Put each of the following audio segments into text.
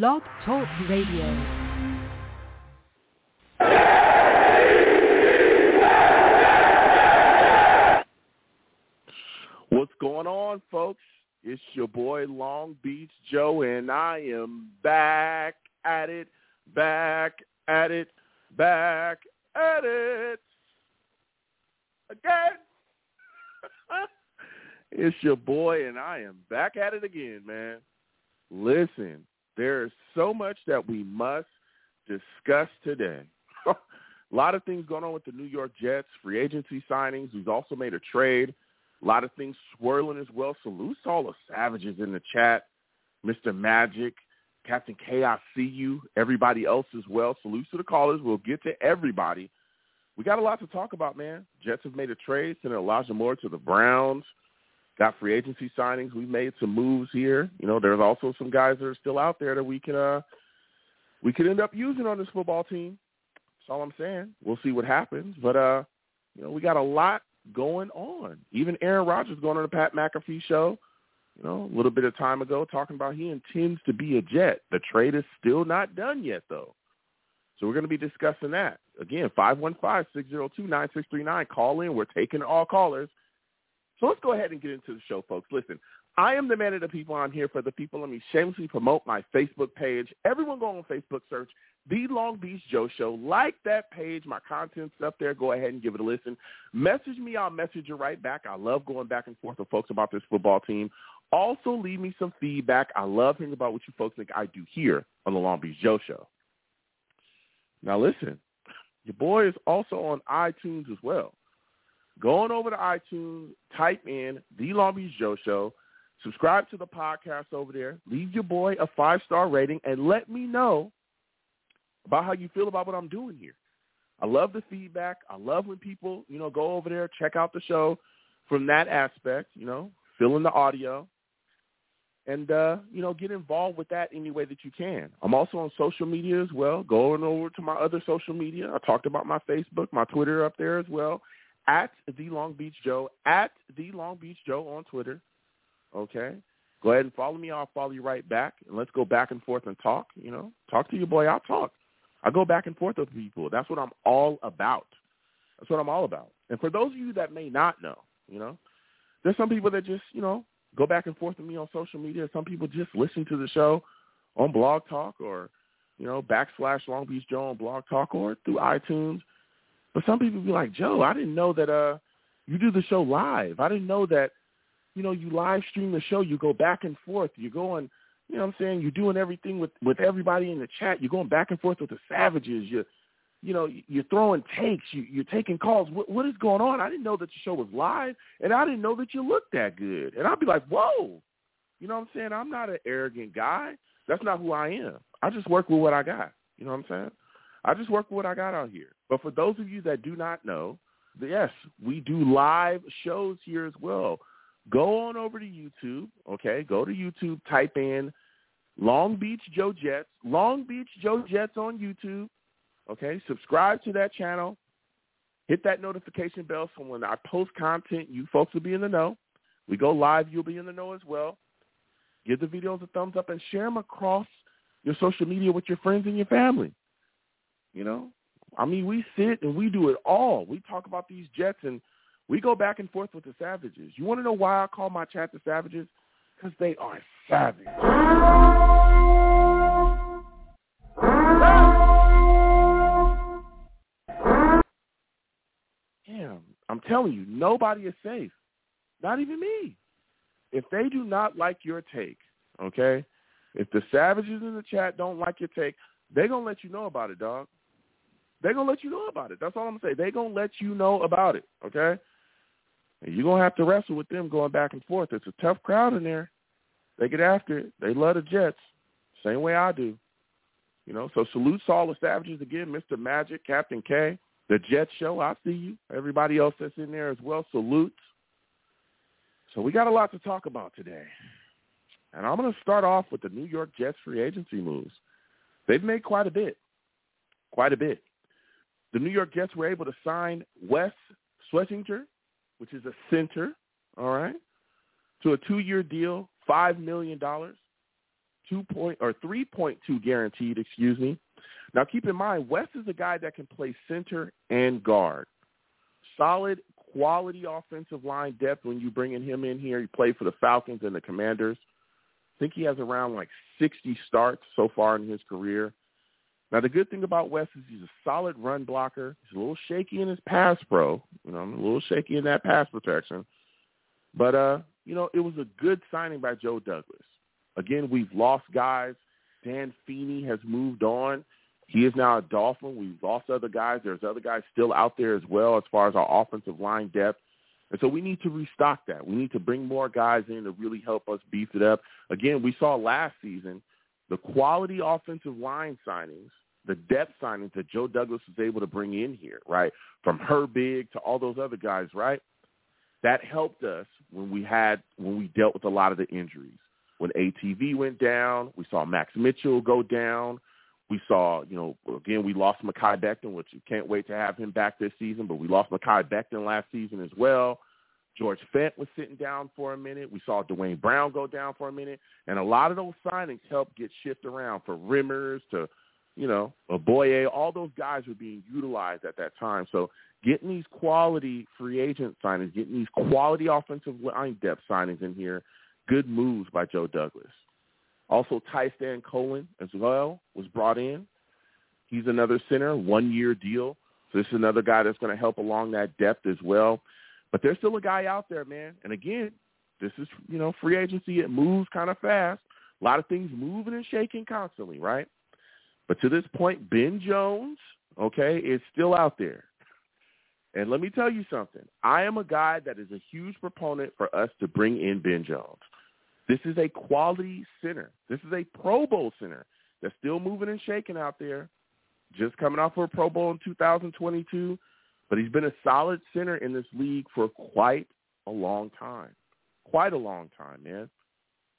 Blog Talk Radio. What's going on, folks? It's your boy Long Beach Joe, and I am back at it, back at it, back at it again. it's your boy, and I am back at it again, man. Listen, there is so much that we must discuss today. a lot of things going on with the New York Jets, free agency signings. We've also made a trade. A lot of things swirling as well. Salute to all the savages in the chat. Mr. Magic, Captain K, I see you. Everybody else as well. Salute to the callers. We'll get to everybody. We got a lot to talk about, man. Jets have made a trade, sending Elijah Moore to the Browns. Got free agency signings. We've made some moves here. You know, there's also some guys that are still out there that we can uh we could end up using on this football team. That's all I'm saying. We'll see what happens. But uh, you know, we got a lot going on. Even Aaron Rodgers going on the Pat McAfee show, you know, a little bit of time ago talking about he intends to be a Jet. The trade is still not done yet though. So we're going to be discussing that. Again, 515-602-9639. Call in. We're taking all callers. So let's go ahead and get into the show, folks. Listen, I am the man of the people. I'm here for the people. Let me shamelessly promote my Facebook page. Everyone go on Facebook, search The Long Beach Joe Show. Like that page. My content's up there. Go ahead and give it a listen. Message me. I'll message you right back. I love going back and forth with folks about this football team. Also, leave me some feedback. I love hearing about what you folks think I do here on The Long Beach Joe Show. Now, listen, your boy is also on iTunes as well. Going over to iTunes, type in The Long Beach Joe Show, subscribe to the podcast over there, leave your boy a five-star rating, and let me know about how you feel about what I'm doing here. I love the feedback. I love when people, you know, go over there, check out the show from that aspect, you know, fill in the audio, and uh, you know, get involved with that any way that you can. I'm also on social media as well. Going over to my other social media. I talked about my Facebook, my Twitter up there as well. At the Long Beach Joe, at the Long Beach Joe on Twitter. Okay. Go ahead and follow me. I'll follow you right back. And let's go back and forth and talk. You know, talk to your boy. I'll talk. I go back and forth with people. That's what I'm all about. That's what I'm all about. And for those of you that may not know, you know, there's some people that just, you know, go back and forth with me on social media. Some people just listen to the show on Blog Talk or, you know, backslash Long Beach Joe on Blog Talk or through iTunes. But some people be like, Joe, I didn't know that uh you do the show live. I didn't know that, you know, you live stream the show. You go back and forth. You're going, you know what I'm saying? You're doing everything with, with everybody in the chat. You're going back and forth with the savages. You're, you know, you're throwing takes. You, you're taking calls. What, what is going on? I didn't know that the show was live, and I didn't know that you looked that good. And I'd be like, whoa. You know what I'm saying? I'm not an arrogant guy. That's not who I am. I just work with what I got. You know what I'm saying? I just work with what I got out here. But for those of you that do not know, yes, we do live shows here as well. Go on over to YouTube, okay? Go to YouTube, type in Long Beach Joe Jets, Long Beach Joe Jets on YouTube, okay? Subscribe to that channel. Hit that notification bell so when I post content, you folks will be in the know. We go live, you'll be in the know as well. Give the videos a thumbs up and share them across your social media with your friends and your family. You know, I mean, we sit and we do it all. We talk about these Jets and we go back and forth with the Savages. You want to know why I call my chat the Savages? Because they are savage. Damn, I'm telling you, nobody is safe. Not even me. If they do not like your take, okay? If the savages in the chat don't like your take, they're going to let you know about it, dog. They're to let you know about it. That's all I'm to say. They're to let you know about it, okay? And you're to have to wrestle with them going back and forth. It's a tough crowd in there. They get after it. They love the Jets, same way I do. You know, so salute to all the Savages again, Mr. Magic, Captain K, the Jet Show. I see you. Everybody else that's in there as well, salutes. So we got a lot to talk about today. And I'm going to start off with the New York Jets free agency moves. They've made quite a bit, quite a bit. The New York Jets were able to sign Wes Schweitzer, which is a center, all right, to a two-year deal, $5 million two point or three point two guaranteed. Excuse me. Now keep in mind, Wes is a guy that can play center and guard. Solid quality offensive line depth when you bringing him in here. He played for the Falcons and the Commanders. I think he has around like 60 starts so far in his career. Now the good thing about Wes is he's a solid run blocker. He's a little shaky in his pass pro. You know, a little shaky in that pass protection. But uh, you know, it was a good signing by Joe Douglas. Again, we've lost guys. Dan Feeney has moved on. He is now a Dolphin. We've lost other guys. There's other guys still out there as well as far as our offensive line depth. And so we need to restock that. We need to bring more guys in to really help us beef it up. Again, we saw last season the quality offensive line signings, the depth signings that Joe Douglas was able to bring in here, right? From Herbig to all those other guys, right? That helped us when we had when we dealt with a lot of the injuries. When ATV went down, we saw Max Mitchell go down. We saw, you know, again, we lost Mekhi Becton, which we can't wait to have him back this season, but we lost Mekhi Becton last season as well. George Fant was sitting down for a minute. We saw Duane Brown go down for a minute. And a lot of those signings helped get shift around for Rimmers to, you know, a Boye. All those guys were being utilized at that time. So getting these quality free agent signings, getting these quality offensive line depth signings in here, good moves by Joe Douglas. Also, Trystan Colon as well was brought in. He's another center, one-year deal. So this is another guy that's going to help along that depth as well. But there's still a guy out there, man. And again, this is, you know, free agency. It moves kind of fast. A lot of things moving and shaking constantly, right? But to this point, Ben Jones, okay, is still out there. And let me tell you something. I am a guy that is a huge proponent for us to bring in Ben Jones. This is a quality center. This is a Pro Bowl center that's still moving and shaking out there. Just coming off of a Pro Bowl in 2022, but he's been a solid center in this league for quite a long time. Quite a long time, man.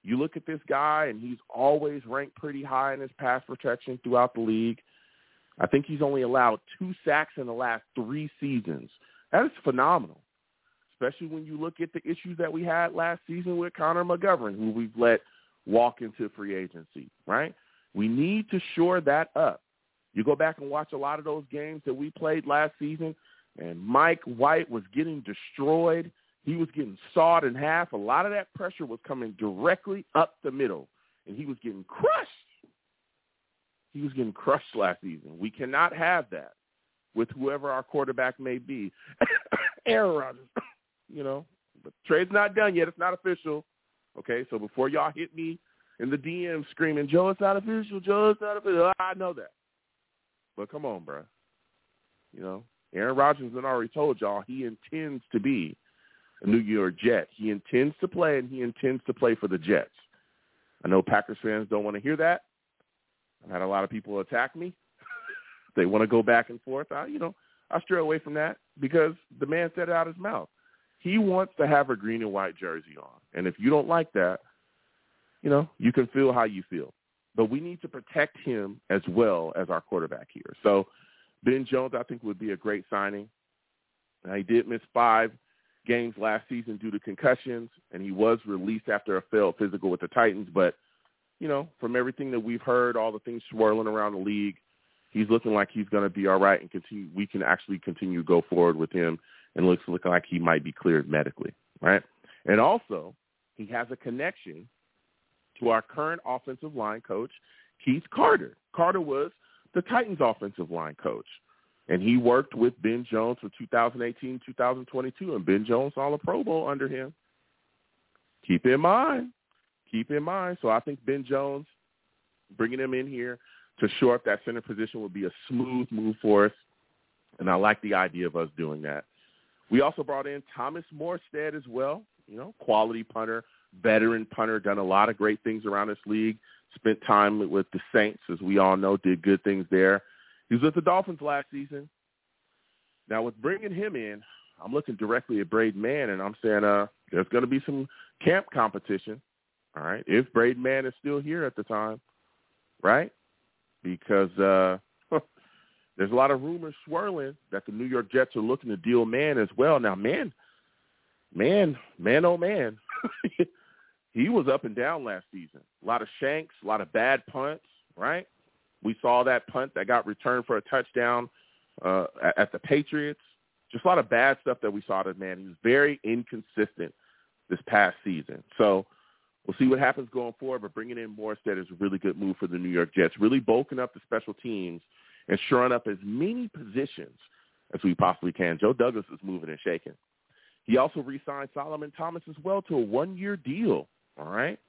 You look at this guy, and he's always ranked pretty high in his pass protection throughout the league. I think he's only allowed two sacks in the last three seasons. That is phenomenal especially when you look at the issues that we had last season with Connor McGovern, who we've let walk into free agency, right? We need to shore that up. You go back and watch a lot of those games that we played last season, and Mike White was getting destroyed. He was getting sawed in half. A lot of that pressure was coming directly up the middle, and he was getting crushed. He was getting crushed last season. We cannot have that with whoever our quarterback may be. Aaron Rodgers you know, but trade's not done yet. It's not official. Okay, so before y'all hit me in the DM screaming, Joe, it's not official. Joe, it's not official. I know that. But come on, bro. You know, Aaron Rodgers has already told y'all he intends to be New York Jet. He intends to play, and he intends to play for the Jets. I know Packers fans don't want to hear that. I've had a lot of people attack me. they want to go back and forth. I, you know, I stray away from that because the man said it out his mouth. He wants to have a green and white jersey on. And if you don't like that, you know, you can feel how you feel. But we need to protect him as well as our quarterback here. So Ben Jones, I think, would be a great signing. Now, he did miss five games last season due to concussions, and he was released after a failed physical with the Titans. But, you know, from everything that we've heard, all the things swirling around the league, he's looking like he's going to be all right and continue. We can actually continue to go forward with him and looks looking like he might be cleared medically, right? And also, he has a connection to our current offensive line coach, Keith Carter. Carter was the Titans offensive line coach. And he worked with Ben Jones for 2018, 2022, and Ben Jones saw a Pro Bowl under him. Keep in mind, keep in mind. So I think Ben Jones, bringing him in here to shore up that center position would be a smooth move for us. And I like the idea of us doing that. We also brought in Thomas Morstead as well, you know, quality punter, veteran punter, done a lot of great things around this league, spent time with the Saints, as we all know, did good things there. He was with the Dolphins last season. Now, with bringing him in, I'm looking directly at Braden Mann, and I'm saying uh, there's going to be some camp competition, all right, if Braden Mann is still here at the time, right? Because uh, there's a lot of rumors swirling that the New York Jets are looking to deal man as well. Now, man, man, man, oh man, he was up and down last season. A lot of shanks, a lot of bad punts, right? We saw that punt that got returned for a touchdown uh, at, the Patriots. Just a lot of bad stuff that we saw that man. He was very inconsistent this past season. So we'll see what happens going forward, but bringing in Morstead is a really good move for the New York Jets, really bulking up the special teams and shoring up as many positions as we possibly can. Joe Douglas is moving and shaking. He also re-signed Solomon Thomas as well to a one-year deal, all right?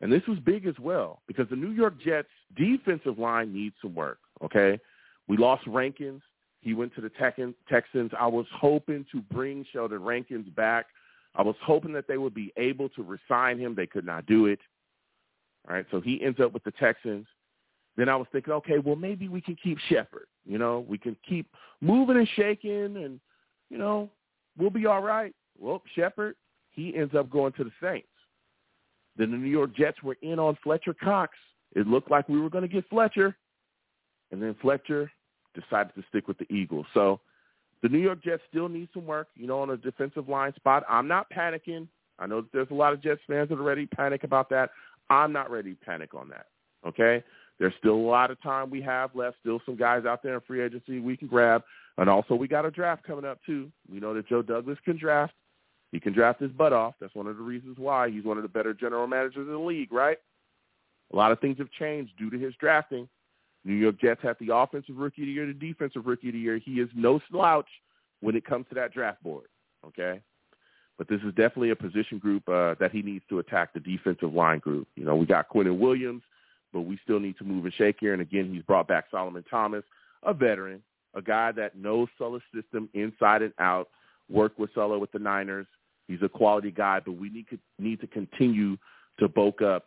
And this was big as well because the New York Jets defensive line needs some work, okay? We lost Rankins. He went to the Texans. I was hoping to bring Sheldon Rankins back. I was hoping that they would be able to resign him. They could not do it. All right, so he ends up with the Texans. Then I was thinking, okay, well maybe we can keep Shepard. You know, we can keep moving and shaking, and you know, we'll be all right. Well, Shepard, he ends up going to the Saints. Then the New York Jets were in on Fletcher Cox. It looked like we were going to get Fletcher, and then Fletcher decided to stick with the Eagles. So the New York Jets still need some work, you know, on a defensive line spot. I'm not panicking. I know that there's a lot of Jets fans that are ready to panic about that. I'm not ready to panic on that. Okay? There's still a lot of time we have left. Still some guys out there in free agency we can grab. And also we got a draft coming up too. We know that Joe Douglas can draft. He can draft his butt off. That's one of the reasons why he's one of the better general managers in the league, right? A lot of things have changed due to his drafting. New York Jets have the offensive rookie of the year, the defensive rookie of the year. He is no slouch when it comes to that draft board, okay? But this is definitely a position group uh, that he needs to attack the defensive line group. You know, we got Quinnen Williams, but we still need to move and shake here. And again, he's brought back Solomon Thomas, a veteran, a guy that knows Saleh's system inside and out, worked with Saleh with the Niners. He's a quality guy, but we need need to continue to bulk up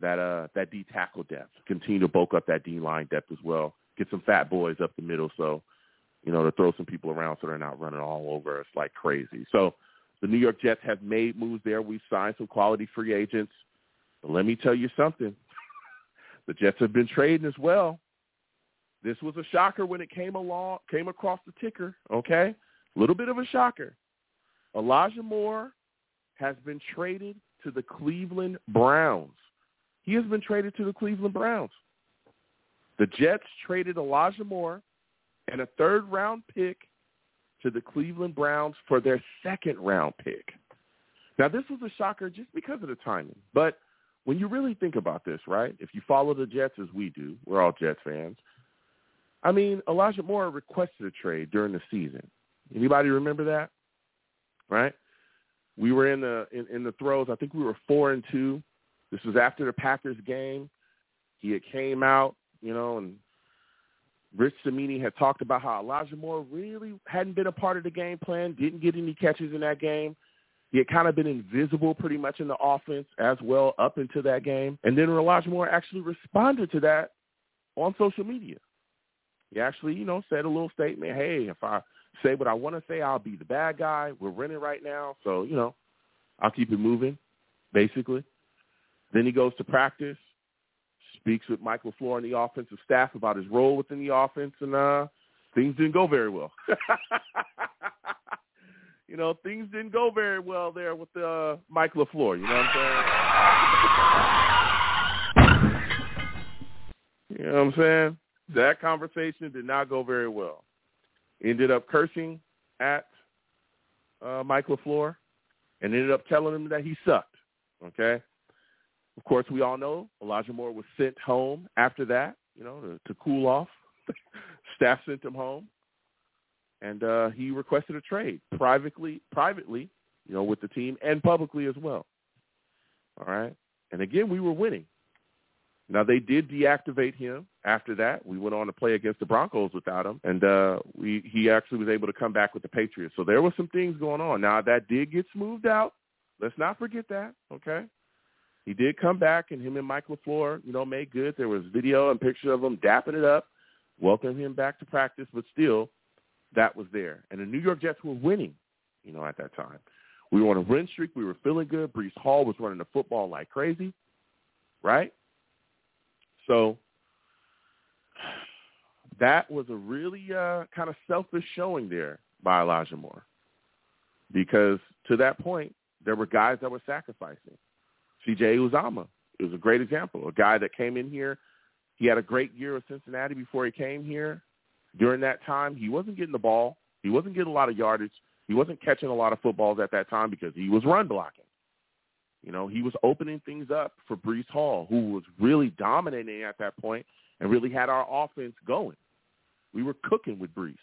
that uh that D tackle depth. Continue to bulk up that D line depth as well. Get some fat boys up the middle, so you know to throw some people around so they're not running all over us like crazy. So the New York Jets have made moves there. We've signed some quality free agents. But let me tell you something. the Jets have been trading as well. This was a shocker when it came along, came across the ticker. Okay, a little bit of a shocker. Elijah Moore has been traded to the Cleveland Browns. He has been traded to the Cleveland Browns. The Jets traded Elijah Moore and a third round pick to the Cleveland Browns for their second round pick. Now this was a shocker just because of the timing. But when you really think about this, right? If you follow the Jets as we do, we're all Jets fans. I mean, Elijah Moore requested a trade during the season. Anybody remember that? Right? We were in the in, in the throes. I think we were four and two. This was after the Packers game. He had came out, you know, and Rich Cimini had talked about how Elijah Moore really hadn't been a part of the game plan, didn't get any catches in that game. He had kind of been invisible pretty much in the offense as well up into that game. And then Elijah Moore actually responded to that on social media. He actually, you know, said a little statement, hey, if I say what I want to say, I'll be the bad guy. We're winning right now. So, you know, I'll keep it moving, basically. Then he goes to practice, speaks with Michael LaFleur and the offensive staff about his role within the offense, and uh, things didn't go very well. you know, things didn't go very well there with uh, Mike LaFleur. You know what I'm saying? You know what I'm saying? That conversation did not go very well. Ended up cursing at uh, Mike LaFleur and ended up telling him that he sucked. Okay? Of course, we all know Elijah Moore was sent home after that, you know, to, to cool off. Staff sent him home, and uh, he requested a trade privately, privately, you know, with the team and publicly as well. All right, and again, we were winning. Now they did deactivate him after that. We went on to play against the Broncos without him, and uh, we he actually was able to come back with the Patriots. So there were some things going on. Now that did get smoothed out. Let's not forget that. Okay, he did come back, and him and Mike LaFleur, you know, made good. There was video and pictures of him dapping it up, welcoming him back to practice, but still, that was there. And the New York Jets were winning, you know, at that time. We were on a win streak. We were feeling good. Breece Hall was running the football like crazy, right? So that was a really uh, kind of selfish showing there by Elijah Moore because to that point, there were guys that were sacrificing. C.J. Uzomah it was a great example. A guy that came in here, he had a great year with Cincinnati before he came here. During that time, he wasn't getting the ball. He wasn't getting a lot of yardage. He wasn't catching a lot of footballs at that time because he was run blocking. You know, he was opening things up for Breece Hall, who was really dominating at that point and really had our offense going. We were cooking with Breece.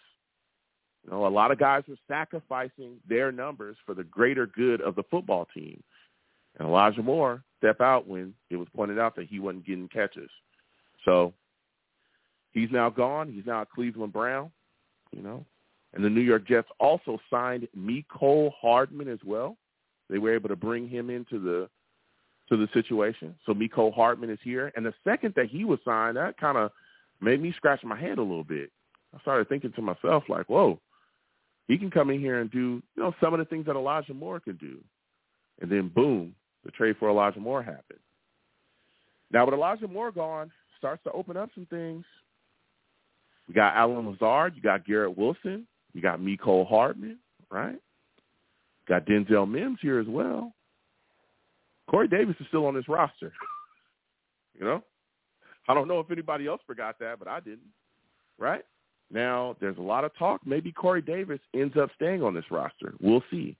You know, a lot of guys were sacrificing their numbers for the greater good of the football team. And Elijah Moore stepped out when it was pointed out that he wasn't getting catches. So he's now gone. He's now a Cleveland Brown, you know. And the New York Jets also signed Mecole Hardman as well. They were able to bring him into the to the situation. So Mecole Hardman is here. And the second that he was signed, that kind of made me scratch my head a little bit. I started thinking to myself, like, whoa, he can come in here and do, you know, some of the things that Elijah Moore can do. And then boom, the trade for Elijah Moore happened. Now with Elijah Moore gone, starts to open up some things. You got Allen Lazard, you got Garrett Wilson, you got Mecole Hardman, right? Got Denzel Mims here as well. Corey Davis is still on this roster. you know? I don't know if anybody else forgot that, but I didn't. Right? Now, there's a lot of talk. Maybe Corey Davis ends up staying on this roster. We'll see.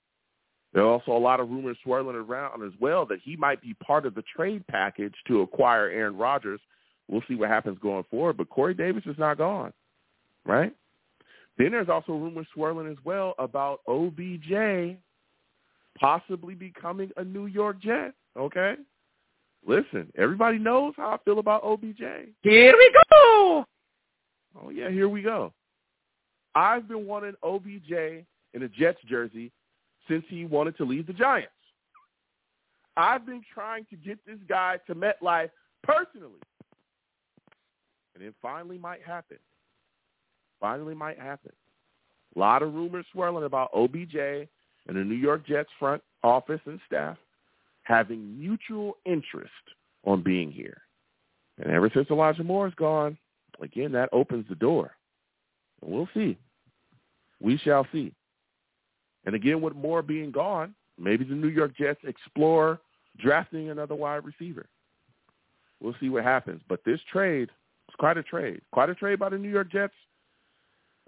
There are also a lot of rumors swirling around as well that he might be part of the trade package to acquire Aaron Rodgers. We'll see what happens going forward, but Corey Davis is not gone, right? Then there's also rumors swirling as well about OBJ possibly becoming a New York Jet, okay? Listen, everybody knows how I feel about OBJ. Here we go. Oh, yeah, here we go. I've been wanting OBJ in a Jets jersey since he wanted to leave the Giants. I've been trying to get this guy to MetLife personally. And it finally might happen. Finally might happen. A lot of rumors swirling about OBJ and the New York Jets front office and staff having mutual interest on being here. And ever since Elijah Moore is gone, again, that opens the door. And we'll see. We shall see. And again, with Moore being gone, maybe the New York Jets explore drafting another wide receiver. We'll see what happens. But this trade is quite a trade. Quite a trade by the New York Jets.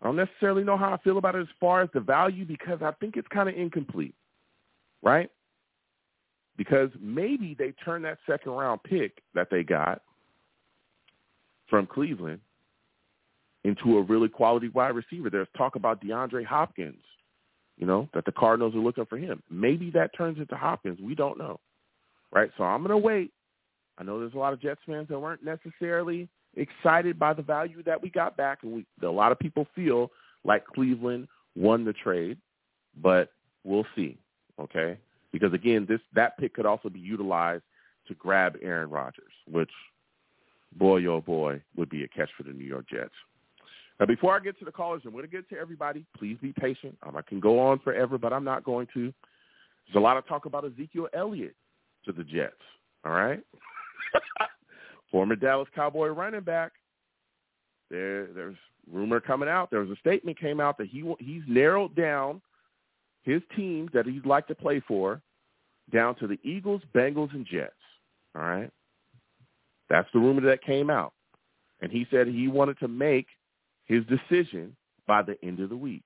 I don't necessarily know how I feel about it as far as the value because I think it's kind of incomplete, right? Because maybe they turn that second round pick that they got from Cleveland into a really quality wide receiver. There's talk about DeAndre Hopkins you know, that the Cardinals are looking for him. Maybe that turns into Hopkins. We don't know. Right? So I'm going to wait. I know there's a lot of Jets fans that weren't necessarily excited by the value that we got back, and we, a lot of people feel like Cleveland won the trade, but we'll see. Okay? Because again, this that pick could also be utilized to grab Aaron Rodgers, which, boy oh boy, would be a catch for the New York Jets. Now, before I get to the callers, I'm going to get to everybody. Please be patient. Um, I can go on forever, but I'm not going to. There's a lot of talk about Ezekiel Elliott to the Jets. All right, former Dallas Cowboy running back. There, there's rumor coming out. There was a statement came out that he he's narrowed down his teams that he'd like to play for down to the Eagles, Bengals, and Jets. All right, that's the rumor that came out, and he said he wanted to make his decision by the end of the week.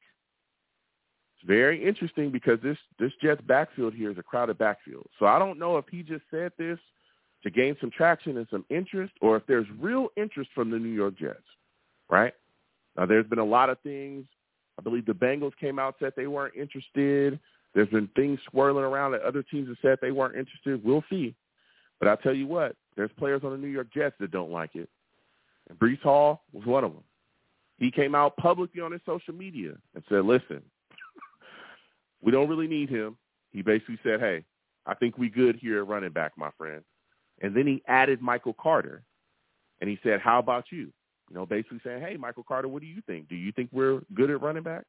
It's very interesting because this this Jets backfield here is a crowded backfield. So I don't know if he just said this to gain some traction and some interest, or if there's real interest from the New York Jets. Right now, there's been a lot of things. I believe the Bengals came out said they weren't interested. There's been things swirling around that other teams have said they weren't interested. We'll see. But I'll tell you what, there's players on the New York Jets that don't like it. And Breece Hall was one of them. He came out publicly on his social media and said, listen, we don't really need him. He basically said, hey, I think we good here at running back, my friend. And then he added Michael Carter, and he said, how about you? You know, basically saying, hey, Michael Carter, what do you think? Do you think we're good at running back?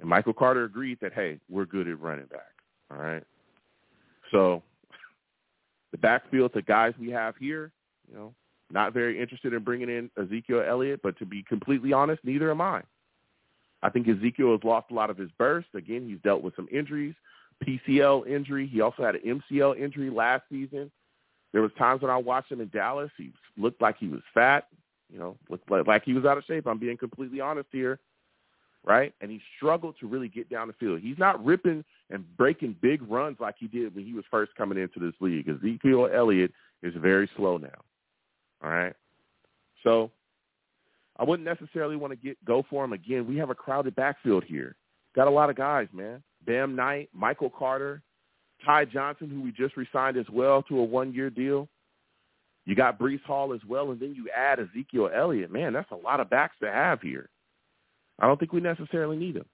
And Michael Carter agreed that, hey, we're good at running back. All right. So the backfield, the guys we have here, you know, not very interested in bringing in Ezekiel Elliott, but to be completely honest, neither am I. I think Ezekiel has lost a lot of his burst. Again, he's dealt with some injuries, PCL injury. He also had an MCL injury last season. There was times when I watched him in Dallas. He looked like he was fat. You know, looked like, like he was out of shape. I'm being completely honest here, right? And he struggled to really get down the field. He's not ripping and breaking big runs like he did when he was first coming into this league. Ezekiel Elliott is very slow now. All right. So I wouldn't necessarily want to get go for him again. We have a crowded backfield here. Got a lot of guys, man. Bam Knight, Michael Carter, Ty Johnson, who we just resigned as well to a one-year deal. You got Breece Hall as well, and then you add Ezekiel Elliott. Man, that's a lot of backs to have here. I don't think we necessarily need him.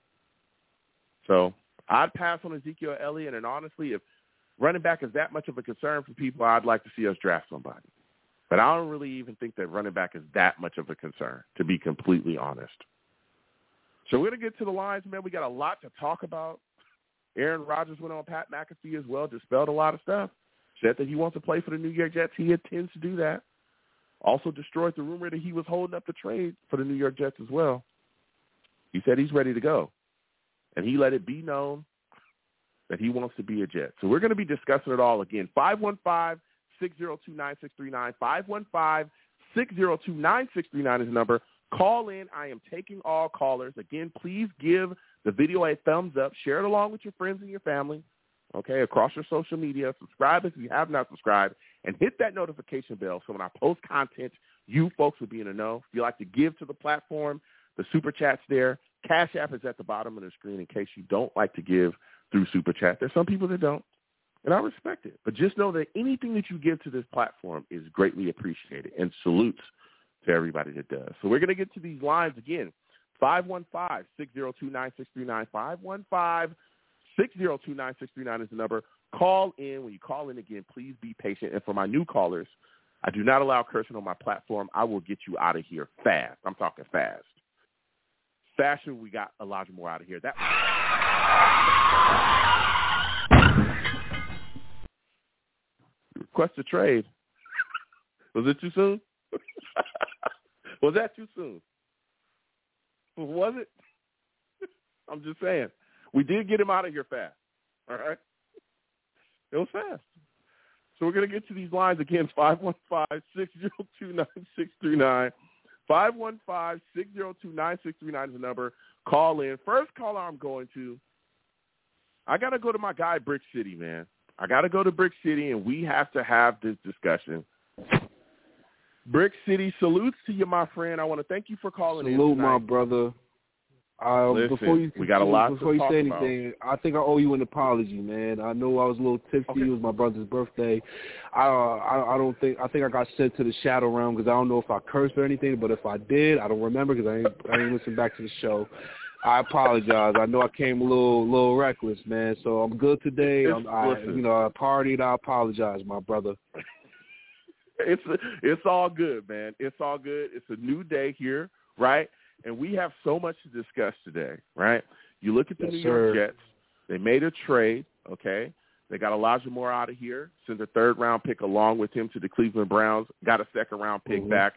So I'd pass on Ezekiel Elliott, and honestly, if running back is that much of a concern for people, I'd like to see us draft somebody. But I don't really even think that running back is that much of a concern, to be completely honest. So we're going to get to the lines, man. We got a lot to talk about. Aaron Rodgers went on Pat McAfee as well, dispelled a lot of stuff, said that he wants to play for the New York Jets. He intends to do that. Also destroyed the rumor that he was holding up the trade for the New York Jets as well. He said he's ready to go. And he let it be known that he wants to be a Jet. So we're going to be discussing it all again. 515 602 9639. 515 602 9639 is the number. Call in. I am taking all callers. Again, please give the video a thumbs up. Share it along with your friends and your family, okay, across your social media. Subscribe if you have not subscribed, and hit that notification bell so when I post content, you folks will be in the know. If you like to give to the platform, the Super Chat's there. Cash App is at the bottom of the screen in case you don't like to give through Super Chat. There's some people that don't, and I respect it. But just know that anything that you give to this platform is greatly appreciated, and salutes – to everybody that does. So we're going to get to these lines again. 515-602-9639. 515-602-9639 is the number. Call in. When you call in again, please be patient. And for my new callers, I do not allow cursing on my platform. I will get you out of here fast. I'm talking fast. Faster, we got Elijah Moore out of here. That request a trade. Was it too soon? Was that too soon? Was it? I'm just saying. We did get him out of here fast. All right? It was fast. So we're going to get to these lines again. 515-602-9639. 515-602-9639 is the number. Call in. First caller I'm going to, I got to go to my guy, Brick City, man. I got to go to Brick City, and we have to have this discussion Brick City, salutes to you, my friend. I want to thank you for calling Salute, in. Salute, my brother. Uh, Listen, before you we got a lot before you say anything, about. I think I owe you an apology, man. I know I was a little tipsy. Okay. It was my brother's birthday. I, uh, I I don't think I think I got sent to the shadow realm because I don't know if I cursed or anything. But if I did, I don't remember because I ain't I ain't listened back to the show. I apologize. I know I came a little little reckless, man. So I'm good today. I'm, I you know I partied. I apologize, my brother it's it's all good, man. It's all good. It's a new day here, right? And we have so much to discuss today, right? You look at the yes, New sir. York Jets. They made a trade, okay? They got Elijah Moore out of here, sent a third round pick along with him to the Cleveland Browns, got a second round pick mm-hmm. back.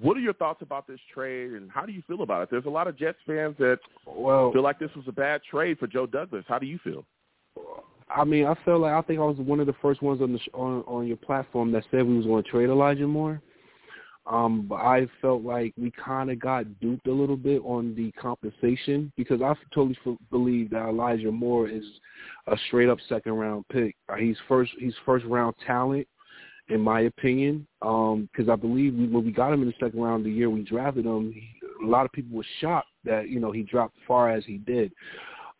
What are your thoughts about this trade, and how do you feel about it? There's a lot of Jets fans that well, feel like this was a bad trade for Joe Douglas. How do you feel? I mean, I felt like I think I was one of the first ones on the on on your platform that said we was going to trade Elijah Moore. Um, but I felt like we kind of got duped a little bit on the compensation because I totally f- believe that Elijah Moore is a straight up second round pick. Uh, he's first he's first round talent in my opinion. Um, because I believe we, when we got him in the second round the year we drafted him, he, a lot of people were shocked that you know he dropped far as he did.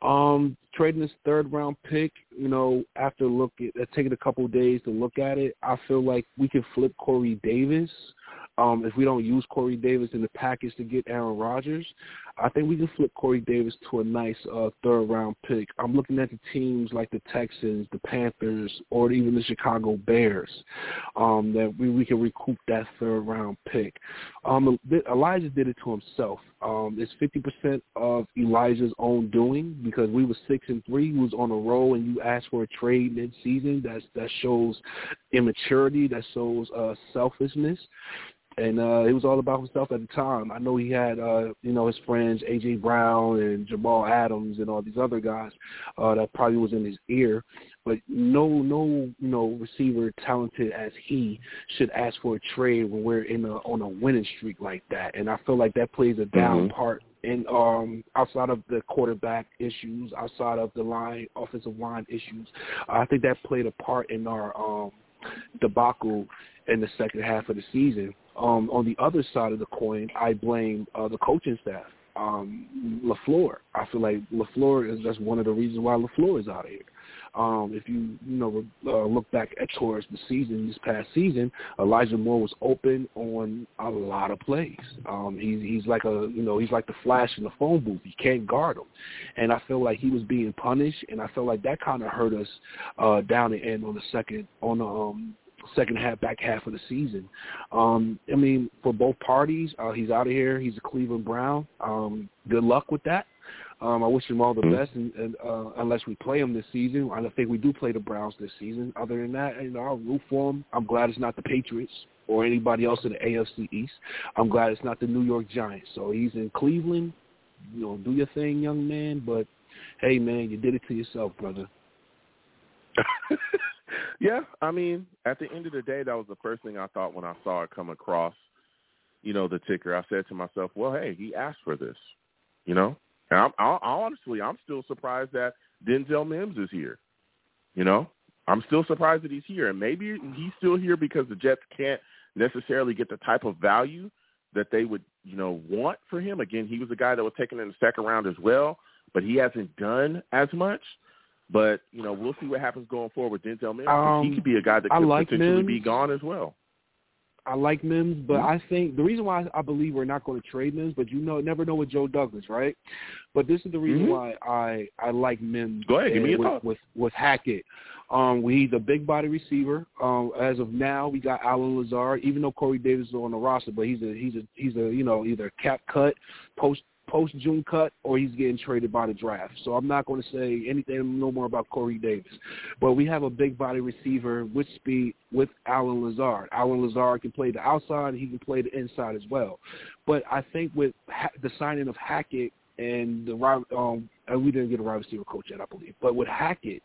Um, trading this third round pick, you know, after look at, taking a couple days to look at it, I feel like we can flip Corey Davis um, if we don't use Corey Davis in the package to get Aaron Rodgers, I think we can flip Corey Davis to a nice uh, third round pick. I'm looking at the teams like the Texans, the Panthers, or even the Chicago Bears um, that we, we can recoup that third round pick. Um, Elijah did it to himself. Um, it's 50% of Elijah's own doing because we were six and three. He was on a roll, and you asked for a trade mid season. That's that shows immaturity. That shows uh, selfishness. And uh, it was all about himself at the time. I know he had, uh, you know, his friends AJ Brown and Jamal Adams and all these other guys uh, that probably was in his ear, but no, no, you know, receiver talented as he should ask for a trade when we're in a on a winning streak like that. And I feel like that plays a down mm-hmm. part and um outside of the quarterback issues, outside of the line offensive line issues, I think that played a part in our um debacle in the second half of the season. Um, on the other side of the coin, I blame uh, the coaching staff. Um, Lafleur. I feel like Lafleur is just one of the reasons why Lafleur is out of here. Um, if you you know uh, look back at towards the season this past season, Elijah Moore was open on a lot of plays. Um, he's he's like a you know he's like the flash in the phone booth. You can't guard him, and I feel like he was being punished, and I feel like that kind of hurt us uh, down the end on the second on the um, second half, back half of the season. Um, I mean, for both parties, uh, he's out of here. He's a Cleveland Brown. Um, good luck with that. Um, I wish him all the mm-hmm. best, and, and uh, unless we play him this season, I don't think we do play the Browns this season. Other than that, you know, I'll root for him. I'm glad it's not the Patriots or anybody else in the AFC East. I'm glad it's not the New York Giants. So he's in Cleveland. You know, do your thing, young man. But hey, man, you did it to yourself, brother. Yeah, I mean, at the end of the day, that was the first thing I thought when I saw it come across, you know, the ticker. I said to myself, well, hey, he asked for this, you know. And I'm, I, honestly, I'm still surprised that Denzel Mims is here. You know, I'm still surprised that he's here, and maybe he's still here because the Jets can't necessarily get the type of value that they would, you know, want for him. Again, he was a guy that was taken in the second round as well, but he hasn't done as much. But you know, we'll see what happens going forward with Denzel Mims. Um, he could be a guy that could like potentially Mims. be gone as well. I like Mims, but mm-hmm. I think the reason why I believe we're not going to trade Mims, but you know, never know with Joe Douglas, right? But this is the reason mm-hmm. why I I like Mims. Go ahead, give me your with, thought. with with Hackett. Um, he's a big body receiver. Um, as of now, we got Allen Lazard, even though Corey Davis is on the roster, but he's a he's a he's a you know either cap cut, post post June cut or he's getting traded by the draft. So I'm not going to say anything no more about Corey Davis. But we have a big body receiver with speed with Allen Lazard. Allen Lazard can play the outside, he can play the inside as well. But I think with the signing of Hackett and the um and we didn't get a wide receiver coach yet, I believe. But with Hackett,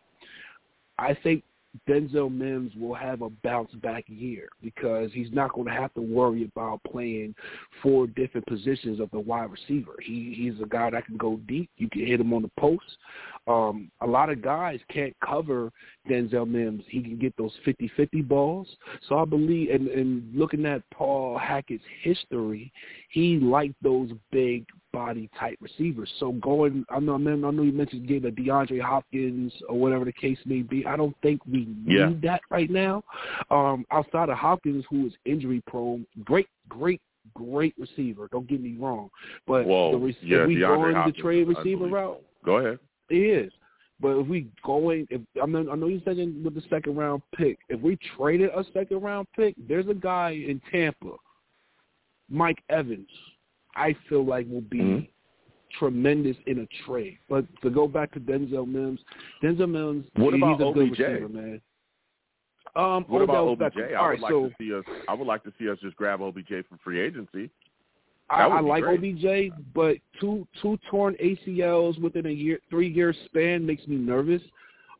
I think Denzel Mims will have a bounce back year because he's not going to have to worry about playing four different positions of the wide receiver. He he's a guy that can go deep. You can hit him on the post. Um, a lot of guys can't cover Denzel Mims. He can get those 50-50 balls. So I believe, and, and looking at Paul Hackett's history, he liked those big body type receivers. So going, I know, I know you mentioned getting a DeAndre Hopkins or whatever the case may be. I don't think we need yeah. that right now. Um, outside of Hopkins, who is injury prone, great, great, great receiver. Don't get me wrong, but Whoa. the rec- yeah, if we DeAndre the trade receiver route, go ahead. It is. But if we going, if I mean, I know you said with the second round pick. If we traded a second round pick, there's a guy in Tampa, Mike Evans. I feel like will be mm-hmm. tremendous in a trade. But to go back to Denzel Mims, Denzel Mims, what he, about he's a OBJ? good receiver, man. Um, what Odell about OBJ? Beckham. I would right, like so to see us. I would like to see us just grab OBJ from free agency. I, I like great. OBJ, but two two torn ACLs within a year, three year span makes me nervous.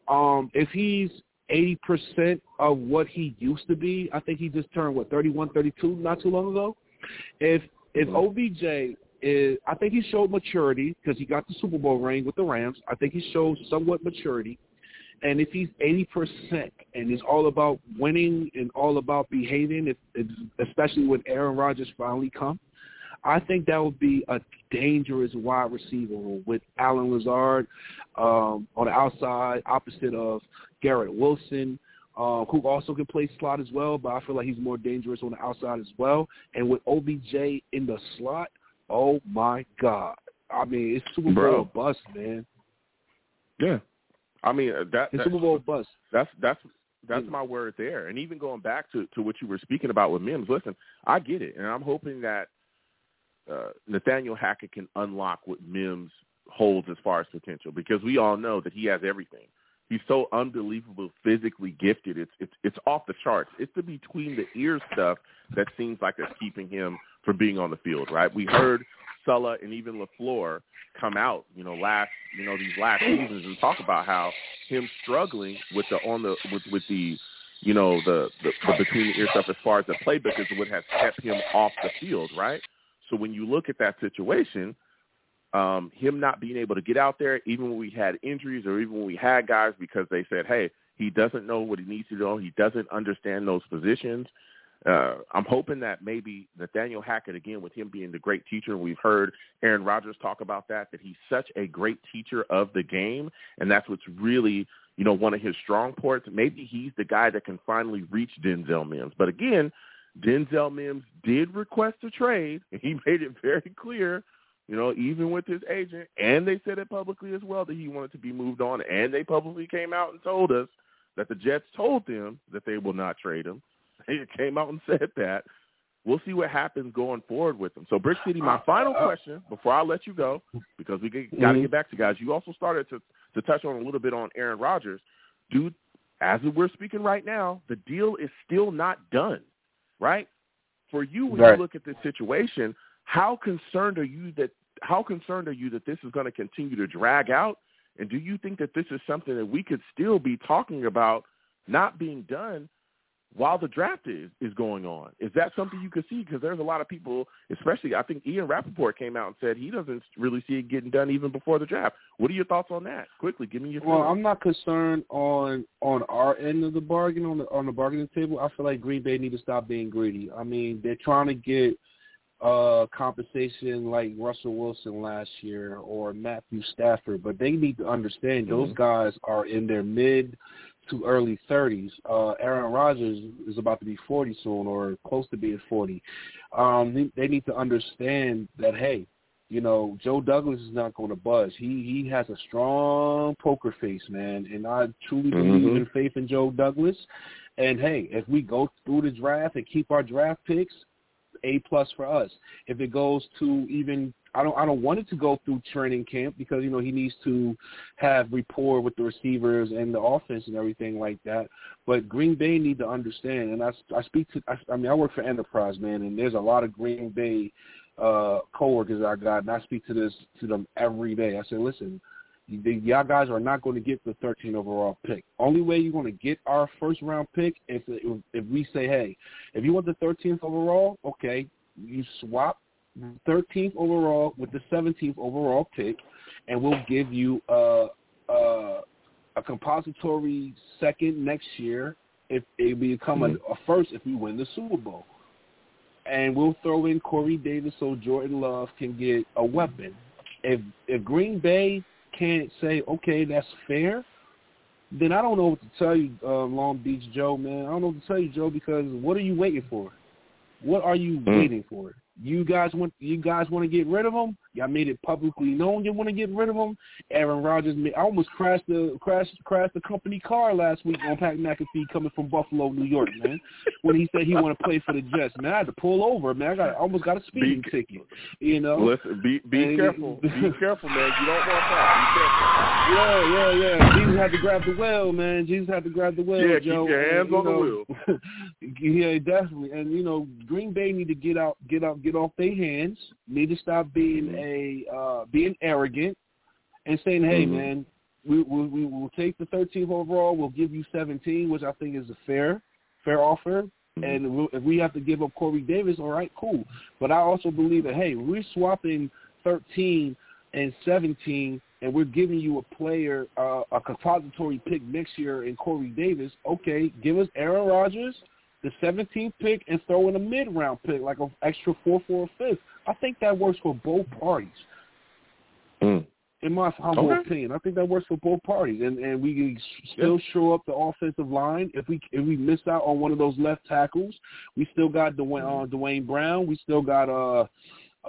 Um, if he's eighty percent of what he used to be, I think he just turned what 31, 32 not too long ago. If if mm-hmm. OBJ is, I think he showed maturity because he got the Super Bowl ring with the Rams. I think he showed somewhat maturity. And if he's eighty percent and is all about winning and all about behaving, if, if, especially when Aaron Rodgers finally comes, I think that would be a dangerous wide receiver with Allen Lazard um, on the outside, opposite of Garrett Wilson, uh, who also can play slot as well, but I feel like he's more dangerous on the outside as well. And with OBJ in the slot, oh my God. I mean, it's Super Bowl bust, man. Yeah. I mean, uh, that, it's Super Bowl bust. That's that's that's my word there. And even going back to to what you were speaking about with Mims, listen, I get it, and I'm hoping that uh, Nathaniel Hackett can unlock what Mims holds as far as potential because we all know that he has everything. He's so unbelievable physically gifted. It's it's it's off the charts. It's the between the ear stuff that seems like it's keeping him from being on the field, right? We heard Saleh and even LaFleur come out, you know, last you know, these last seasons and talk about how him struggling with the on the with with the you know, the, the, the between the ear stuff as far as the playbook is what has kept him off the field, right? So when you look at that situation, um, him not being able to get out there, even when we had injuries or even when we had guys because they said, hey, he doesn't know what he needs to do. He doesn't understand those positions. Uh, I'm hoping that maybe Nathaniel Hackett, again, with him being the great teacher, and we've heard Aaron Rodgers talk about that, that he's such a great teacher of the game, and that's what's really, you know, one of his strong points. Maybe he's the guy that can finally reach Denzel Mims. But again, Denzel Mims did request a trade, and he made it very clear – you know, even with his agent, and they said it publicly as well that he wanted to be moved on, and they publicly came out and told us that the Jets told them that they will not trade him. They came out and said that. We'll see what happens going forward with them. So, Brick City, my final question before I let you go, because we got to mm-hmm. get back to guys. You also started to to touch on a little bit on Aaron Rodgers. Dude, as we're speaking right now, the deal is still not done, right? For you, when right. you look at this situation, how concerned are you that how concerned are you that this is going to continue to drag out? And do you think that this is something that we could still be talking about not being done while the draft is, is going on? Is that something you could see? Because there's a lot of people, especially I think Ian Rapoport came out and said he doesn't really see it getting done even before the draft. What are your thoughts on that? Quickly, give me your. Thoughts. Well, I'm not concerned on on our end of the bargain on the on the bargaining table. I feel like Green Bay need to stop being greedy. I mean, they're trying to get uh, compensation like Russell Wilson last year or Matthew Stafford, but they need to understand mm-hmm. those guys are in their mid to early 30s. Uh, Aaron Rodgers is about to be 40 soon or close to being 40. Um, they, they need to understand that, hey, you know, Joe Douglas is not going to buzz. He he has a strong poker face, man, and I truly believe mm-hmm. in faith in Joe Douglas. And hey, if we go through the draft and keep our draft picks, a plus for us. If it goes to even I don't I don't want it to go through training camp because you know he needs to have rapport with the receivers and the offense and everything like that. But Green Bay need to understand, and I, I speak to I, I mean I work for Enterprise man, and there's a lot of Green Bay uh coworkers I got, and I speak to this to them every day. I say, listen, y'all guys are not going to get the 13 overall pick. Only way you're going to get our first round pick is if, if we say, hey, if you want the 13th overall, okay, you swap 13th overall with the 17th overall pick, and we'll give you a, a, a compository second next year if it become mm-hmm. a, a first if we win the Super Bowl. And we'll throw in Corey Davis so Jordan Love can get a weapon. If if Green Bay can't say, okay, that's fair, then I don't know what to tell you, uh, Long Beach Joe, man. I don't know what to tell you, Joe, because what are you waiting for? What are you mm. waiting for? You guys want you guys want to get rid of him? Y'all made it publicly known you want to get rid of him. Aaron Rodgers, made, I almost crashed the crashed crashed the company car last week on Pat McAfee coming from Buffalo, New York, man. when he said he want to play for the Jets, man, I had to pull over, man. I got almost got a speeding be, ticket. You know. Listen, be be and, careful, be careful, man. You don't want that. Be careful. Yeah, yeah, yeah. Had to grab the wheel, man. Jesus had to grab the wheel. Yeah, Joe. keep your hands and, on know, the wheel. yeah, definitely. And you know, Green Bay need to get out, get out, get off their hands. Need to stop being mm-hmm. a uh being arrogant and saying, "Hey, mm-hmm. man, we, we we will take the 13th overall. We'll give you 17, which I think is a fair fair offer. Mm-hmm. And we'll, if we have to give up Corey Davis, all right, cool. But I also believe that hey, we're swapping 13 and 17, and we're giving you a player, uh, a compository pick next year in Corey Davis. Okay, give us Aaron Rodgers, the 17th pick, and throw in a mid-round pick, like an extra four, four, fifth. I think that works for both parties. Mm. In my humble okay. opinion, I think that works for both parties, and and we can still yeah. show up the offensive line. If we if we miss out on one of those left tackles, we still got Duane, uh, Duane Brown. We still got uh,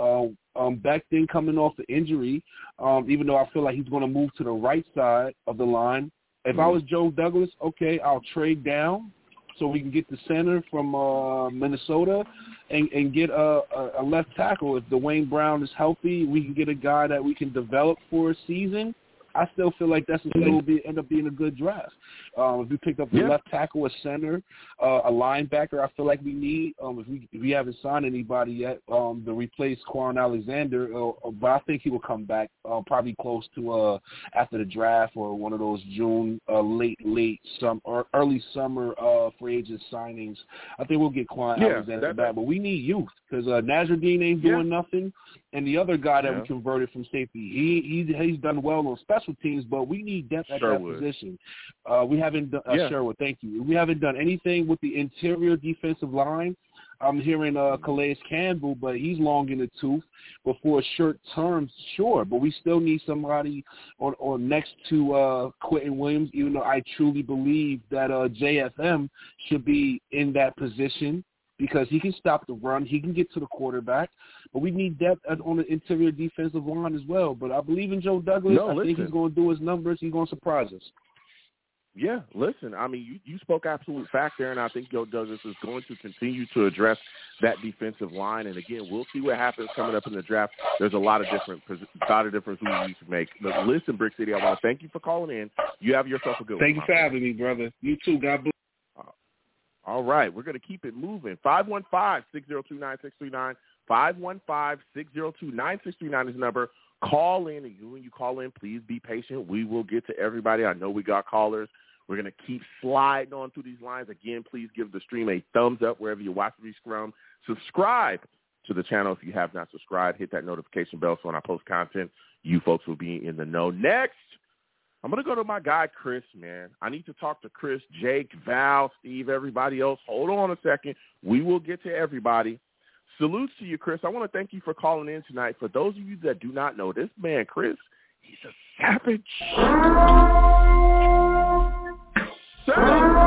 uh um Becton coming off the injury. Um, even though I feel like he's going to move to the right side of the line. If mm I was Joe Douglas, okay, I'll trade down so we can get the center from uh, Minnesota and, and get a, a, left tackle. If Duane Brown is healthy, we can get a guy that we can develop for a season. I still feel like that's still be end up being a good draft. Um, if we picked up the Yeah. left tackle, a center, uh, a linebacker, I feel like we need. Um, if we if we haven't signed anybody yet, um, to replace Kwon Alexander, uh, uh, but I think he will come back uh, probably close to uh after the draft or one of those June uh, late late some or early summer uh free agent signings. I think we'll get Kwon Yeah, Alexander that- back, but we need youth because uh, Nasirildeen ain't doing nothing, and the other guy that Yeah. we converted from safety, he he he's done well on special teams, but we need depth at Sherwood. that position. Uh, we haven't done uh, Yeah. Sherwood, thank you. We haven't done anything with the interior defensive line. I'm hearing uh, Calais Campbell, but he's long in the tooth. Before a short terms, sure, but we still need somebody on, on next to uh, Quinnen Williams. Even though I truly believe that uh, JFM should be in that position because he can stop the run, he can get to the quarterback. But we need depth on the interior defensive line as well. But I believe in Joe Douglas. No, I think he's going to do his numbers. He's going to surprise us. Yeah, listen, I mean, you, you spoke absolute fact there, and I think Joe Douglas is going to continue to address that defensive line. And again, we'll see what happens coming up in the draft. There's a lot of different, a lot of different moves you can make. But listen, Brick City, I want to thank you for calling in. You have yourself a good Thank you for having me, brother. You too. God bless. Uh, all right, we're going to keep it moving. 515-602-9639. 515-602-9639 is the number. Call in, and you when you call in, please be patient. We will get to everybody. I know we got callers. We're going to keep sliding on through these lines. Again, please give the stream a thumbs up wherever you watch the scrum. Subscribe to the channel if you have not subscribed. Hit that notification bell so when I post content, you folks will be in the know. Next, I'm going to go to my guy, Chris, man. I need to talk to Chris, Jake, Val, Steve, everybody else. Hold on a second. We will get to everybody. Salutes to you, Chris. I want to thank you for calling in tonight. For those of you that do not know, this man, Chris, he's a savage. Savage.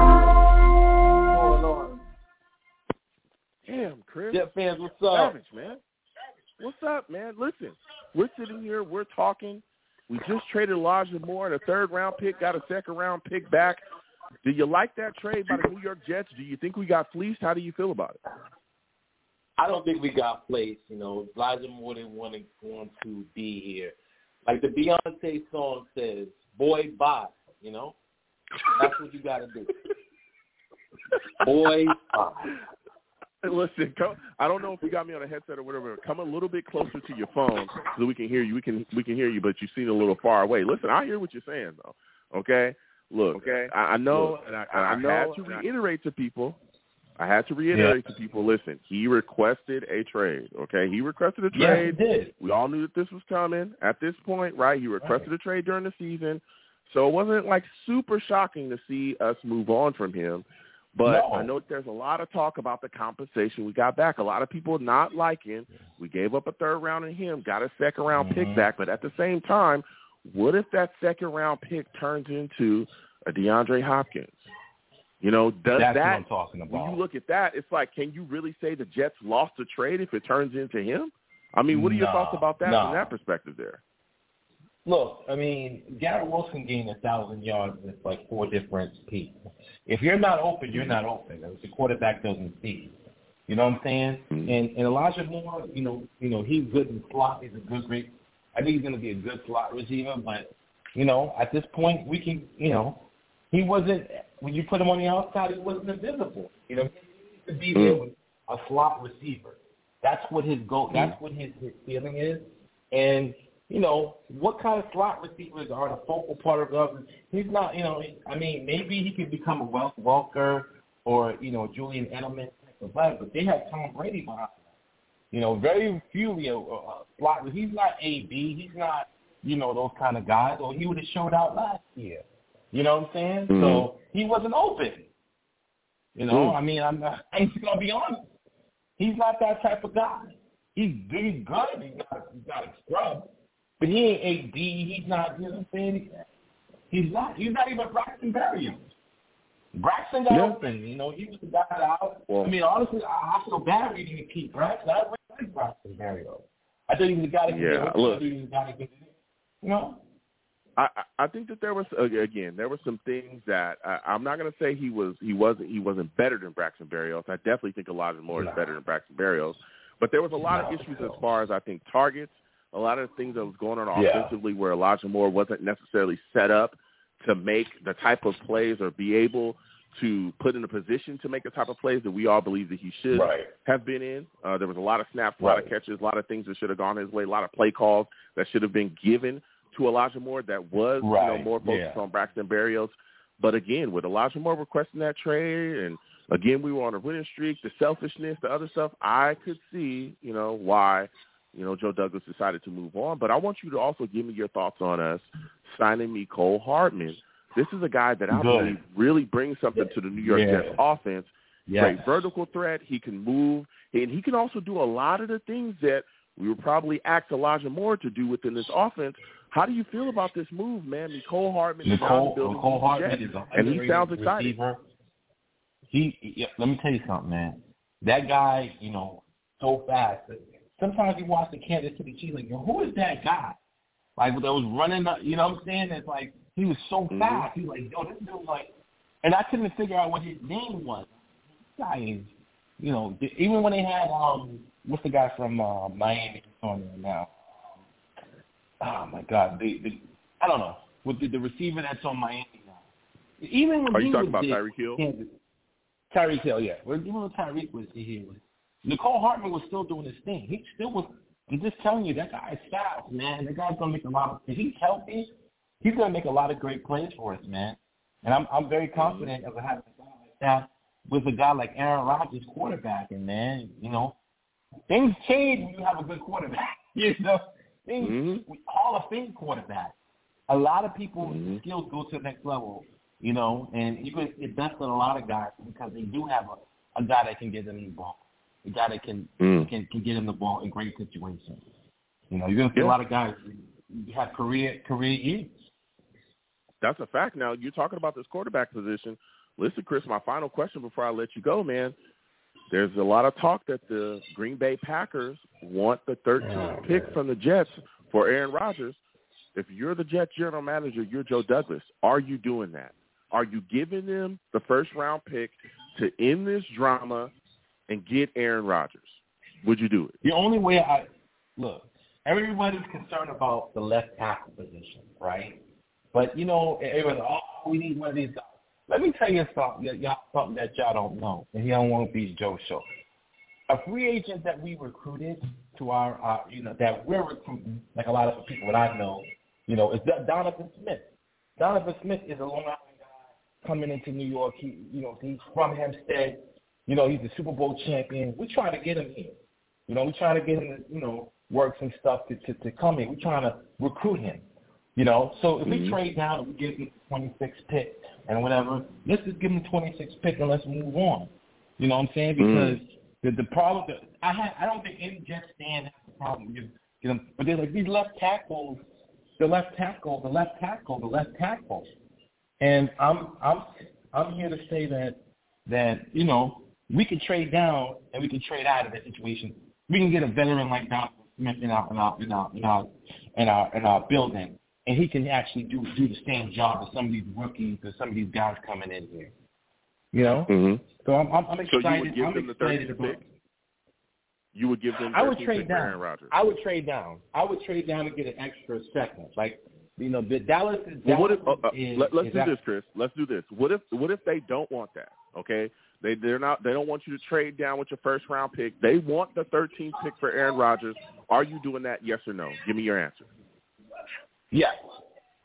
Damn, Chris. Jet fans, what's up? Savage, man. What's up, man? Listen, we're sitting here, we're talking. We just traded Elijah Moore and a third round pick, got a second round pick back. Do you like that trade by the New York Jets? Do you think we got fleeced? How do you feel about it? I don't think we got placed. You know, Elijah Moore didn't want to, want to be here. Like the Beyonce song says, boy, bye. You know? That's what you got to do. Boy, bye. Listen, come, I don't know if you got me on a headset or whatever. Come a little bit closer to your phone so we can hear you. We can we can hear you, but you seem a little far away. Listen, I hear what you're saying though. Okay, look, Okay. I, I know, Look, and I, I I, know, had to and I- reiterate to people. I had to reiterate to people. Listen, he requested a trade. Okay, he requested a trade. he did. We all knew that this was coming at this point, right? He requested a trade during the season. So it wasn't like super shocking to see us move on from him. But No. I know there's a lot of talk about the compensation we got back. A lot of people not liking. We gave up a third round in him, got a second round pick Mhm. back. But at the same time, what if that second round pick turns into a DeAndre Hopkins? You know, does That's what that I'm talking when you look at that, it's like, can you really say the Jets lost the trade if it turns into him? I mean, what are your Nah, thoughts about that nah. from that perspective there? Look, I mean, Garrett Wilson gained a thousand yards with like four different people. If you're not open, you're not open. If the quarterback doesn't see. You know what I'm saying? Mhm. And and Elijah Moore, you know, you know, he's good in slot. He's a good great. I think he's going to be a good slot receiver. But you know, at this point, we can, you know, he wasn't when you put him on the outside, he wasn't invisible. You know, he needs to be there Mm. with a slot receiver. That's what his goal. That's what his, his feeling is. And you know, what kind of slot receivers are the focal part of us? He's not, you know, I mean, maybe he could become a Wes Welker or, you know, Julian Edelman type of player, but they have Tom Brady behind them. You know, very few, you know, uh, slot. He's not AB. He's not, you know, those kind of guys, or he would have showed out last year. You know what I'm saying? Mhm. So he wasn't open. You know, Mm. I mean, I'm not, I'm just gonna be honest. He's not that type of guy. He's he's good. He's not he's not a scrub, but he ain't AD. He's not. You know what I'm saying? He's not. He's not even Braxton Berrios. Braxton got Yeah. open. You know, he was the guy that I, Well- I mean, honestly, I, I feel bad we didn't keep Braxton. I really like Braxton Berrios. I thought he was the guy that Yeah, look. I thought he was the guy that you know. I, I think that there was uh, again there were some things that I, I'm not going to say he was he wasn't he wasn't better than Braxton Berrios. I definitely think Elijah Moore is No. better than Braxton Berrios, but there was a lot of issues no. as far as I think targets, a lot of things that was going on Yeah. offensively where Elijah Moore wasn't necessarily set up to make the type of plays or be able to put in a position to make the type of plays that we all believe that he should Right. have been in. Uh, there was a lot of snaps, a lot of catches, a lot of things that should have gone his way, a lot of play calls that should have been given to Elijah Moore that was you know, more focused yeah. on Braxton Berrios. But again, with Elijah Moore requesting that trade, and again we were on a winning streak, the selfishness, the other stuff, I could see, you know, why, you know, Joe Douglas decided to move on. But I want you to also give me your thoughts on us signing Mecole Hardman. This is a guy that I Good. believe really brings something to the New York Yeah. Jets offense. Yes. Great vertical threat. He can move, and he can also do a lot of the things that we would probably ask Elijah Moore to do within this offense. How do you feel about this move, man? Mecole Hardman is now in the Mecole, Mecole Hardman is a and he sounds excited. receiver. He, yeah, let me tell you something, man. That guy, you know, so fast. Sometimes you watch the Kansas City Chiefs, like, who is that guy? Like that was running, up, you know what I'm saying? It's like he was so Mhm. fast. He was like, yo, this dude like, and I couldn't figure out what his name was. This guy is, you know, even when they had um, what's the guy from uh, Miami who's on there now? Oh my God, the, the I don't know with the, the receiver that's on Miami now. Even when Are you talking about Tyreek Hill? Kansas- Tyreek Hill, yeah. Well, even when Tyreek was here, Mecole Hardman was still doing his thing. He still was. I'm just telling you, that guy is fast, man. That guy's gonna make a lot of. If he's healthy, he's gonna make a lot of great plays for us, man. And I'm I'm very mm-hmm. confident of having a guy like that with a guy like Aaron Rodgers quarterbacking, man. You know, things change when you have a good quarterback. You know, things Mhm. Hall of Fame quarterback. A lot of people's Mhm. skills go to the next level, you know, and you can invest in a lot of guys because they do have a, a guy that can get them the ball, a guy that can Mm. can can get him the ball in great situations. You know, you're gonna see Yeah. a lot of guys have career career years. That's a fact. Now you're talking about this quarterback position. Listen, Chris, my final question before I let you go, man. There's a lot of talk that the Green Bay Packers want the 13th Oh, pick man. from the Jets for Aaron Rodgers. If you're the Jets general manager, you're Joe Douglas. Are you doing that? Are you giving them the first round pick to end this drama and get Aaron Rodgers? Would you do it? The only way I look, everybody's concerned about the left tackle position, right? But you know, everyone's oh, we need one of these guys. Let me tell you something, y'all, something that y'all don't know, and don't want to be Joe show. A free agent that we recruited to our, our, you know, that we're recruiting, like a lot of the people that I know, you know, is Donovan Smith. Donovan Smith is a Long Island guy coming into New York. He, you know, he's from Hempstead. You know, he's a Super Bowl champion. We try to get him here. You know, we're trying to get him to, you know, work some stuff to, to, to come in. We're trying to recruit him. You know, so if we Mhm. trade down and we give him 26 pick and whatever, let's just give him the 26 pick and let's move on. You know what I'm saying? Mhm. Because the the problem that I had, I don't think any Jets stand has a problem with you know, but they're like these left tackles, the left tackle, the left tackle, the left tackle, and I'm I'm I'm here to say that that you know we can trade down and we can trade out of that situation. We can get a veteran like Donovan Smith in our in our in our in our in our, in our building, and he can actually do do the same job as some of these rookies or some of these guys coming in here. You know, Mm-hmm. so I'm I'm, I'm So excited. you would give I'm them the excited 13th about. pick? You would give them I would trade down. I would trade down. I would trade down to get an extra second. Like you know, the Dallas is. Well, what if? Uh, uh, is, let, let's is do at- this, Chris. Let's do this. What if? What if they don't want that? Okay, they they're not. They don't want you to trade down with your first round pick. They want the 13th pick for Aaron Rodgers. Are you doing that? Yes or no? Give me your answer. Yes,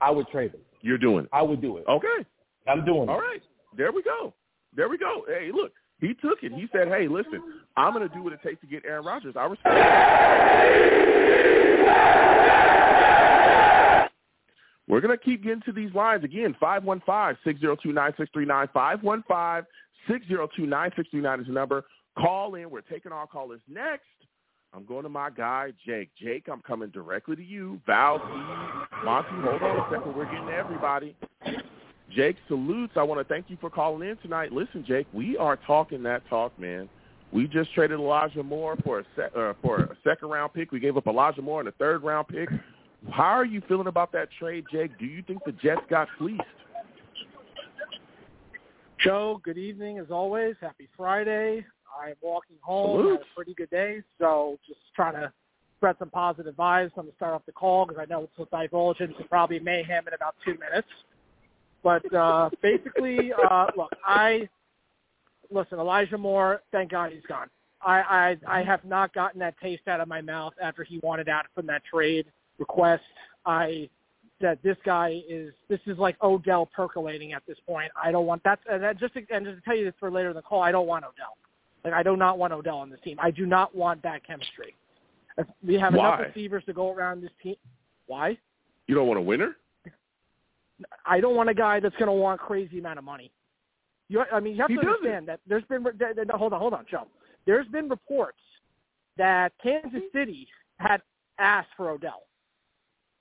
I would trade it. You're doing it. I would do it. Okay. I'm doing All it. right. There we go. There we go. Hey, look, he took it. He said, "Hey, listen, I'm going to do what it takes to get Aaron Rodgers." I respect. It. We're going to keep getting to these lines again. Five one five six zero two nine six three nine. Five one five six zero two nine six three nine is the number. Call in. We're taking our callers next. I'm going to my guy, Jake. Jake, I'm coming directly to you. Val, Monty, hold on a second. We're getting to everybody. Jake salutes. I want to thank you for calling in tonight. Listen, Jake, we are talking that talk, man. We just traded Elijah Moore for a sec, uh, for a second round pick. We gave up Elijah Moore and a third round pick. How are you feeling about that trade, Jake? Do you think the Jets got fleeced? Joe, good evening as always. Happy Friday. I'm walking home. Salute. Had a pretty good day, so just trying to spread some positive vibes. I'm going to start off the call because I know it's will divulge into probably mayhem in about two minutes. But uh, basically, uh, look, I listen. Elijah Moore, thank God he's gone. I, I I have not gotten that taste out of my mouth after he wanted out from that trade request. I that this guy is this is like Odell percolating at this point. I don't want that. And that just and just to tell you this for later in the call, I don't want Odell. Like I do not want Odell on this team. I do not want that chemistry. We have Why? enough receivers to go around this team. Why? You don't want a winner? I don't want a guy that's going to want crazy amount of money. You, I mean, you have He to doesn't. understand that there's been. Hold on, hold on, Joe. There's been reports that Kansas City had asked for Odell,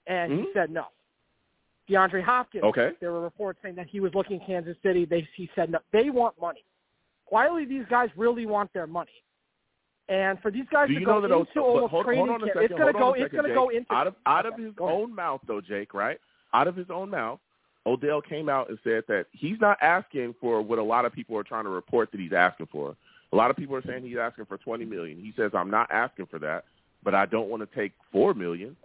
and he Mhm. said no. DeAndre Hopkins. Okay. There were reports saying that he was looking at Kansas City. They he said no. They want money. Quietly, these guys really want their money. And for these guys to go into but almost hold, training hold camp, second. it's going to go. on a It's going to go into out of out of Okay, his own mouth, though, Jake. Right? Out of his own mouth, Odell came out and said that he's not asking for what a lot of people are trying to report that he's asking for. A lot of people are saying he's asking for twenty million. He says I'm not asking for that, but I don't want to take four million.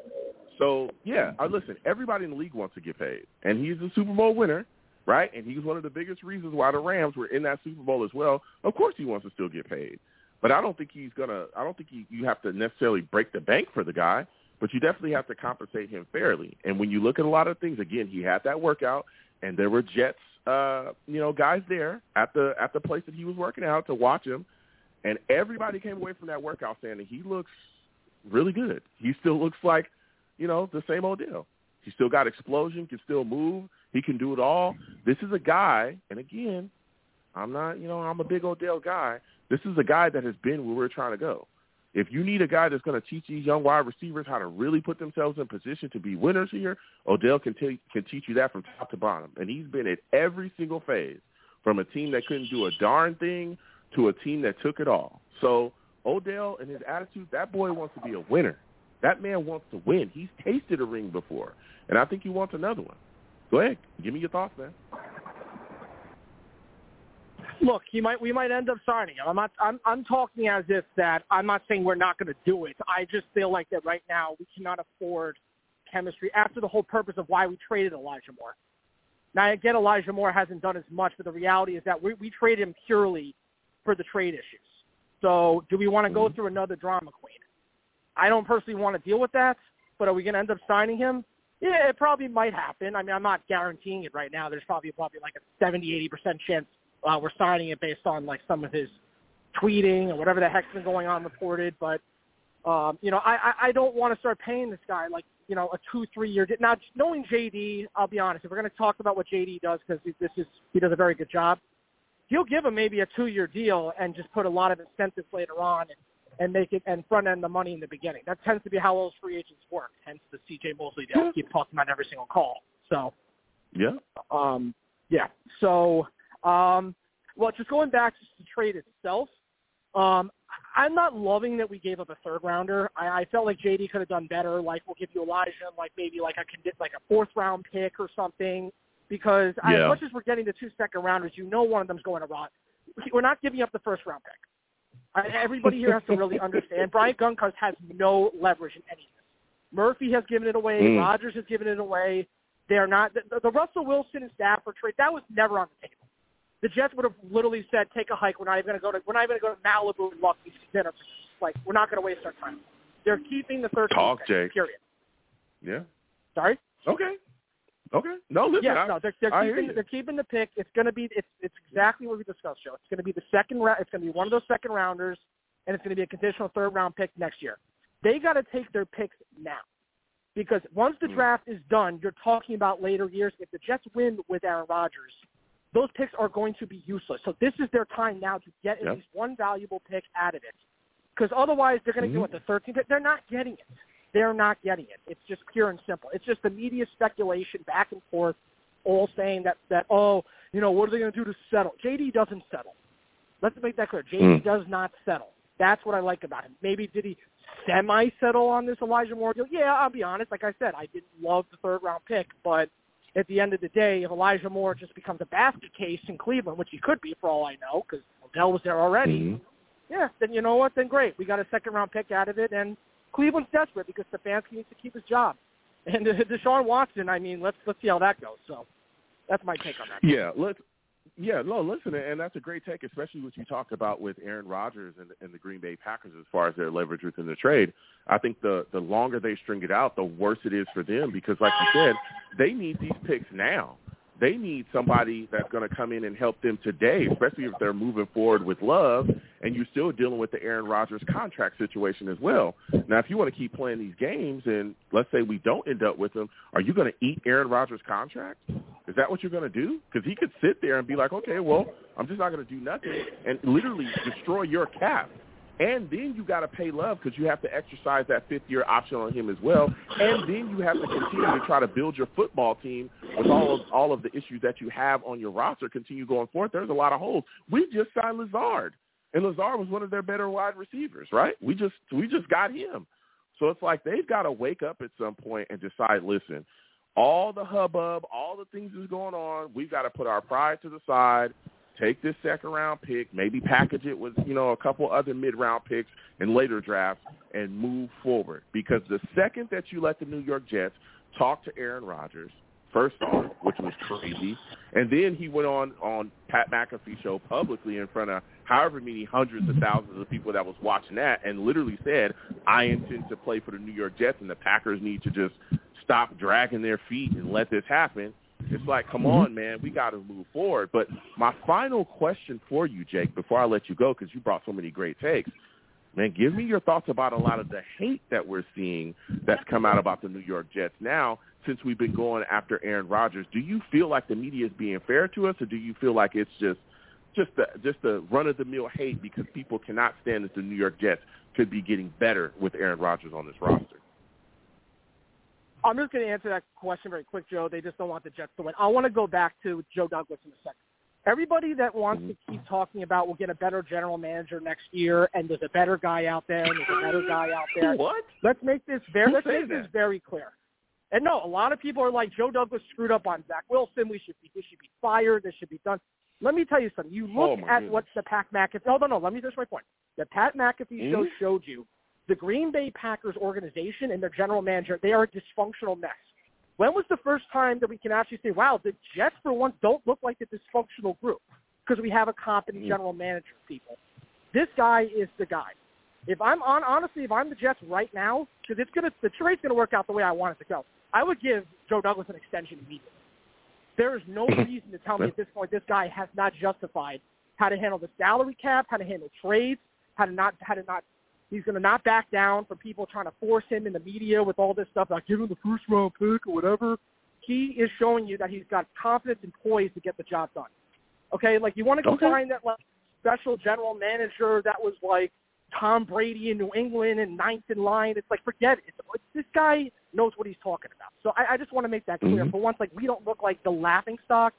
So yeah, uh, listen. Everybody in the league wants to get paid, and he's a Super Bowl winner, right? And he's one of the biggest reasons why the Rams were in that Super Bowl as well. Of course, he wants to still get paid, but I don't think he's gonna. I don't think he, you have to necessarily break the bank for the guy, but you definitely have to compensate him fairly. And when you look at a lot of things, again, he had that workout, and there were Jets, uh, you know, guys there at the at the place that he was working out to watch him, and everybody came away from that workout saying that he looks really good. He still looks like, you know, the same Odell. He still got explosion, can still move. He can do it all. This is a guy, and again, I'm not, you know, I'm a big Odell guy. This is a guy that has been where we're trying to go. If you need a guy that's going to teach these young wide receivers how to really put themselves in position to be winners here, Odell can, t- can teach you that from top to bottom. And he's been at every single phase, from a team that couldn't do a darn thing to a team that took it all. So Odell and his attitude, that boy wants to be a winner. That man wants to win. He's tasted a ring before, and I think he wants another one. Go ahead, give me your thoughts, man. Look, he might. We might end up signing him. I'm not. I'm. I'm talking as if that. I'm not saying we're not going to do it. I just feel like that right now we cannot afford chemistry after the whole purpose of why we traded Elijah Moore. Now I get Elijah Moore hasn't done as much, but the reality is that we, we traded him purely for the trade issues. So do we want to go mm-hmm. through another drama queen? I don't personally want to deal with that, but are we going to end up signing him? Yeah, it probably might happen. I mean, I'm not guaranteeing it right now. There's probably probably like a 70, 80% chance uh, we're signing it based on like some of his tweeting or whatever the heck's been going on reported. But um, you know, I, I, I don't want to start paying this guy like you know a two, three year. Now, knowing JD, I'll be honest. If we're going to talk about what JD does, because this is he does a very good job, he'll give him maybe a two year deal and just put a lot of incentives later on and, and make it and front end the money in the beginning. That tends to be how those free agents work. Hence the CJ Mosley deal. I keep talking about every single call. So. Yeah. Um, yeah. So, um, well, just going back to the trade itself, um, I- I'm not loving that we gave up a third rounder. I, I felt like JD could have done better. Like we'll give you Elijah, like maybe like a like a fourth round pick or something. Because Yeah. as much as we're getting the two second rounders, you know one of them's going to rot. We're not giving up the first round pick. I, everybody here has to really understand. Brian Gutekunst has no leverage in any of this. Murphy has given it away. Mm. Rodgers has given it away. They're not the, the Russell Wilson and Stafford trade. That was never on the table. The Jets would have literally said, "Take a hike. We're not even going to go to. We're not even going to go to Malibu and Lucky dinner. Like we're not going to waste our time." They're keeping the 13th Talk, Jake. Period. Yeah. Sorry. Okay. Okay. No, listen. Yeah, I, no, they're, they're I keeping they're keeping the pick. It's going to be it's it's exactly what we discussed, Joe. It's going to be the second round. It's going to be one of those second rounders, and it's going to be a conditional third round pick next year. They got to take their picks now, because once the Mm. draft is done, you're talking about later years. If the Jets win with Aaron Rodgers, those picks are going to be useless. So this is their time now to get at Yep. least one valuable pick out of it, because otherwise they're going to Mhm. do it the 13th. They're not getting it. They're not getting it. It's just pure and simple. It's just the media speculation back and forth, all saying that that oh, you know, what are they going to do to settle? JD doesn't settle. Let's make that clear. JD Mm. does not settle. That's what I like about him. Maybe did he semi settle on this Elijah Moore deal? Yeah, I'll be honest. Like I said, I didn't love the third round pick, but at the end of the day, if Elijah Moore just becomes a basket case in Cleveland, which he could be for all I know, because Odell was there already, Mhm. yeah, then you know what? Then great. We got a second round pick out of it, and Cleveland's desperate because Stefanski needs to keep his job. And uh, Deshaun Watson, I mean, let's let's see how that goes. So that's my take on that. Yeah, let's yeah, no, listen, and that's a great take, especially what you talked about with Aaron Rodgers and, and the Green Bay Packers as far as their leverage within the trade. I think the the longer they string it out, the worse it is for them because, like you said, they need these picks now. They need somebody that's going to come in and help them today, especially if they're moving forward with Love, and you're still dealing with the Aaron Rodgers contract situation as well. Now, if you want to keep playing these games, and let's say we don't end up with him, are you going to eat Aaron Rodgers' contract? Is that what you're going to do? Because he could sit there and be like, okay, well, I'm just not going to do nothing and literally destroy your cap. And then you got to pay love because you have to exercise that fifth year option on him as well. And then you have to continue to try to build your football team with all of all of the issues that you have on your roster. Continue going forward. There's a lot of holes. We just signed Lazard, and Lazard was one of their better wide receivers, right? We just we just got him. So it's like they've got to wake up at some point and decide, listen, all the hubbub, all the things that's going on, we've got to put our pride to the side, take this second round pick, maybe package it with, you know, a couple other mid round picks and later drafts and move forward. Because the second that you let the New York Jets talk to Aaron Rodgers, first off, which was crazy, and then he went on on Pat McAfee show publicly in front of however many hundreds of thousands of people that was watching that and literally said, I intend to play for the New York Jets and the Packers need to just stop dragging their feet and let this happen. It's like, come mm-hmm. on, man, we got to move forward. But my final question for you, Jake, before I let you go, because you brought so many great takes, man, give me your thoughts about a lot of the hate that we're seeing that's come out about the New York Jets now since we've been going after Aaron Rodgers. Do you feel like the media is being fair to us, or do you feel like it's just just the just the run of the mill hate because people cannot stand that the New York Jets could be getting better with Aaron Rodgers on this roster? I'm just going to answer that question very quick, Joe. They just don't want the Jets to win. I want to go back to Joe Douglas in a second. Everybody that wants to keep talking about we'll get a better general manager next year and there's a better guy out there and there's a better guy out there. What? Let's make this very let's make that? this very clear. And no, a lot of people are like Joe Douglas screwed up on Zach Wilson. We should be this should be fired. This should be done. Let me tell you something. You look oh at goodness. what the Pat McAfee. No, no, no. Let me finish my point. The Pat McAfee mm-hmm. show showed you the Green Bay Packers organization and their general manager. They are a dysfunctional mess. When was the first time that we can actually say, wow, the Jets for once don't look like a dysfunctional group because we have a competent mm-hmm. general manager, people. This guy is the guy. If I'm on, honestly, if I'm the Jets right now, because it's gonna, the trade's gonna work out the way I want it to go. I would give Joe Douglas an extension immediately. There is no reason to tell me at this point this guy has not justified how to handle the salary cap, how to handle trades, how to not, how to not He's going to not back down from people trying to force him in the media with all this stuff, like give him the first round pick or whatever. He is showing you that he's got confidence and poise to get the job done. Okay, like you want to go Okay. find that like special general manager that was like Tom Brady in New England and ninth in line. It's like forget it. It's, it's, this guy knows what he's talking about. So I, I just want to make that clear. Mhm. For once, like we don't look like the laughing stock,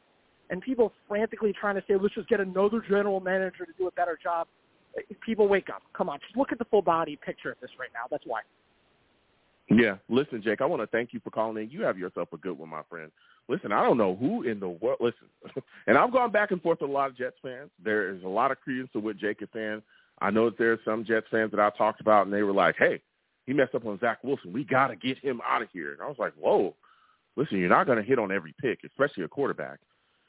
and people frantically trying to say let's just get another general manager to do a better job people wake up. Come on, just look at the full body picture of this right now. That's why. Yeah, listen, Jake, I want to thank you for calling in. You have yourself a good one, my friend. Listen, I don't know who in the world. Listen, and I've gone back and forth with a lot of Jets fans. There is a lot of credence to what Jake is saying. I know that there are some Jets fans that I talked about, and they were like, "Hey, he messed up on Zach Wilson. We got to get him out of here." And I was like, "Whoa, listen, you're not going to hit on every pick, especially a quarterback.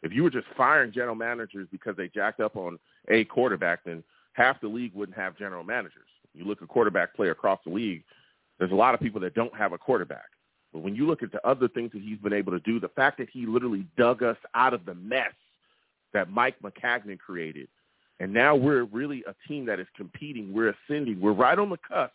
If you were just firing general managers because they jacked up on a quarterback, then half the league wouldn't have general managers. You look at quarterback play across the league, there's a lot of people that don't have a quarterback. But when you look at the other things that he's been able to do, the fact that he literally dug us out of the mess that Mike Maccagnan created, and now we're really a team that is competing. We're ascending. We're right on the cusp.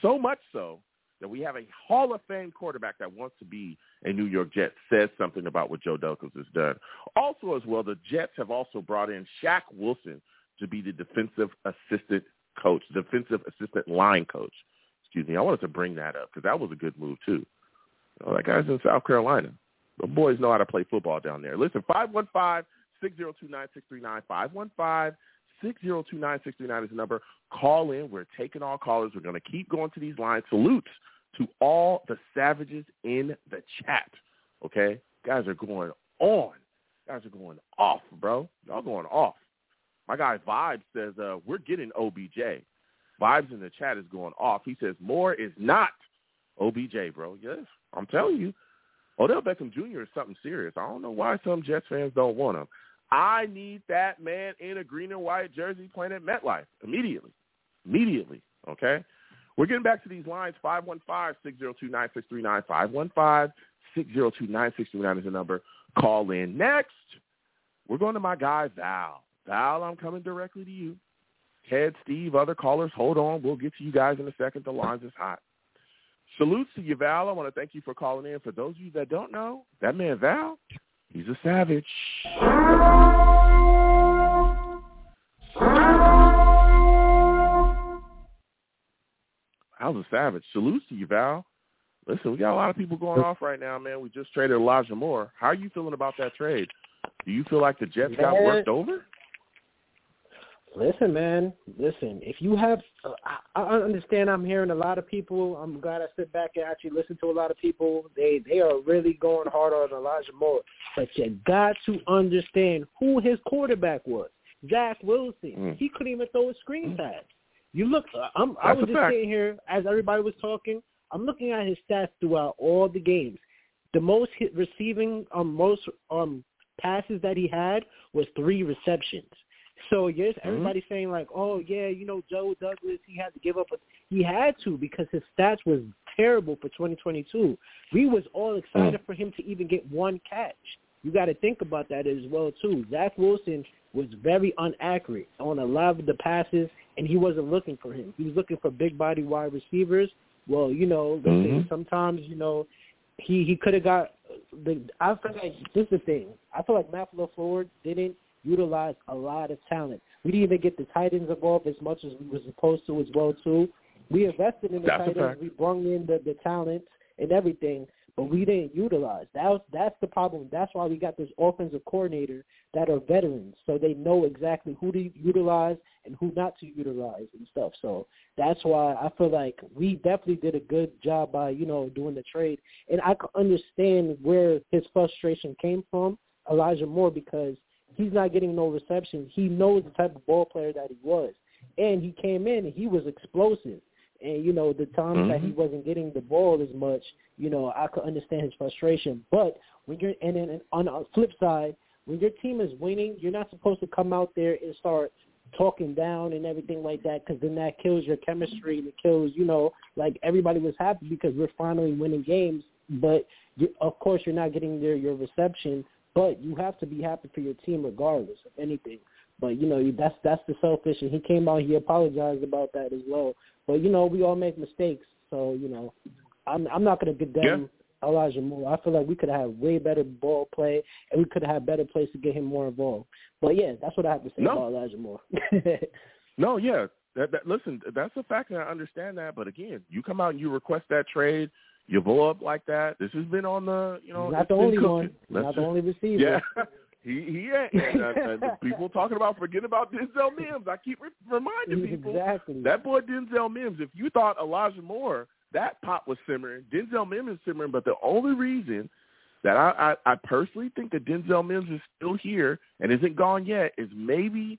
So much so that we have a Hall of Fame quarterback that wants to be a New York Jet says something about what Joe Douglas has done. Also, as well, the Jets have also brought in Shaq Wilson to be the defensive assistant coach, defensive assistant line coach. Excuse me. I wanted to bring that up because that was a good move too. You know, that guy's in South Carolina. The boys know how to play football down there. Listen, five one five six zero two nine six three nine five one five six zero two nine six three nine is the number. Call in. We're taking all callers. We're going to keep going to these lines. Salutes to all the savages in the chat. Okay, guys are going on. Guys are going off, bro. Y'all going off. My guy Vibe says uh, we're getting OBJ. Vibes in the chat is going off. He says Moore is not OBJ, bro. Yes, I'm telling you. Odell Beckham Jr. is something serious. I don't know why some Jets fans don't want him. I need that man in a green and white jersey playing at MetLife immediately. Immediately. Okay? We're getting back to these lines. 515-602-9639. 515-602-9639 is the number. Call in. Next, we're going to my guy, Val. Val, I'm coming directly to you. Ted, Steve, other callers, hold on. We'll get to you guys in a second. The lines is hot. Salutes to you, Val. I want to thank you for calling in. For those of you that don't know, that man, Val, he's a savage. Val's a savage. Salutes to you, Val. Listen, we got a lot of people going off right now, man. We just traded Elijah Moore. How are you feeling about that trade? Do you feel like the Jets got worked over? Listen, man. Listen, if you have, uh, I, I understand. I'm hearing a lot of people. I'm glad I sit back and actually listen to a lot of people. They they are really going hard on Elijah Moore, but you got to understand who his quarterback was. Zach Wilson. Mm. He couldn't even throw a screen mm. pass. You look. Uh, I'm, I was just fact. sitting here as everybody was talking. I'm looking at his stats throughout all the games. The most hit receiving, um, most um passes that he had was three receptions. So yes, mm-hmm. everybody's saying like, oh yeah, you know Joe Douglas, he had to give up. A, he had to because his stats was terrible for 2022. We was all excited mm. for him to even get one catch. You got to think about that as well too. Zach Wilson was very inaccurate on a lot of the passes, and he wasn't looking for him. He was looking for big body wide receivers. Well, you know, mm-hmm. sometimes you know he he could have got the. I feel like this is the thing. I feel like Matt LaFleur didn't utilize a lot of talent. We didn't even get the tight ends involved as much as we were supposed to as well too. We invested in the That's tight ends. We brought in the the talent and everything, but we didn't utilize. That was, that's the problem. That's why we got this offensive coordinator that are veterans, so they know exactly who to utilize and who not to utilize and stuff. So that's why I feel like we definitely did a good job by you know doing the trade, and I can understand where his frustration came from, Elijah Moore, because he's not getting no reception. He knows the type of ball player that he was, and he came in and he was explosive. And you know the times mm-hmm. that he wasn't getting the ball as much, you know I could understand his frustration. But when you're and then on the flip side, when your team is winning, you're not supposed to come out there and start talking down and everything like that because then that kills your chemistry and it kills you know like everybody was happy because we're finally winning games but you, of course you're not getting their your reception but you have to be happy for your team regardless of anything but you know that's that's the selfish and he came out he apologized about that as well but you know we all make mistakes so you know i'm i'm not going to condemn yeah. Elijah Moore. I feel like we could have way better ball play, and we could have had better plays to get him more involved. But yeah, that's what I have to say no. about Elijah Moore. no, yeah. That, that, listen, that's a fact, and I understand that. But again, you come out and you request that trade, you blow up like that. This has been on the, you know, not the only one, not just, the only receiver. Yeah. He he ain't. And, uh, and people talking about forget about Denzel Mims. I keep re- reminding people exactly. that boy Denzel Mims. If you thought Elijah Moore that pot was simmering. Denzel Mims is simmering, but the only reason that I, I, I personally think that Denzel Mims is still here and isn't gone yet is maybe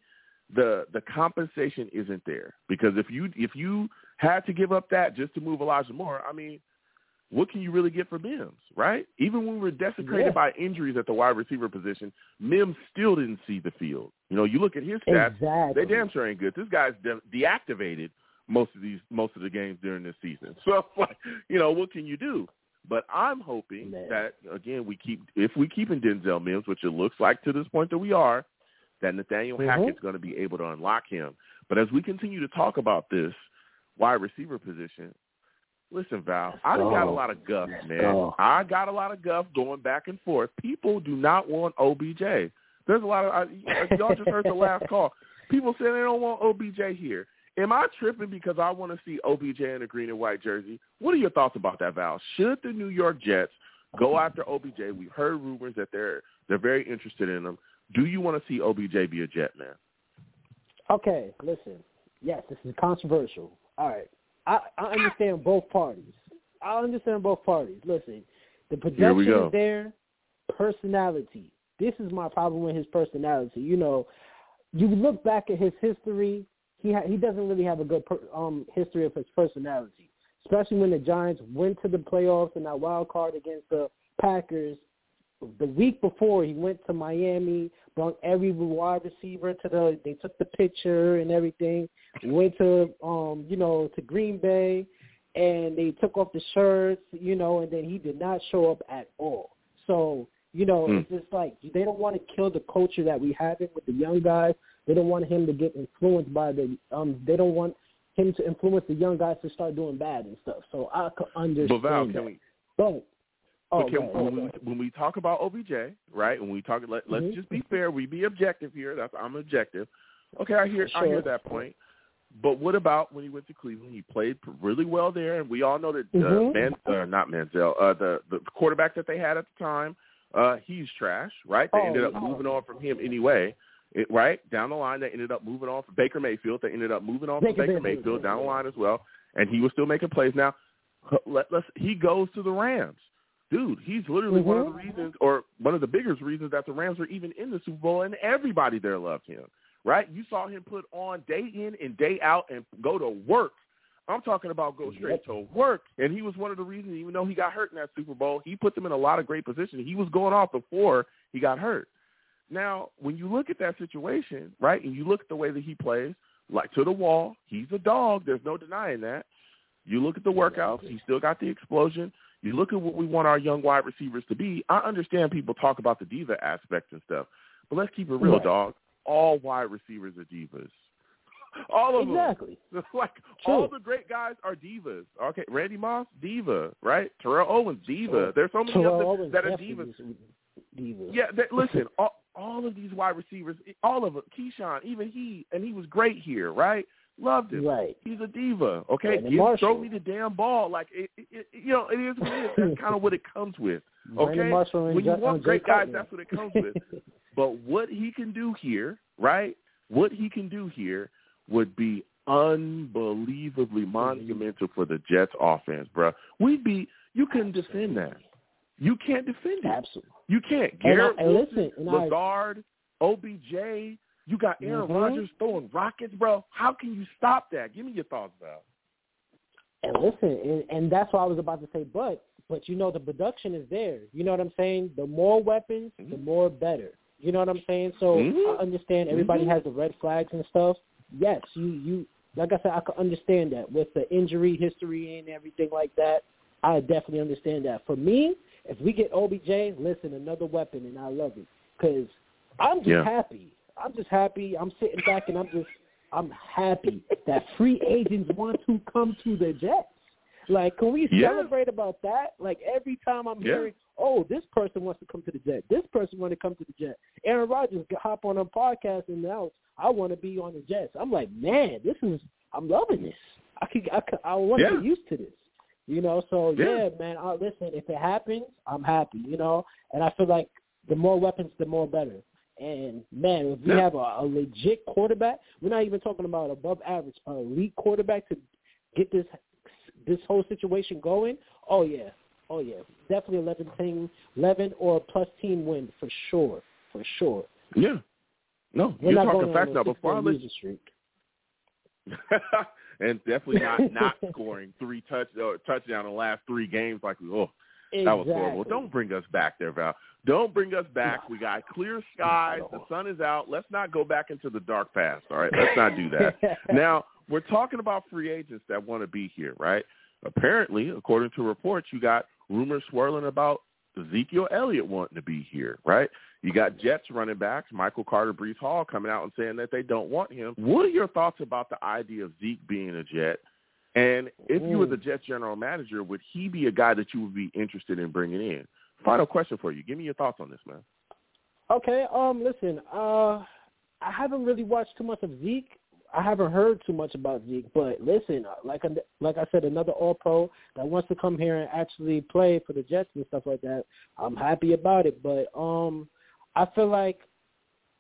the the compensation isn't there. Because if you if you had to give up that just to move Elijah Moore, I mean, what can you really get for Mims, right? Even when we were desecrated yeah. by injuries at the wide receiver position, Mims still didn't see the field. You know, you look at his stats; exactly. they damn sure ain't good. This guy's de- deactivated most of these most of the games during this season. So like, you know, what can you do? But I'm hoping Man. that again we keep if we keep in Denzel Mims, which it looks like to this point that we are, that Nathaniel mm-hmm. Hackett's going to be able to unlock him. But as we continue to talk about this wide receiver position, listen, Val, I oh. got a lot of guff, man. Oh. I got a lot of guff going back and forth. People do not want OBJ. There's a lot of I, y'all just heard the last call. People saying they don't want OBJ here. Am I tripping because I want to see OBJ in a green and white jersey? What are your thoughts about that, Val? Should the New York Jets go after OBJ? We've heard rumors that they're they're very interested in him. Do you want to see OBJ be a Jet man? Okay, listen. Yes, this is controversial. All right, I, I understand both parties. I understand both parties. Listen, the production is there. Personality. This is my problem with his personality. You know, you look back at his history he ha- he doesn't really have a good per- um history of his personality, especially when the Giants went to the playoffs in that wild card against the Packers. The week before, he went to Miami, brought every wide receiver to the. They took the picture and everything. Went to um you know to Green Bay, and they took off the shirts, you know, and then he did not show up at all. So you know, Mm. it's just like they don't want to kill the culture that we have it with the young guys. They don't want him to get influenced by the. Um, they don't want him to influence the young guys to start doing bad and stuff. So I could But understand Val, that. we? But oh, go ahead. when, we, when we talk about OBJ, right? When we talk, let, let's Mhm. just be fair. We be objective here. That's I'm objective. Okay, I hear I hear that point. But what about when he went to Cleveland? He played really well there, and we all know that uh, Mhm. Man, uh, not Manziel, uh, the the quarterback that they had at the time, uh, he's trash, right? They Oh, ended up yeah. moving on from him anyway. It, right down the line, they ended up moving on from Baker Mayfield. They ended up moving on from Baker Baker Mayfield, Mayfield down the line as well, and he was still making plays. Now, let, let's he goes to the Rams dude, he's literally one of the Mhm. reasons, or one of the biggest reasons that the Rams are even in the Super Bowl, and everybody there loved him, right? You saw him put on day in and day out and go to work. I'm talking about go straight Yep. to work, and he was one of the reasons. Even though he got hurt in that Super Bowl, he put them in a lot of great positions. He was going off before he got hurt. Now, when you look at that situation, right, and you look at the way that he plays, like to the wall, he's a dog. There's no denying that. You look at the workouts, he's still got the explosion. You look at what we want our young wide receivers to be. I understand people talk about the diva aspect and stuff, but let's keep it real, Right. dog. All wide receivers are divas. All of exactly. them. like True. all the great guys are divas. Okay, Randy Moss, diva, right? Terrell Owens, diva. There's so many Terrell of them that are divas. divas. Yeah, that, listen, all, all of these wide receivers, all of them, Keyshawn, even he, and he was great here, right? Loved him. Right. He's a diva. Okay, Brandon Give- throw me the damn ball. Like it, it, you know, it is what it is. That's kind of what it comes with. Okay, when you want great guys, that's what it comes with. But what he can do here, right? What he can do here would be unbelievably mm-hmm. monumental for the Jets offense, bro. We'd be you couldn't defend that. You can't defend it. Absolutely. You can't. And I- Garrett and Wilson, listen, and I- Lazard, OBJ. You got Aaron Mhm. Rodgers throwing rockets, bro. How can you stop that? Give me your thoughts, Val. And listen, and, and that's what I was about to say. But but you know the production is there. You know what I'm saying? The more weapons, the Mhm. more better. You know what I'm saying? So Mhm. I understand everybody Mhm. has the red flags and stuff. Yes, you you like I said, I can understand that with the injury history and everything like that. I definitely understand that. For me, if we get OBJ, listen, another weapon, and I love it because I'm just Yeah. happy. I'm just happy. I'm sitting back and I'm just I'm happy that free agents want to come to the Jets. Like, can we Yeah. celebrate about that? Like every time I'm Yeah. hearing, oh, this person wants to come to the Jets. This person want to come to the Jets. Aaron Rodgers hop on a podcast and now I want to be on the Jets. I'm like, man, this is I'm loving this. I could I could, I want to Yeah. get used to this. You know, so Yeah. yeah, man. I, listen, if it happens, I'm happy. You know, and I feel like the more weapons, the more better. And man, if we have a, a legit quarterback, we're not even talking about above average, an elite quarterback to get this this whole situation going. Oh yeah, oh yeah, definitely 11 team, 11 or plus team win for sure, for sure. Yeah. No, We're you're talking facts now. Before I let and definitely not not scoring three touch or touchdown in the last three games like oh that was horrible. Don't bring us back there, Val. Don't bring us back. We got clear skies. The sun is out. Let's not go back into the dark past. All right, let's not do that. now we're talking about free agents that want to be here, right? Apparently, according to reports, you got rumors swirling about Ezekiel Elliott wanting to be here, right? You got Jets running backs, Michael Carter, Breece Hall coming out and saying that they don't want him. What are your thoughts about the idea of Zeke being a Jet? And if you were the Jets general manager, would he be a guy that you would be interested in bringing in? Final question for you. Give me your thoughts on this, man. Okay, um, listen, uh, I haven't really watched too much of Zeke. I haven't heard too much about Zeke, but listen, like like I said, another All Pro that wants to come here and actually play for the Jets and stuff like that. I'm happy about it, but um, I feel like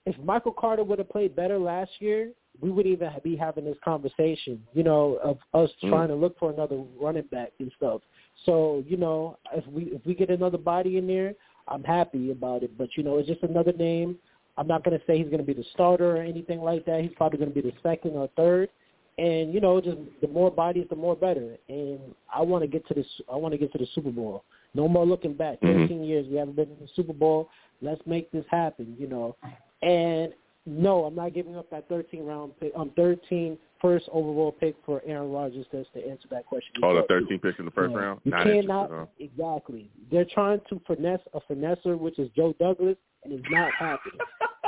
if Michael Carter would have played better last year, we wouldn't even be having this conversation, you know, of us Mm. trying to look for another running back and stuff. So, you know, if we if we get another body in there, I'm happy about it. But you know, it's just another name. I'm not going to say he's going to be the starter or anything like that. He's probably going to be the second or third. And you know, just the more bodies, the more better. And I want to get to this. I want to get to the Super Bowl. No more looking back. Mhm. 13 years we haven't been in the Super Bowl. Let's make this happen. You know. And no, I'm not giving up that 13 round pick. Um, 13 first overall pick for Aaron Rodgers. Just to answer that question. Oh, the 13 picks in the first yeah. round. You Not cannot huh? exactly. They're trying to finesse a finesser, which is Joe Douglas, and it's not happening.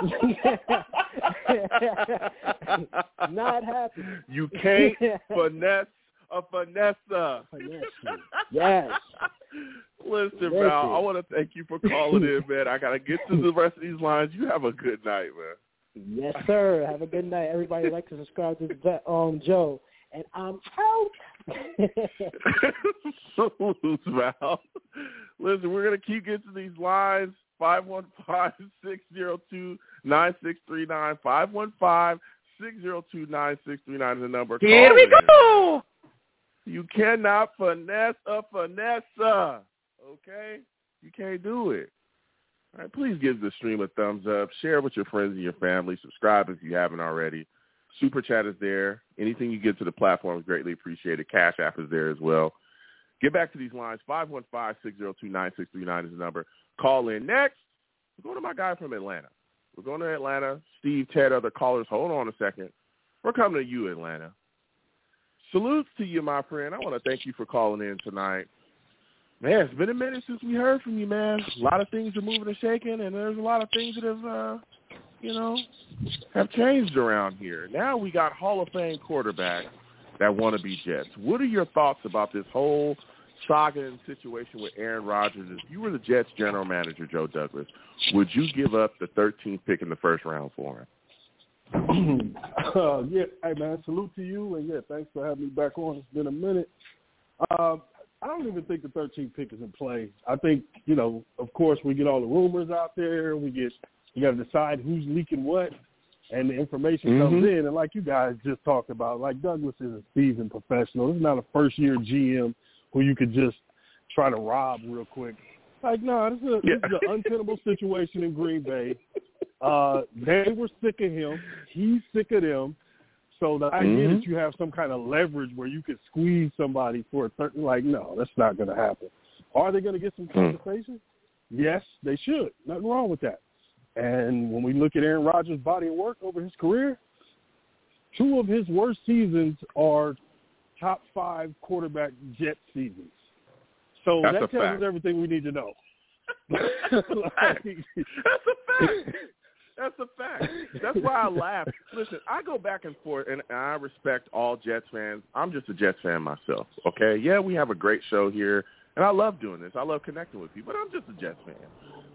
not happening. You can't finesse a. Finesse. Yes. Listen, Listen. Val, I want to thank you for calling in, man. I got to get to the rest of these lines. You have a good night, man. Yes, sir. Have a good night. Everybody like to subscribe to the, um Joe. And I'm out. Salute, Val. Listen, we're going to keep getting to these lines. 515-602-9639. 515-602-9639 is the number. Here Call we in. go. You cannot finesse a finesse. Okay? You can't do it. Right, please give the stream a thumbs up. Share with your friends and your family. Subscribe if you haven't already. Super Chat is there. Anything you get to the platform is greatly appreciated. Cash App is there as well. Get back to these lines. 515-602-9639 is the number. Call in next. We're going to my guy from Atlanta. We're going to Atlanta. Steve, Ted, other callers. Hold on a second. We're coming to you, Atlanta. Salutes to you, my friend. I want to thank you for calling in tonight. Man, it's been a minute since we heard from you, man. A lot of things are moving and shaking, and there's a lot of things that have, uh, you know, have changed around here. Now we got Hall of Fame quarterbacks that want to be Jets. What are your thoughts about this whole saga and situation with Aaron Rodgers? If you were the Jets general manager, Joe Douglas, would you give up the 13th pick in the first round for him? uh, yeah, hey man, salute to you, and yeah, thanks for having me back on. It's been a minute. Uh, I don't even think the 13th pick is in play. I think you know, of course, we get all the rumors out there. We get you got to decide who's leaking what, and the information comes Mhm. in. And like you guys just talked about, like Douglas is a seasoned professional. This is not a first year GM who you could just try to rob real quick. Like, no, this is, a, this is an untenable situation in Green Bay. Uh, they were sick of him. He's sick of them. So the idea Mhm. that you have some kind of leverage where you could squeeze somebody for a certain, like, no, that's not going to happen. Are they going to get some compensation? Yes, they should. Nothing wrong with that. And when we look at Aaron Rodgers' body of work over his career, two of his worst seasons are top five quarterback Jet seasons. So That's that tells fact. us everything we need to know. That's a fact. Like- That's a fact. That's a fact. That's why I laugh. Listen, I go back and forth, and I respect all Jets fans. I'm just a Jets fan myself. Okay, yeah, we have a great show here, and I love doing this. I love connecting with people, but I'm just a Jets fan.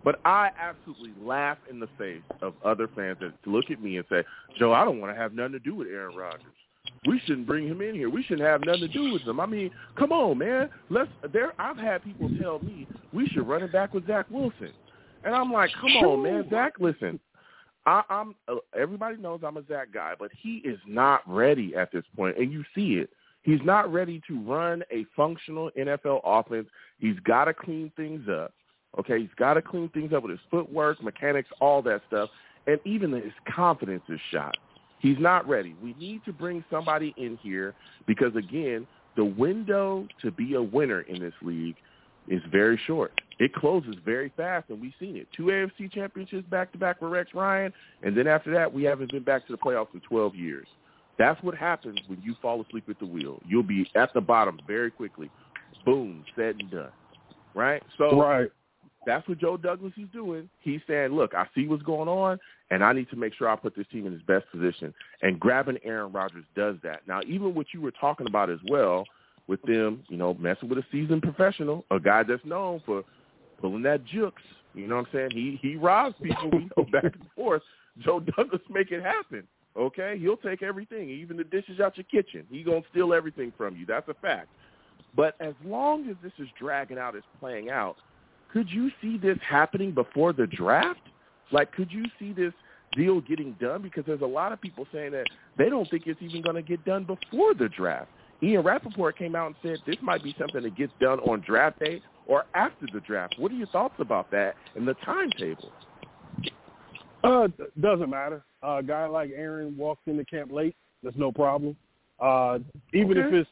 But I absolutely laugh in the face of other fans that look at me and say, "Joe, I don't want to have nothing to do with Aaron Rodgers. We shouldn't bring him in here. We shouldn't have nothing to do with him. I mean, come on, man. Let's." There, I've had people tell me we should run it back with Zach Wilson, and I'm like, "Come on, man, Zach. Listen, I, I'm. Uh, everybody knows I'm a Zach guy, but he is not ready at this point, and you see it. He's not ready to run a functional NFL offense. He's got to clean things up. Okay, he's got to clean things up with his footwork, mechanics, all that stuff, and even his confidence is shot. He's not ready. We need to bring somebody in here because again, the window to be a winner in this league is very short. It closes very fast, and we've seen it. Two AFC championships back to back with Rex Ryan, and then after that, we haven't been back to the playoffs in 12 years. That's what happens when you fall asleep at the wheel. You'll be at the bottom very quickly. Boom, said and done. Right? So right. that's what Joe Douglas is doing. He's saying, look, I see what's going on, and I need to make sure I put this team in its best position. And grabbing Aaron Rodgers does that. Now, even what you were talking about as well, with them, you know, messing with a seasoned professional, a guy that's known for pulling that jukes. You know what I'm saying? He he robs people. We know back and forth. Joe Douglas make it happen. Okay, he'll take everything, even the dishes out your kitchen. He gonna steal everything from you. That's a fact. But as long as this is dragging out, is playing out, could you see this happening before the draft? Like, could you see this deal getting done? Because there's a lot of people saying that they don't think it's even going to get done before the draft. Ian Rapoport came out and said this might be something that gets done on draft day or after the draft. What are your thoughts about that and the timetable? Uh, doesn't matter. Uh, a guy like Aaron walks into camp late. That's no problem. Uh, even Okay. if it's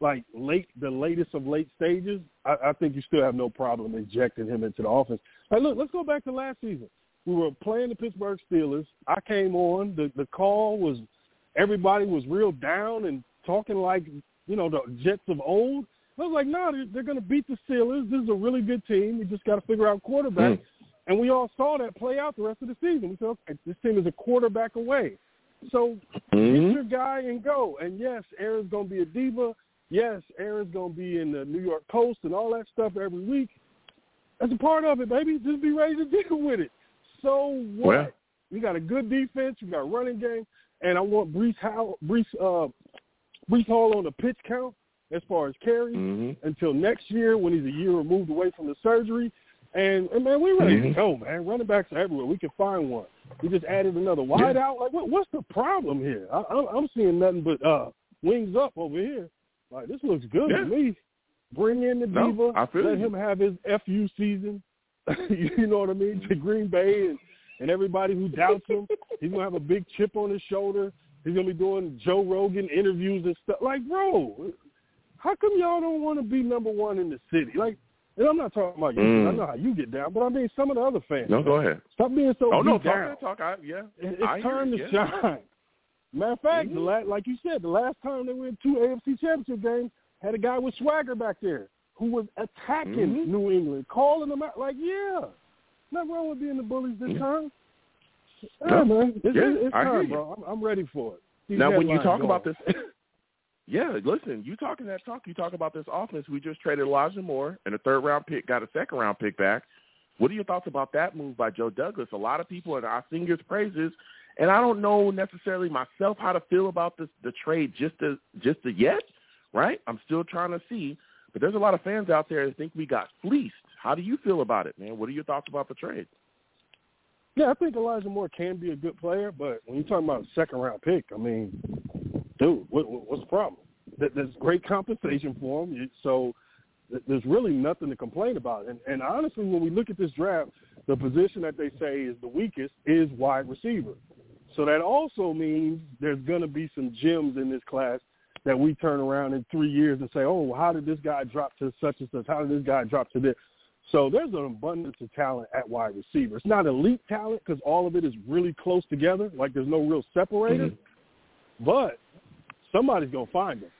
like late, the latest of late stages, I, I think you still have no problem injecting him into the offense. Hey, look, let's go back to last season. We were playing the Pittsburgh Steelers. I came on. The the call was everybody was real down and talking like you know the Jets of old. I was like, no, they're, they're going to beat the Steelers. This is a really good team. We just got to figure out quarterback. Mm. And we all saw that play out the rest of the season. We said, okay, this team is a quarterback away. So Mhm. get your guy and go. And yes, Aaron's going to be a diva. Yes, Aaron's going to be in the New York Post and all that stuff every week. That's a part of it, baby. Just be ready to deal with it. So what? Well. you got a good defense. You got a running game. And I want Breece Hall, Breece, uh, Breece Hall on the pitch count as far as carries Mhm. until next year when he's a year removed away from the surgery. And, and man, we ready to Mhm. go, man. Running backs are everywhere. We can find one. We just added another wide out. Like, what, what's the problem here? I, I'm, I'm seeing nothing but uh, wings up over here. Like, this looks good Yeah. to me. Bring in the No, diva. I feel let you. him have his fu season. you know what I mean? To Green Bay and, and everybody who doubts him. He's gonna have a big chip on his shoulder. He's gonna be doing Joe Rogan interviews and stuff. Like, bro, how come y'all don't want to be number one in the city? Like, and I'm not talking about you. Mm. I know how you get down, but I mean some of the other fans. No, go ahead. Stop being so Oh no, talk down. talk. I, yeah, It- I It's hear time it, to yeah. shine. Matter of fact, the Mhm. last, like you said, the last time they went two AFC Championship games, had a guy with swagger back there who was attacking Mhm. New England, calling them out. Like, yeah, nothing wrong with being the bullies this Yeah. time. Yeah, No. man, it's, Yeah, it's I hear time, bro. I'm, I'm ready for it. These Now, when you talk going. about this, yeah, listen, you talking that talk. You talk about this offense. We just traded Elijah Moore and a third round pick, got a second round pick back. What are your thoughts about that move by Joe Douglas? A lot of people I sing his praises, and I don't know necessarily myself how to feel about this the trade just as just as yet. Right? I'm still trying to see, but there's a lot of fans out there that think we got fleeced. How do you feel about it, man? What are your thoughts about the trade? Yeah, I think Elijah Moore can be a good player, but when you're talking about a second round pick, I mean, dude, what, what, what's the problem? There's great compensation for him, so there's really nothing to complain about. And, and honestly, when we look at this draft, the position that they say is the weakest is wide receiver. So that also means there's going to be some gems in this class that we turn around in three years and say, oh, how did this guy drop to such and such? How did this guy drop to this? So there's an abundance of talent at wide receiver. It's not elite talent because all of it is really close together. Like there's no real separator. Mhm. But somebody's gonna find him.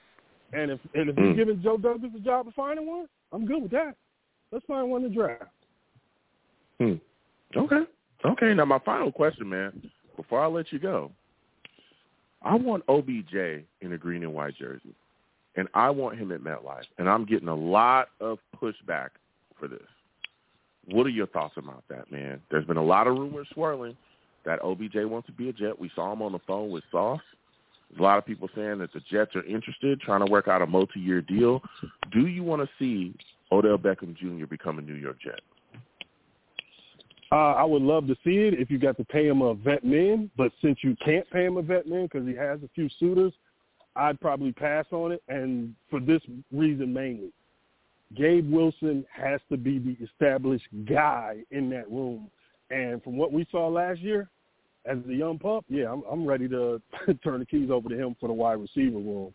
And if and if you're Mm. giving Joe Douglas a job of finding one, I'm good with that. Let's find one to draft. Hmm. Okay. Okay. Now my final question, man, before I let you go, I want OBJ in a green and white jersey, and I want him at MetLife, and I'm getting a lot of pushback for this. What are your thoughts about that, man? There's been a lot of rumors swirling that OBJ wants to be a Jet. We saw him on the phone with Sauce. A lot of people saying that the Jets are interested, trying to work out a multi-year deal. Do you want to see Odell Beckham Jr. become a New York Jet? Uh, I would love to see it if you got to pay him a vet min, but since you can't pay him a vet min because he has a few suitors, I'd probably pass on it, and for this reason mainly. Gabe Wilson has to be the established guy in that room. And from what we saw last year, as a young pup, yeah, I'm, I'm ready to turn the keys over to him for the wide receiver room.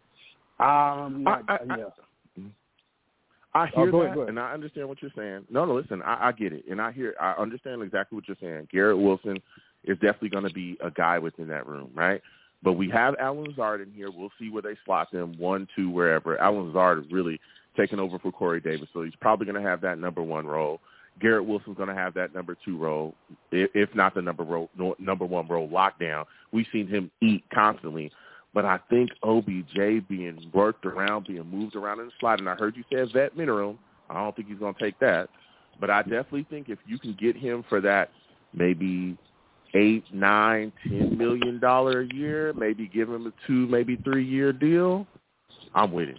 Um, I- I- I- yeah. I Oh, hear that, ahead, ahead. and I understand what you're saying. No, no, listen, I, I get it, and I hear, I understand exactly what you're saying. Garrett Wilson is definitely going to be a guy within that room, right? But we have Allen Lazard in here. We'll see where they slot them, one, two, wherever. Allen Lazard is really taking over for Corey Davis, so he's probably going to have that number one role. Garrett Wilson's going to have that number two role, if, not the number role, number one role lockdown. We've seen him eat constantly. But I think OBJ being worked around, being moved around in the slot, and I heard you say vet minimum. I don't think he's going to take that. But I definitely think if you can get him for that maybe eight, nine, ten million dollar a year, maybe give him a two, maybe three year deal, I'm with it.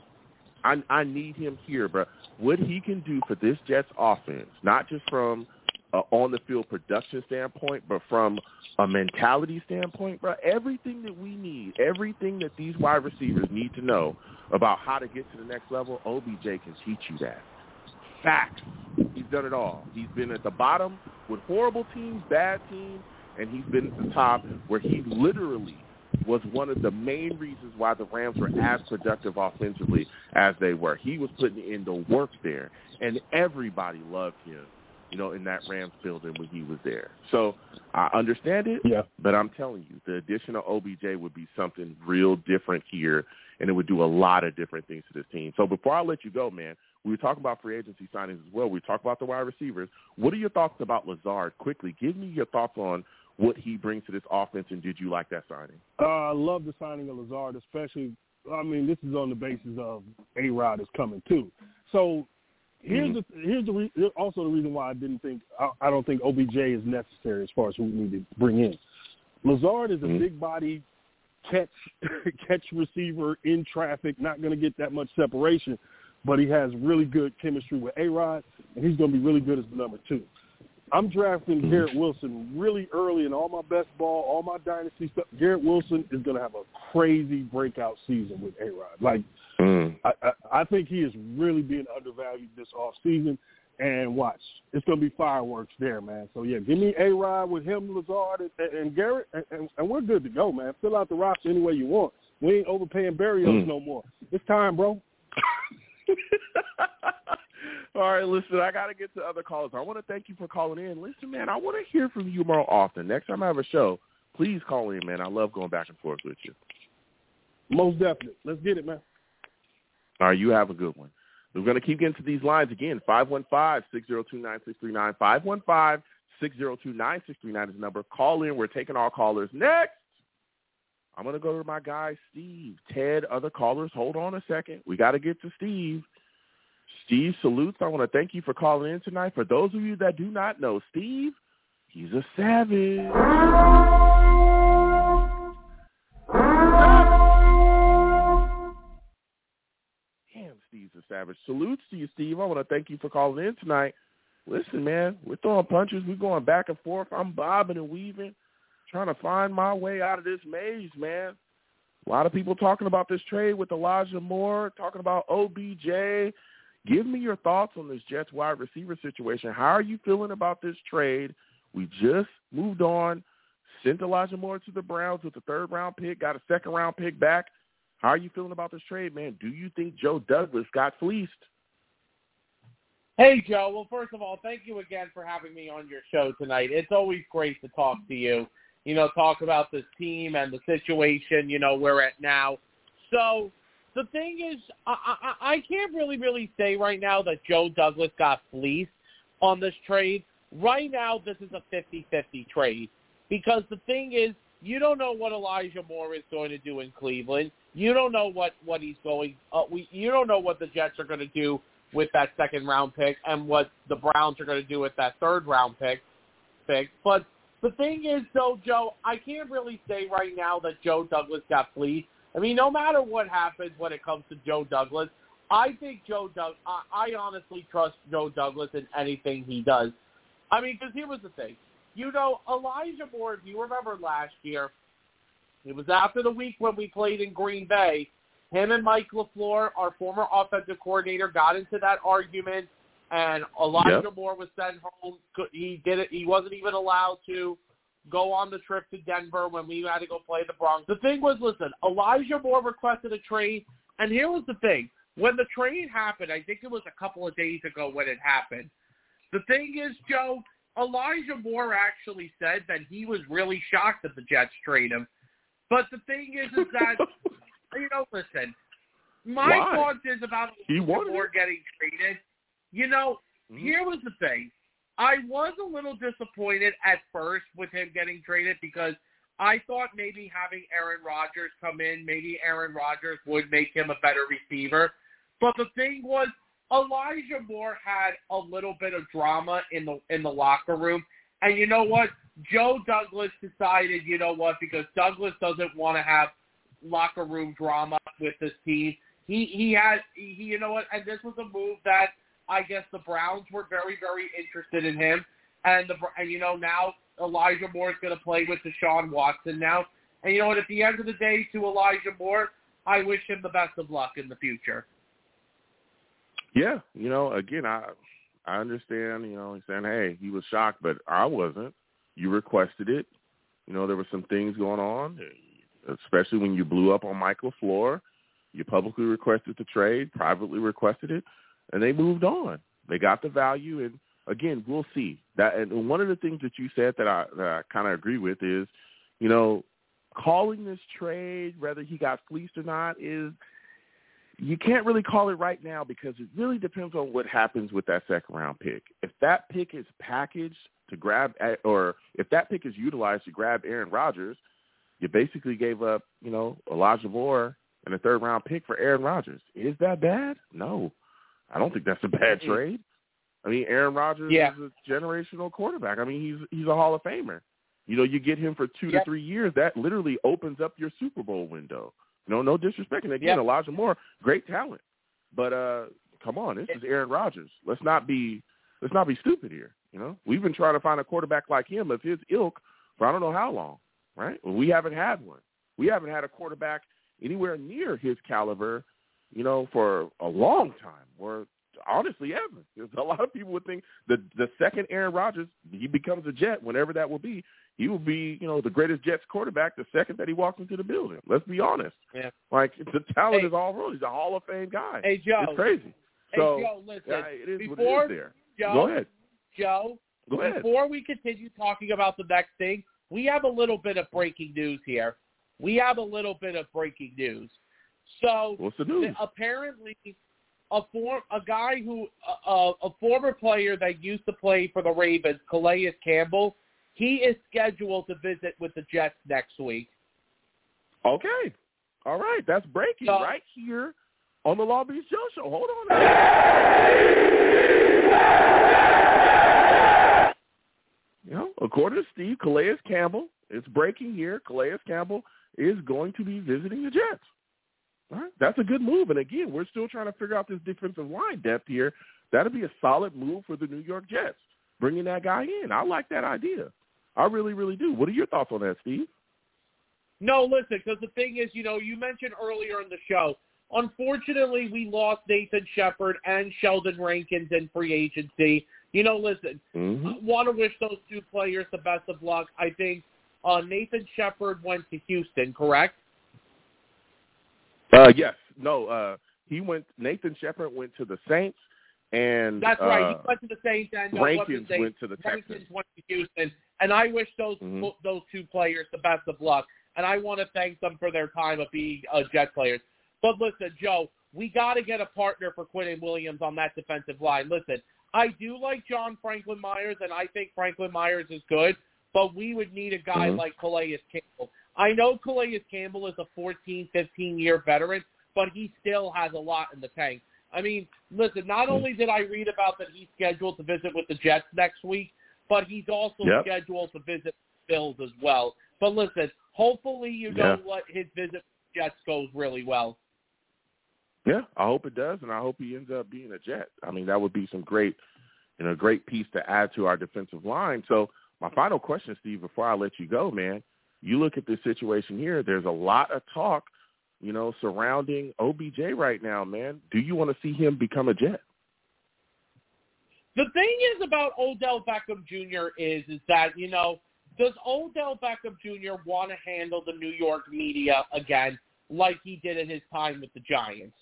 I I need him here, bro. What he can do for this Jets offense, not just from a on the field production standpoint, but from a mentality standpoint, bro, everything that we need, everything that these wide receivers need to know about how to get to the next level, OBJ can teach you that. Facts. He's done it all. He's been at the bottom with horrible teams, bad teams, and he's been at the top where he literally was one of the main reasons why the Rams were as productive offensively as they were. He was putting in the work there, and everybody loved him, you know, in that Rams building when he was there. So I understand it, Yeah. but I'm telling you, the addition of OBJ would be something real different here, and it would do a lot of different things to this team. So before I let you go, man, we were talking about free agency signings as well. We talked about the wide receivers. What are your thoughts about Lazard? Quickly, give me your thoughts on what he brings to this offense, and did you like that signing? Uh, I love the signing of Lazard, especially. I mean, this is on the basis of A Rod is coming too. So here's the here's the re- also the reason why I didn't think I, I don't think OBJ is necessary as far as who we need to bring in. Lazard is a Mhm. big body catch catch receiver in traffic, not going to get that much separation, but he has really good chemistry with A Rod, and he's going to be really good as the number two. I'm drafting Garrett Wilson really early in all my best ball, all my dynasty stuff. Garrett Wilson is going to have a crazy breakout season with A Rod. Like Mm. I, I, I think he is really being undervalued this off season. And watch, it's going to be fireworks there, man. So yeah, give me A Rod with him, Lazard, and, and Garrett, and, and, and we're good to go, man. Fill out the roster any way you want. We ain't overpaying Berrios Mm. no more. It's time, bro. All right, listen, I got to get to other callers. I want to thank you for calling in. Listen, man, I want to hear from you more often. Next time I have a show, please call in, man. I love going back and forth with you. Most definitely. Let's get it, man. All right, you have a good one. We're going to keep getting to these lines again. 515-602-9639. 515-602-9639 is the number. Call in. We're taking all callers. Next, I'm going to go to my guy, Steve. Ted, other callers, hold on a second. We got to get to Steve. Steve salutes. I want to thank you for calling in tonight. For those of you that do not know, Steve, he's a savage. Damn, Steve's a savage. Salutes to you, Steve. I want to thank you for calling in tonight. Listen, man, we're throwing punches. We're going back and forth. I'm bobbing and weaving, trying to find my way out of this maze, man. A lot of people talking about this trade with Elijah Moore, talking about OBJ. Give me your thoughts on this Jets wide receiver situation. How are you feeling about this trade? We just moved on, sent Elijah Moore to the Browns with a third round pick, got a second round pick back. How are you feeling about this trade, man? Do you think Joe Douglas got fleeced? Hey, Joe. Well, first of all, thank you again for having me on your show tonight. It's always great to talk to you. You know, talk about this team and the situation, you know, we're at now. So the thing is, I, I, I can't really, really say right now that Joe Douglas got fleeced on this trade. Right now, this is a 50-50 trade because the thing is, you don't know what Elijah Moore is going to do in Cleveland. You don't know what what he's going. Uh, we you don't know what the Jets are going to do with that second round pick and what the Browns are going to do with that third round pick. Pick, but the thing is, though, Joe, I can't really say right now that Joe Douglas got fleeced. I mean, no matter what happens when it comes to Joe Douglas, I think Joe Doug. I, I honestly trust Joe Douglas in anything he does. I mean, because here was the thing. You know, Elijah Moore, if you remember last year, it was after the week when we played in Green Bay. Him and Mike LaFleur, our former offensive coordinator, got into that argument, and Elijah Yep. Moore was sent home. He did it. He wasn't even allowed to go on the trip to Denver when we had to go play the Bronx. The thing was, listen, Elijah Moore requested a trade, and here was the thing. When the trade happened, I think it was a couple of days ago when it happened. The thing is, Joe, Elijah Moore actually said that he was really shocked that the Jets trade him. But the thing is, is that you know, listen, my Why? thoughts is about He Elijah Moore it. getting traded. You know, Mhm. here was the thing. I was a little disappointed at first with him getting traded because I thought maybe having Aaron Rodgers come in, maybe Aaron Rodgers would make him a better receiver. But the thing was, Elijah Moore had a little bit of drama in the in the locker room, and you know what? Joe Douglas decided, you know what, because Douglas doesn't want to have locker room drama with this team. He he had he you know what, and this was a move that I guess the Browns were very very interested in him, and the and you know now Elijah Moore is going to play with Deshaun Watson now, and you know what, at the end of the day, to Elijah Moore, I wish him the best of luck in the future. Yeah, you know, again, I I understand. You know, he's saying, "Hey, he was shocked, but I wasn't. You requested it. You know, there were some things going on, eh, especially when you blew up on Michael LaFleur. You publicly requested the trade, privately requested it, and they moved on. They got the value, and again, we'll see that. And one of the things that you said that I, I kind of agree with is, you know, calling this trade, whether he got fleeced or not, is you can't really call it right now because it really depends on what happens with that second round pick. If that pick is packaged to grab, or if that pick is utilized to grab Aaron Rodgers, you basically gave up, you know, Elijah Moore and a third round pick for Aaron Rodgers. Is that bad? No, I don't think that's a bad trade. I mean, Aaron Rodgers yeah. is a generational quarterback. I mean, he's he's a Hall of Famer. You know, you get him for two yep. to three years. That literally opens up your Super Bowl window. No, no disrespect. And again, yep. Elijah Moore, great talent, but uh, come on, this is Aaron Rodgers. Let's not be let's not be stupid here. You know, we've been trying to find a quarterback like him of his ilk for I don't know how long, right? Well, we haven't had one. We haven't had a quarterback anywhere near his caliber, you know, for a long time. Or honestly, ever. Because a lot of people would think the the second Aaron Rodgers he becomes a Jet, whenever that will be, he will be, you know, the greatest Jets quarterback the second that he walks into the building. Let's be honest. Yeah. Like the talent hey, is all real. He's a Hall of Fame guy. Hey Joe. It's crazy. Hey Joe, listen. Yeah, it is before, what it is there. Joe, Go ahead. Joe, Go ahead. before we continue talking about the next thing, we have a little bit of breaking news here. We have a little bit of breaking news. So What's the news? apparently, a form a guy who uh, a former player that used to play for the Ravens, Calais Campbell, he is scheduled to visit with the Jets next week. Okay. All right. That's breaking So- right here on the Long Beach Joe Show. Hold on. You know, according to Steve, Calais Campbell, it's breaking here. Calais Campbell is going to be visiting the Jets. Right. That's a good move. And again, we're still trying to figure out this defensive line depth here. That'll be a solid move for the New York Jets, bringing that guy in. I like that idea. I really, really do. What are your thoughts on that, Steve? No, listen, because the thing is, you know, you mentioned earlier in the show, unfortunately, we lost Nathan Shepherd and Sheldon Rankins in free agency. You know, listen, mm-hmm. I want to wish those two players the best of luck. I think uh, Nathan Shepherd went to Houston, correct? Uh, yes. No, uh, he went, Nathan Shepherd went to the Saints. And That's right. Uh, he went to the Saints and uh, Rankins went, went to the Rankins Texans. went to Houston, and I wish those Mhm. those two players the best of luck. And I want to thank them for their time of being uh, Jet players. But listen, Joe, we got to get a partner for Quinnen Williams on that defensive line. Listen, I do like John Franklin Myers, and I think Franklin Myers is good, but we would need a guy Mhm. like Calais Campbell. I know Calais Campbell is a 14, 15-year veteran, but he still has a lot in the tank. I mean, listen, not mm-hmm. only did I read about that he's scheduled to visit with the Jets next week, but he's also Yep. scheduled to visit the Bills as well. But listen, hopefully you Yeah. know what his visit with the Jets goes really well. Yeah, I hope it does, and I hope he ends up being a Jet. I mean, that would be some great, you know, great piece to add to our defensive line. So, my final question, Steve, before I let you go, man, you look at this situation here. There's a lot of talk, you know, surrounding OBJ right now, man. Do you want to see him become a Jet? The thing is about Odell Beckham Jr. is is that you know does Odell Beckham Jr. want to handle the New York media again like he did in his time with the Giants?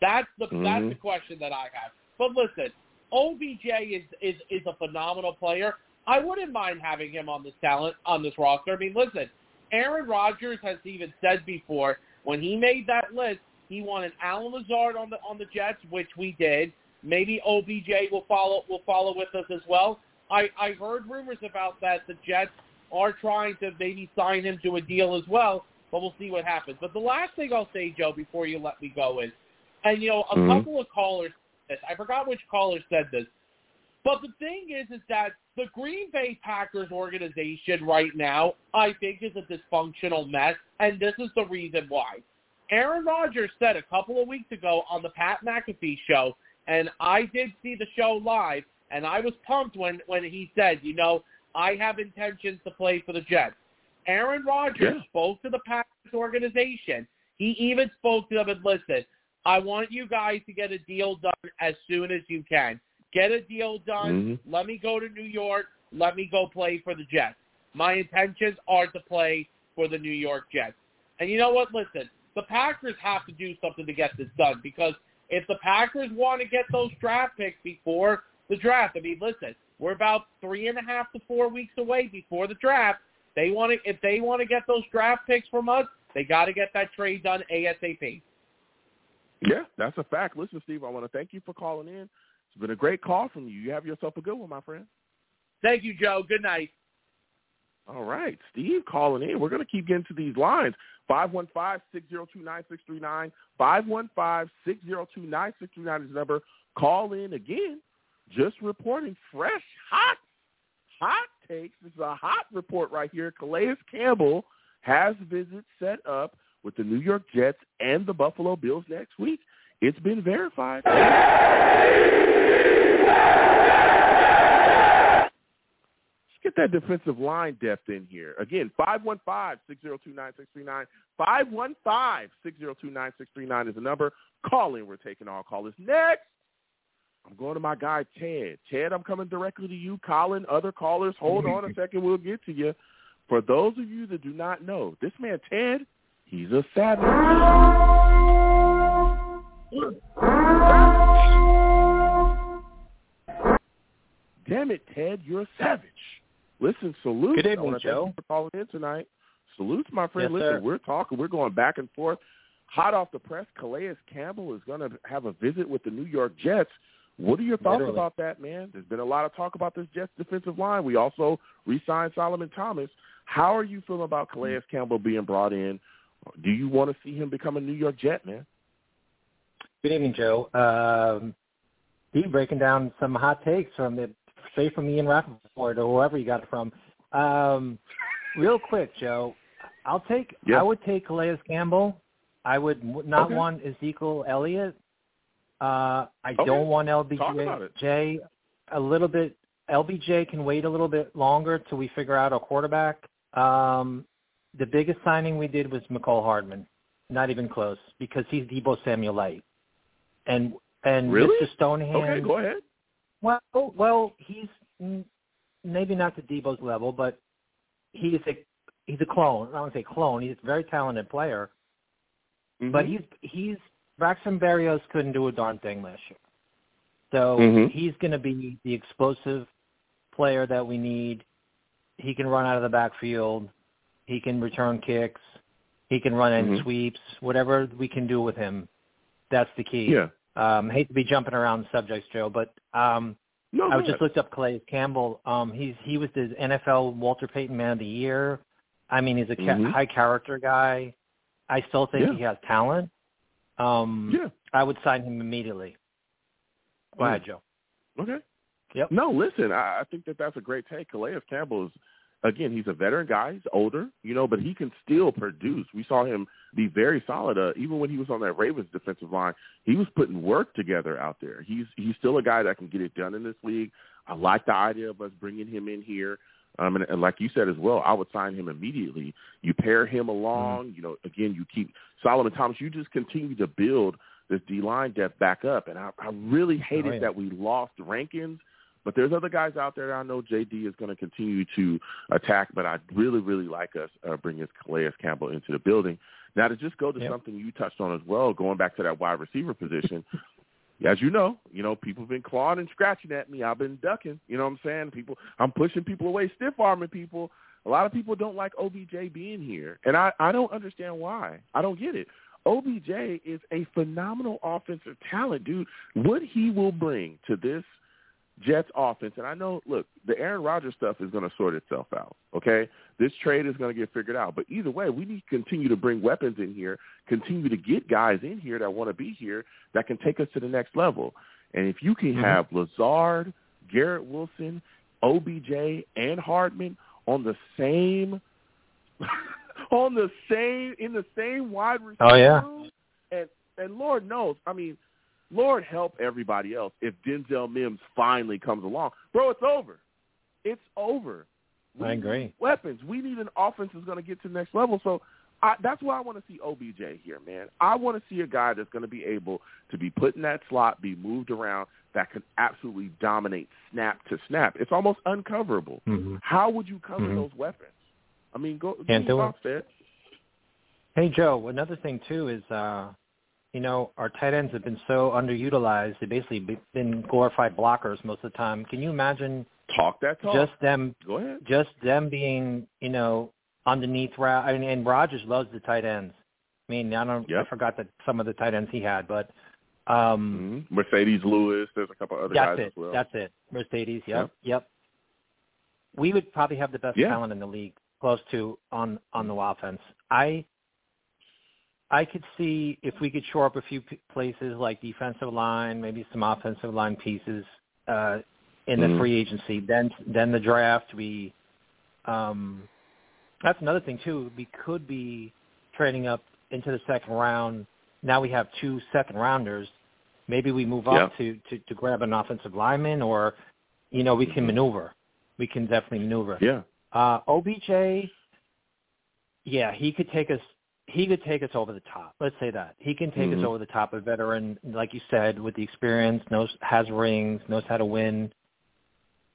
That's the Mhm. that's the question that I have. But listen, OBJ is is is a phenomenal player. I wouldn't mind having him on this talent on this roster. I mean, listen, Aaron Rodgers has even said before when he made that list, he wanted Allen Lazard on the on the Jets, which we did. Maybe OBJ will follow will follow with us as well. I I heard rumors about that the Jets are trying to maybe sign him to a deal as well, but we'll see what happens. But the last thing I'll say, Joe, before you let me go is, and you know, a Mhm. couple of callers said this. I forgot which caller said this, but the thing is, is that the Green Bay Packers organization right now, I think, is a dysfunctional mess, and this is the reason why. Aaron Rodgers said a couple of weeks ago on the Pat McAfee show, and I did see the show live, and I was pumped when when he said, you know, I have intentions to play for the Jets. Aaron Rodgers Yeah. spoke to the Packers organization. He even spoke to them and listen, I want you guys to get a deal done as soon as you can. Get a deal done. Mhm. Let me go to New York. Let me go play for the Jets. My intentions are to play for the New York Jets. And you know what? Listen, the Packers have to do something to get this done because if the Packers want to get those draft picks before the draft, I mean, listen, we're about three and a half to four weeks away before the draft. They want to, if they want to get those draft picks from us, they got to get that trade done ASAP. Yeah, that's a fact. Listen, Steve, I want to thank you for calling in. It's been a great call from you. You have yourself a good one, my friend. Thank you, Joe. Good night. All right, Steve calling in. We're going to keep getting to these lines. 515-602-9639. 515-602-9639 is the number. Call in again. Just reporting fresh, hot, hot takes. This is a hot report right here. Calais Campbell has visits set up with the New York Jets and the Buffalo Bills next week. It's been verified. Let's get that defensive line depth in here. Again, 515-602-9639. 515-602-9639 is the number. Call in. We're taking all callers. Next, I'm going to my guy, Ted. Ted, I'm coming directly to you. Colin, other callers, hold on a second. We'll get to you. For those of you that do not know, this man, Ted, he's a savage. Damn it, Ted, you're a savage. Listen, salute. Good evening, Joe. Thank you for calling in tonight. Salutes, my friend. Yes, Listen, sir. we're talking. We're going back and forth. Hot off the press, Calais Campbell is going to have a visit with the New York Jets. What are your thoughts Literally. about that, man? There's been a lot of talk about this Jets defensive line. We also re-signed Solomon Thomas. How are you feeling about Calais Campbell being brought in? Do you want to see him become a New York Jet, man? Good evening, Joe. Um, Steve breaking down some hot takes from the straight from Ian Rapoport or whoever you got it from. Um, real quick, Joe, I'll take. Yeah. I would take Calais Campbell. I would not Okay. want Ezekiel Elliott. Uh, I Okay. don't want Talk about it. OBJ. A little bit. OBJ can wait a little bit longer till we figure out a quarterback. Um, the biggest signing we did was Mecole Hardman. Not even close because he's Deebo Samuel light. And and Really? Mr. Stonehand. Okay, go ahead. Well, well, he's mm, maybe not to Deebo's level, but he's a he's a clone. I don't want to say clone. He's a very talented player, but Mhm. he's he's Braxton Berrios couldn't do a darn thing last year. So Mhm. he's going to be the explosive player that we need. He can run out of the backfield. He can return kicks. He can run in Mhm. sweeps. Whatever we can do with him, that's the key. yeah. Um, hate to be jumping around subjects, Joe, but um, No, I was just looked up Calais Campbell. Um, he's he was the NFL Walter Payton Man of the Year. I mean, he's a ca- Mhm. high character guy. I still think Yeah. he has talent. Um, Yeah. I would sign him immediately. Go Mm. ahead, Joe. Okay. Yep. No, listen, I, I think that that's a great take. Calais Campbell is, again, he's a veteran guy. He's older, you know, but he can still produce. We saw him be very solid. Uh, even when he was on that Ravens defensive line, he was putting work together out there. He's he's still a guy that can get it done in this league. I like the idea of us bringing him in here. Um, and, and like you said as well, I would sign him immediately. You pair him along, you know, again, you keep Solomon Thomas. You just continue to build this D line depth back up. And I, I really hated Oh, yeah. that we lost Rankins. But there's other guys out there that I know JD is going to continue to attack. But I'd really, really like us uh, bringing Calais Campbell into the building. Now to just go to Yep. something you touched on as well, going back to that wide receiver position. As you know, you know people have been clawing and scratching at me. I've been ducking. You know what I'm saying? People, I'm pushing people away, stiff arming people. A lot of people don't like OBJ being here, and I I don't understand why. I don't get it. OBJ is a phenomenal offensive talent, dude. What he will bring to this Jets offense, and I know, look, the Aaron Rodgers stuff is going to sort itself out. Okay, this trade is going to get figured out. But either way, we need to continue to bring weapons in here, continue to get guys in here that want to be here that can take us to the next level. And if you can Mhm. have Lazard, Garrett Wilson, OBJ, and Hardman on the same on the same in the same wide receiver Oh, yeah. room, and and Lord knows, I mean, Lord help everybody else if Denzel Mims finally comes along, bro. It's over. It's over. We I agree. need Weapons. We need an offense that's going to get to the next level. So I, that's why I want to see OBJ here, man. I want to see a guy that's going to be able to be put in that slot, be moved around, that can absolutely dominate snap to snap. It's almost uncoverable. Mm-hmm. How would you cover Mhm. those weapons? I mean, go Can't do it. Hey Joe, another thing too is uh you know, our tight ends have been so underutilized. They've basically been glorified blockers most of the time. Can you imagine Talk that talk. just them go ahead. just them being, you know, underneath I mean, and Rodgers loves the tight ends. I mean, I don't Yep. I forgot that some of the tight ends he had, but um hmm Marcedes Lewis. There's a couple other that's guys it. as well. That's it. Marcedes, yep, Yep. yep. We would probably have the best Yeah. talent in the league close to on on the offense. I I could see if we could shore up a few p- places like defensive line, maybe some offensive line pieces uh in the Mhm. free agency. Then then the draft we um that's another thing too. We could be trading up into the second round. Now we have two second rounders. Maybe we move up to, to, to grab an offensive lineman or you know, we can maneuver. We can definitely maneuver. Yeah. Uh OBJ yeah, he could take us he could take us over the top. Let's say that. He can take Mhm. us over the top. A veteran, like you said, with the experience, knows has rings, knows how to win.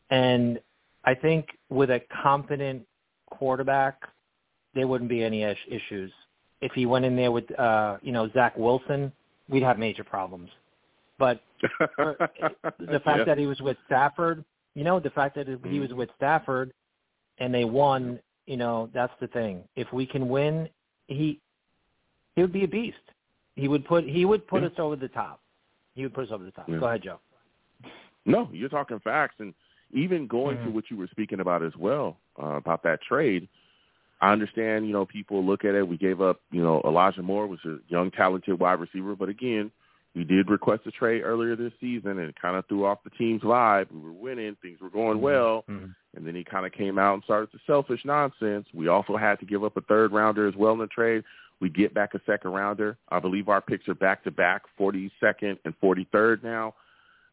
And I think with a competent quarterback, there wouldn't be any issues. If he went in there with uh, you know, Zach Wilson, we'd have major problems. But the fact Yeah. that he was with Stafford, you know, the fact that he was with Stafford and they won, you know, that's the thing. If we can win, he he would be a beast. He would put he would put Yeah. us over the top. He would put us over the top. Yeah. Go ahead, Joe. No, you're talking facts, and even going to Mhm. what you were speaking about as well uh, about that trade. I understand, you know, people look at it. We gave up, you know, Elijah Moore was a young, talented wide receiver, but again, we did request a trade earlier this season, and it kind of threw off the team's vibe. We were winning, things were going well, Mhm. and then he kind of came out and started the selfish nonsense. We also had to give up a third rounder as well in the trade. We get back a second rounder. I believe our picks are back to back, 42nd and 43rd now.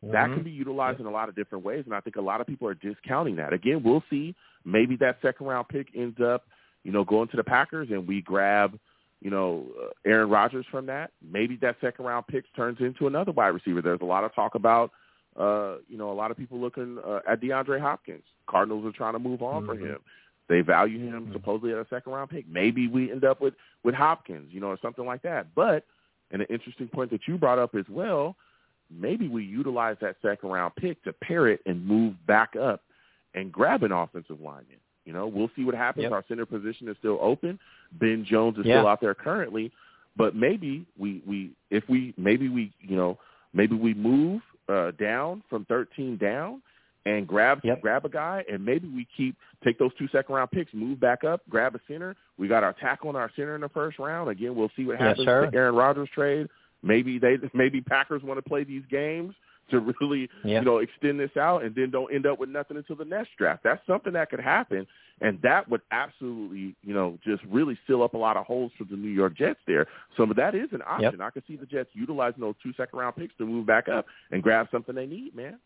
That Mhm. can be utilized in a lot of different ways, and I think a lot of people are discounting that. Again, we'll see. Maybe that second round pick ends up, you know, going to the Packers, and we grab, you know, uh, Aaron Rodgers from that. Maybe that second round pick turns into another wide receiver. There's a lot of talk about, uh, you know, a lot of people looking uh, at DeAndre Hopkins. Cardinals are trying to move on for Mhm. him. They value him supposedly at a second round pick. Maybe we end up with with Hopkins, you know, or something like that. But and an interesting point that you brought up as well, maybe we utilize that second round pick to pair it and move back up and grab an offensive lineman. You know, we'll see what happens. Yep. Our center position is still open. Ben Jones is Yeah. still out there currently, but maybe we we if we maybe we you know maybe we move uh, down from 13 down and grab Yep. grab a guy, and maybe we keep take those two second round picks, move back up, grab a center. We got our tackle and our center in the first round. Again, we'll see what happens with the Aaron Rodgers trade. Maybe they maybe Packers want to play these games to really Yeah. you know extend this out, and then don't end up with nothing until the next draft. That's something that could happen, and that would absolutely you know just really fill up a lot of holes for the New York Jets there. So that is an option. I could see the Jets utilizing those two second round picks to move back up and grab something they need, man.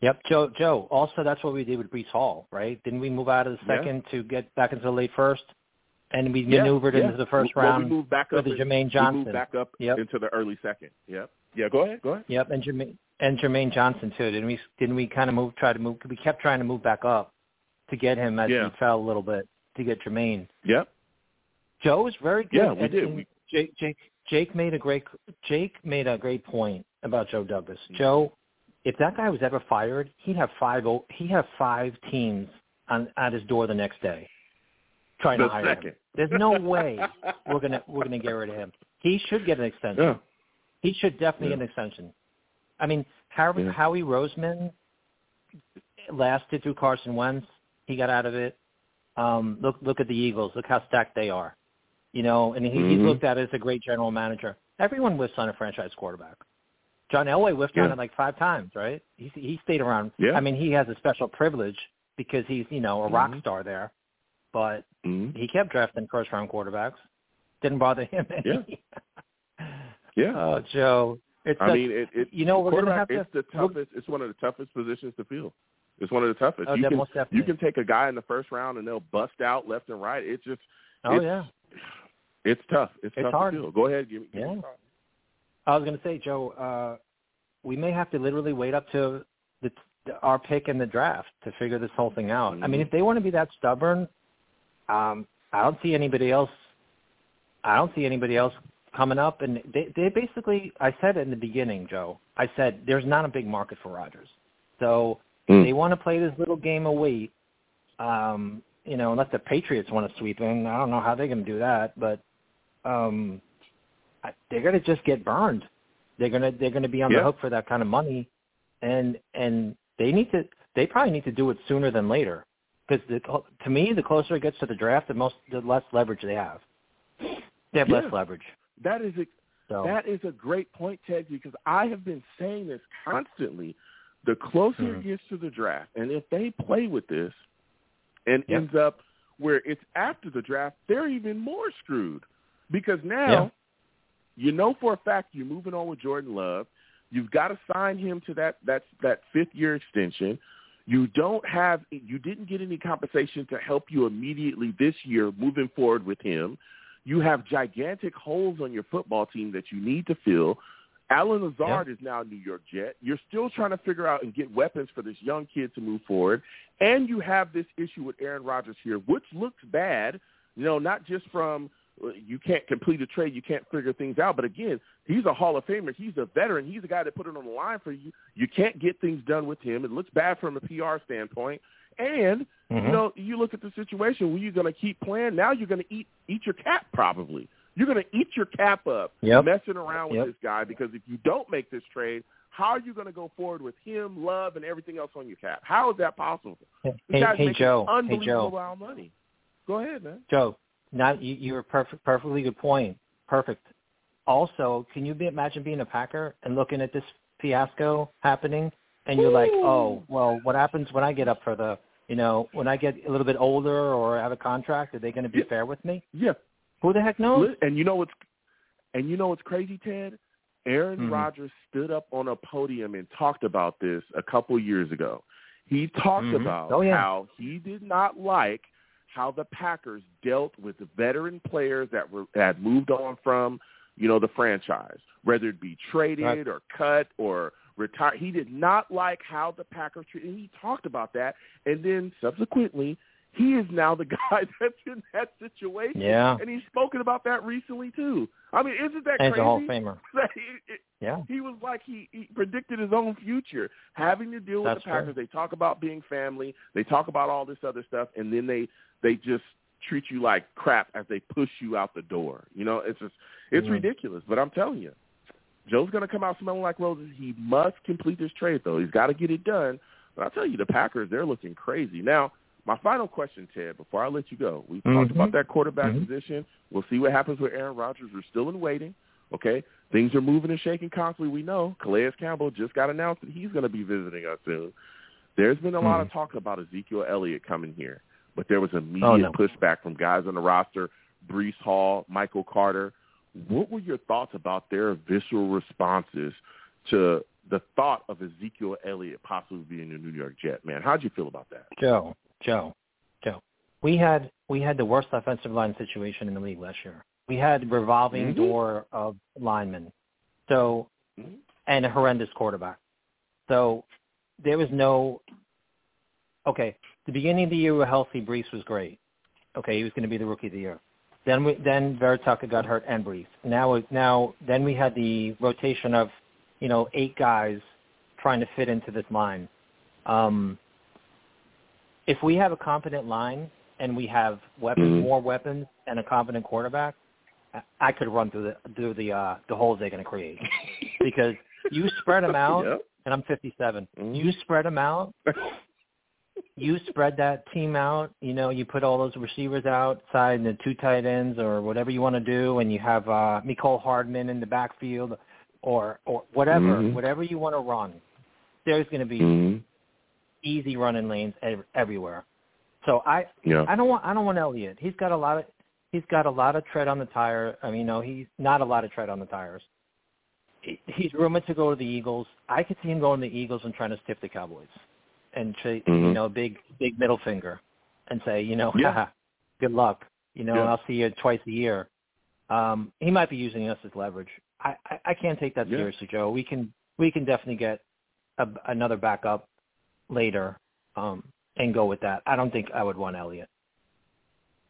Yep, Joe. Joe. Also, that's what we did with Breece Hall, right? Didn't we move out of the Yeah. second to get back into the late first, and we Yeah, maneuvered yeah. into the first well, round we moved back with up in- Jermaine We moved back up Yep. into the early second. Yep. Yeah. Go ahead. Go ahead. Yep, and Jermaine and Jermaine Johnson too. Didn't we? Didn't we kind of move? Try to move? We kept trying to move back up to get him as Yeah. he fell a little bit to get Jermaine. Yep. Joe was very good. Yeah, we and- did. and We- Jake, Jake, Jake made a great. Jake made a great point about Joe Douglas. Mm-hmm. Joe, if that guy was ever fired, he'd have five. He'd have five teams on at his door the next day, trying The to hire second. him. There's no way we're gonna we're gonna get rid of him. He should get an extension. Yeah. He should definitely Yeah. get an extension. I mean, Howie, Yeah. Howie Roseman lasted through Carson Wentz. He got out of it. Um, look, look at the Eagles. Look how stacked they are. You know, and he, he's Mhm. looked at as a great general manager. Everyone whiffs on a franchise quarterback. John Elway whiffed on Yeah. it like five times, right? He he stayed around. Yeah. I mean, he has a special privilege because he's you know a rock Mhm. star there, but Mhm. he kept drafting first round quarterbacks. Didn't bother him any. Yeah. oh, Joe, it's I such- mean, it, it, you know we're gonna quarterback, have to. it's the toughest. It's one of the toughest positions to fill. It's one of the toughest. Oh, you can you can take a guy in the first round and they'll bust out left and right. It's just oh it's, yeah. it's tough. It's, It's tough hard. to fill. Go ahead, give me. Give Yeah. a thought. I was going to say, Joe, uh, we may have to literally wait up to the our pick in the draft to figure this whole thing out. Mm-hmm. I mean, if they want to be that stubborn, um, I don't see anybody else. I don't see anybody else coming up. And they, they basically, I said in the beginning, Joe. I said there's not a big market for Rodgers, so Mm. they want to play this little game of wait. Um, you know, unless the Patriots want to sweep in, I don't know how they're going to do that, but um, they're going to just get burned. They're going to they're going to be on Yeah. the hook for that kind of money, and and they need to they probably need to do it sooner than later because to me the closer it gets to the draft, the most the less leverage they have. They have less leverage. That is ex- So That is a great point, Ted, because I have been saying this constantly. The closer Mhm. it gets to the draft, and if they play with this and Yep. ends up where it's after the draft, they're even more screwed. Because now Yeah. You know for a fact you're moving on with Jordan Love. You've got to sign him to that that that fifth year extension. You don't have you didn't get any compensation to help you immediately this year moving forward with him. You have gigantic holes on your football team that you need to fill. Allen Lazard is now a New York Jet. You're still trying to figure out and get weapons for this young kid to move forward. And you have this issue with Aaron Rodgers here, which looks bad, you know, not just from you can't complete a trade, you can't figure things out. But again, he's a Hall of Famer. He's a veteran. He's a guy that put it on the line for you. You can't get things done with him. It looks bad from a PR standpoint. And you Mhm. know, you look at the situation where you're going to keep playing. Now you're going to eat eat your cap probably. You're going to eat your cap up Yep. messing around with Yep. this guy because if you don't make this trade, how are you going to go forward with him, love, and everything else on your cap? How is that possible? This hey, guy's hey making Joe, hey unbelievable Joe, amount of money. Go ahead, man. Joe. Not you. You were perfect. Perfectly good point. Perfect. Also, can you be, imagine being a Packer and looking at this fiasco happening, and you're like, oh, well, what happens when I get up for the, you know, when I get a little bit older or have a contract? Are they going to be Yeah. fair with me? Yeah, Who the heck knows? And you know what's and you know what's crazy, Ted? Aaron Mhm. Rodgers stood up on a podium and talked about this a couple years ago. He talked Mhm. about Oh, yeah. how he did not like how the Packers dealt with the veteran players that were that had moved on from, you know, the franchise, whether it be traded Right. or cut or retired. He did not like how the Packers treated. He talked about that, and then subsequently, he is now the guy that's in that situation. Yeah. and he's spoken about that recently too. I mean, isn't that And he's crazy? a Hall of Famer. He- it- Yeah. he was like he, he predicted his own future, having to deal with That's the Packers. They talk about being family, they talk about all this other stuff, and then they they just treat you like crap as they push you out the door. You know, it's just it's Mhm. ridiculous. But I'm telling you, Joe's going to come out smelling like roses. He must complete this trade though. He's got to get it done. But I'll tell you, the Packers they're looking crazy now. My final question, Ted, before I let you go, we talked Mhm. about that quarterback Mhm. position. We'll see what happens with Aaron Rodgers. We're still in waiting. Okay, things are moving and shaking constantly. We know Calais Campbell just got announced that he's going to be visiting us soon. There's been a lot of talk about Ezekiel Elliott coming here, but there was immediate Oh, no. pushback from guys on the roster, Breece Hall, Michael Carter. What were your thoughts about their visceral responses to the thought of Ezekiel Elliott possibly being a New York Jet? Man, how'd you feel about that? Joe, Joe, Joe. We had we had the worst offensive line situation in the league last year. We had revolving Mhm. door of linemen, so Mhm. and a horrendous quarterback. So there was no. Okay, the beginning of the year we were healthy. Breece was great. Okay, he was going to be the rookie of the year. Then we then Vera-Tucker got hurt and Breece. Now now then we had the rotation of, you know, eight guys trying to fit into this line. Um, if we have a competent line and we have weapons, Mhm. more weapons, and a competent quarterback, I- could run through the through the uh, the holes they're going to create because you spread them out, Yep. and I'm 57. Mhm. You spread them out. You spread that team out. You know, you put all those receivers outside and the two tight ends or whatever you want to do, and you have uh, Mecole Hardman in the backfield or or whatever, Mhm. whatever you want to run. There's going to be Mhm. easy running lanes ev- everywhere. So I Yeah. I don't want I don't want Elliott. He's got a lot of he's got a lot of tread on the tire. I mean, no, he's not a lot of tread on the tires. He's rumored to go to the Eagles. I could see him going to the Eagles and trying to stiff the Cowboys, and say, you Mhm. know, big big middle finger, and say, you know, Yeah. good luck. You know, Yeah. I'll see you twice a year. Um, he might be using us as leverage. I, I, I can't take that Yeah. seriously, Joe. We can we can definitely get a, another backup later um, and go with that. I don't think I would want Elliott.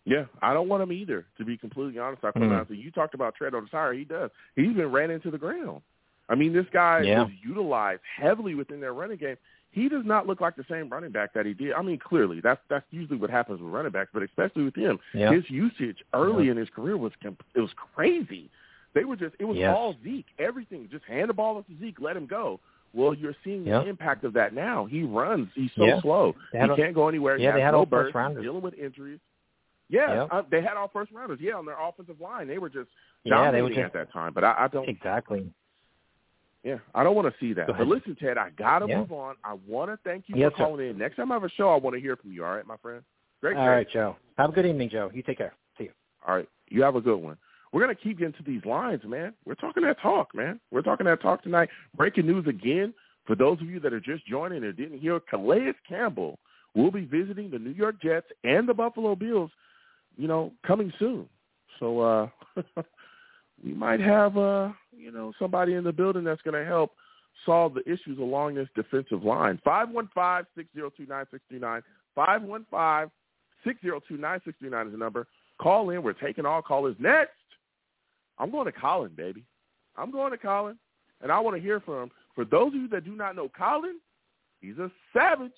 Yeah, I don't want him either. To be completely honest, I mm so you talked about tread on the tire. He does. He's been ran into the ground. I mean, this guy yeah. is utilized heavily within their running game. He does not look like the same running back that he did. I mean, clearly that's that's usually what happens with running backs, but especially with him, yeah. his usage early yeah. in his career was it was crazy. They were just it was yes. all Zeke. Everything just hand the ball to Zeke, let him go. Well, you're seeing yep. the impact of that now. He runs. He's so yeah. slow. He a, can't go anywhere. Yeah, he they had no all burst. first rounders. Dealing with injuries. Yeah, yep. uh, they had all first rounders. Yeah, on their offensive line, they were just yeah, they were just, at that time. But I, I don't exactly. Yeah, I don't want to see that. But listen, Ted, I got to yeah. move on. I want to thank you yes, for calling sir. in. Next time I have a show, I want to hear from you. All right, my friend. Great. All right, Joe. Have a good evening, Joe. You take care. See you. All right, you have a good one. We're gonna keep getting to these lines, man. We're talking that talk, man. We're talking that talk tonight. Breaking news again for those of you that are just joining and didn't hear. Calais Campbell will be visiting the New York Jets and the Buffalo Bills. You know, coming soon. So uh we might have uh you know somebody in the building that's going to help solve the issues along this defensive line. Five one five six zero two nine six three nine. Five one five six zero two nine six three nine is the number. Call in. We're taking all callers next. I'm going to Colin, baby. I'm going to Colin, and I want to hear from him. For those of you that do not know Colin, he's a savage.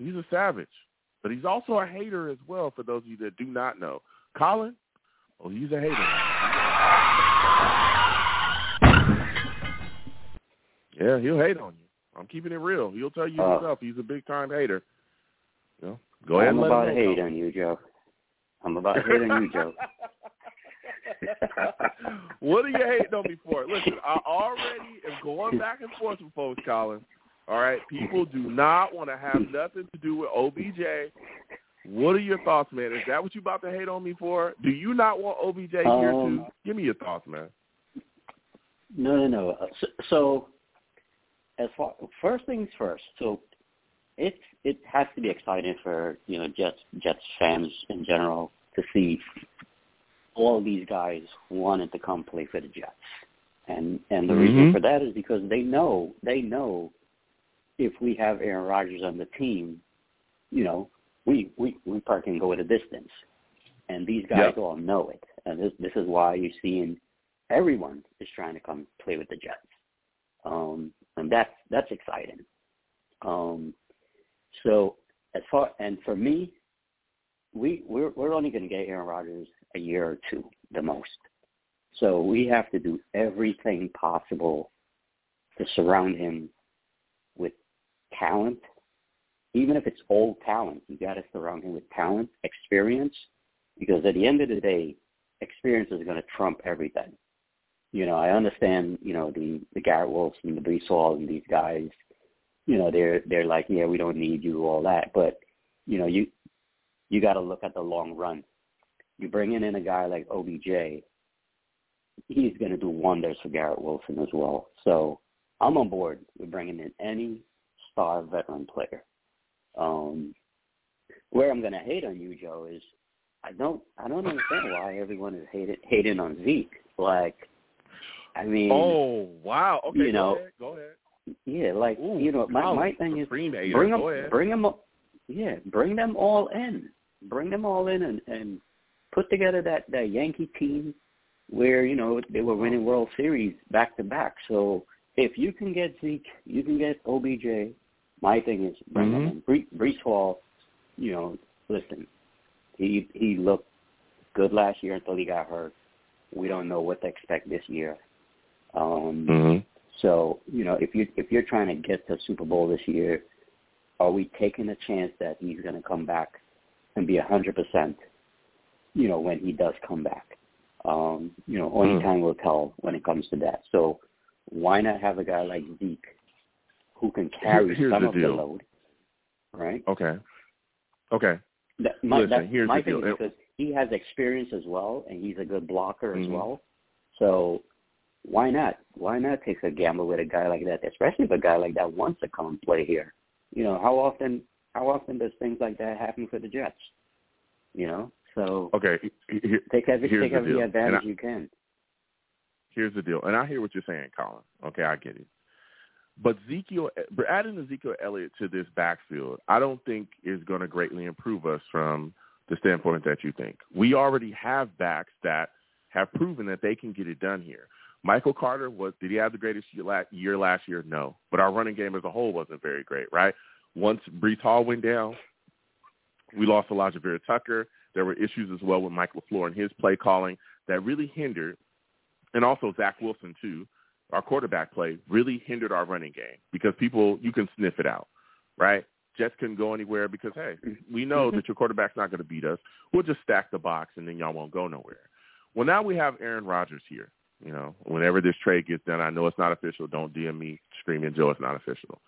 He's a savage, but he's also a hater as well. For those of you that do not know, Colin, oh, he's a hater. Yeah, he'll hate on you. I'm keeping it real. He'll tell you Uh, himself he's a big time hater. You know, go ahead. I'm about to hate on you, Joe. I'm about to hate on you, Joe. what are you hating on me for? Listen, I already am going back and forth with folks, Colin. All right, people do not want to have nothing to do with OBJ. What are your thoughts, man? Is that what you about to hate on me for? Do you not want OBJ here Um, too? Give me your thoughts, man. No, no, no. Uh, So, so as far first things first. So it it has to be exciting for you know Jets Jets fans in general to see all these guys wanted to come play for the Jets, and and the Mhm. reason for that is because they know they know if we have Aaron Rodgers on the team, you know we we we probably can go at a distance, and these guys Yep. all know it, and this this is why you're seeing everyone is trying to come play with the Jets. Um, and that's that's exciting. Um, so as far and for me, we we're we're only going to get Aaron Rodgers a year or two the most. So we have to do everything possible to surround him talent, even if it's old talent. You got to surround him with talent, experience, because at the end of the day, experience is going to trump everything you know, I understand, you know, the the Garrett Wilson and the Breece Hall and these guys, you know, they're they're like, yeah, we don't need you, all that. But, you know, you you got to look at the long run. You bring in a guy like OBJ, he's going to do wonders for Garrett Wilson as well. So I'm on board with bringing in any star veteran player. Um, where I'm going to hate on you, Joe, is I don't I don't understand why everyone is hated hating on Zeke. Like, I mean, Oh wow. Okay, you know, go ahead. Go ahead. yeah, like Ooh, you know, my my thing is bring them, bring them, yeah, bring them all in, bring them all in, and and put together that that Yankee team where you know they were winning World Series back to back. So if you can get Zeke, you can get OBJ. My thing is in. Bree, Breece Hall, you know, listen, he he looked good last year until he got hurt. We don't know what to expect this year. Um, Mhm. so you know, if you if you're trying to get to Super Bowl this year, are we taking a chance that he's going to come back and be a hundred percent? You know, when he does come back, um, you know, only Mm. time will tell when it comes to that. So why not have a guy like Zeke who can carry Here's some the of the load, right? Okay. Okay. That, my, Listen, that's here's my the thing deal. is because he has experience as well, and he's a good blocker as Mhm. well. So why not? Why not take a gamble with a guy like that? Especially if a guy like that wants to come and play here. You know, how often how often does things like that happen for the Jets? You know, so okay, here, take every take every deal. advantage I, you can. Here's the deal, and I hear what you're saying, Colin. Okay, I get it. But Ezekiel, adding Ezekiel Elliott to this backfield, I don't think is going to greatly improve us from the standpoint that you think. We already have backs that have proven that they can get it done here. Michael Carter was did he have the greatest year last year? No, but our running game as a whole wasn't very great, right? Once Breece Hall went down, we lost Alijah Vera-Tucker. There were issues as well with Mike LaFleur and his play calling that really hindered, and also Zach Wilson too. Our quarterback play really hindered our running game because people you can sniff it out, right? Jets couldn't go anywhere because hey, we know Mm-hmm. that your quarterback's not going to beat us. We'll just stack the box and then y'all won't go nowhere. Well, now we have Aaron Rodgers here. You know, whenever this trade gets done, I know it's not official. Don't DM me screaming, Joe, it's not official.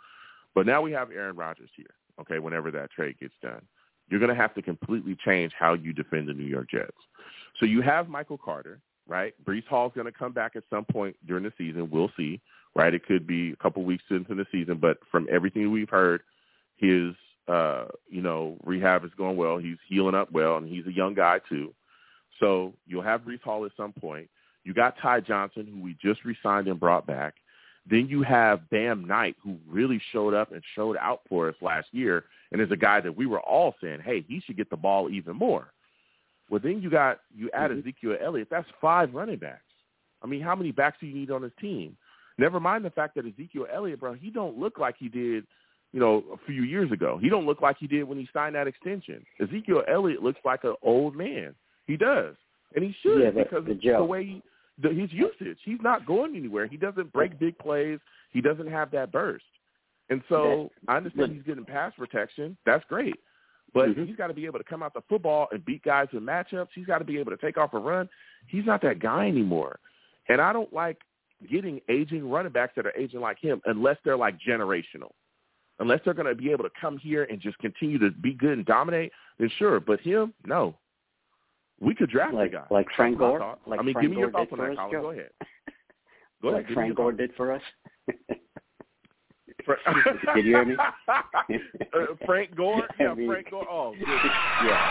But now we have Aaron Rodgers here. Okay, whenever that trade gets done, you're going to have to completely change how you defend the New York Jets. So you have Michael Carter, right? Breece Hall's going to come back at some point during the season. We'll see, right? It could be a couple weeks into the season, but from everything we've heard, his uh, you know rehab is going well. He's healing up well, and he's a young guy too. So you'll have Brees Hall at some point. You got Ty Johnson, who we just re-signed and brought back. Then you have Bam Knight, who really showed up and showed out for us last year, and is a guy that we were all saying, hey, he should get the ball even more. Well, then you got you add Mm-hmm. Ezekiel Elliott. That's five running backs. I mean, how many backs do you need on his team? Never mind the fact that Ezekiel Elliott, bro, he don't look like he did, you know, a few years ago. He don't look like he did when he signed that extension. Ezekiel Elliott looks like an old man. He does, and he should Yeah, because the the way he, the, his usage. He's not going anywhere. He doesn't break big plays. He doesn't have that burst. And so I understand he's getting pass protection. That's great. But Mhm. he's got to be able to come out the football and beat guys in matchups. He's got to be able to take off a run. He's not that guy anymore. And I don't like getting aging running backs that are aging like him unless they're like generational. Unless they're going to be able to come here and just continue to be good and dominate, then sure. But him, no. We could draft Like the guy. like Frank Gore. Like I mean, Frank give me your Gore thoughts on that, Colin. Go ahead. Go ahead. like me Frank Gore did for us. Did you hear me? uh, Frank Gore? I Yeah, mean- Frank Gore. Oh, good. yeah.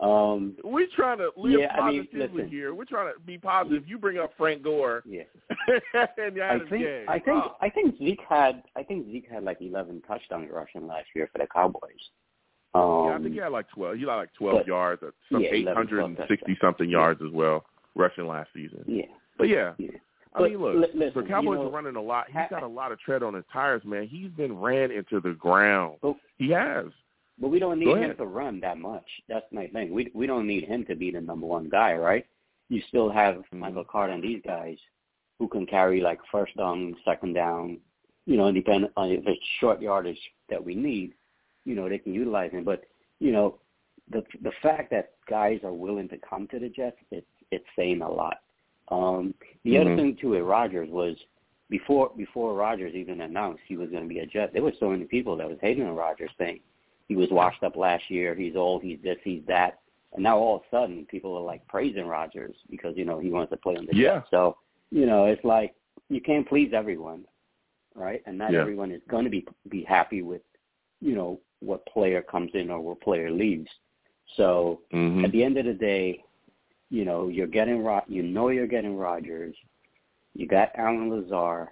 Um. We're trying to live Yeah, I mean, positively listen. here. We're trying to be positive. You bring up Frank Gore Yeah. and I think game. I think Oh. I think Zeke had I think Zeke had like eleven touchdowns rushing last year for the Cowboys. Um, yeah, I think he had like twelve. He had like twelve but- yards, some yeah, eight 11, hundred and 12 sixty something yards as well, rushing last season. Yeah. But yeah, Yeah. I mean, look, li- listen, the Cowboys you know, are running a lot. He's ha- got a lot of tread on his tires, man. He's been ran into the ground. But- He has. But we don't need him to run that much. That's my thing. We we don't need him to be the number one guy, right? You still have Mhm. Michael Carter and these guys who can carry like first down, second down, you know, depending on if it's short yardage that we need, you know, they can utilize him. But, you know, the the fact that guys are willing to come to the Jets, it's it's saying a lot. Um the Mhm. other thing too with Rodgers was before before Rodgers even announced he was going to be a Jet, there were so many people that was hating on Rodgers saying he was washed up last year, he's old, he's this, he's that. And now all of a sudden people are like praising Rodgers because, you know, he wants to play on the Yeah. Jets. So, you know, it's like you can't please everyone, right? And not Yeah. everyone is going to be be happy with, you know, what player comes in or what player leaves. So Mm-hmm. at the end of the day, you know, you're getting Ro- you know you're getting Rodgers. You got Allen Lazard.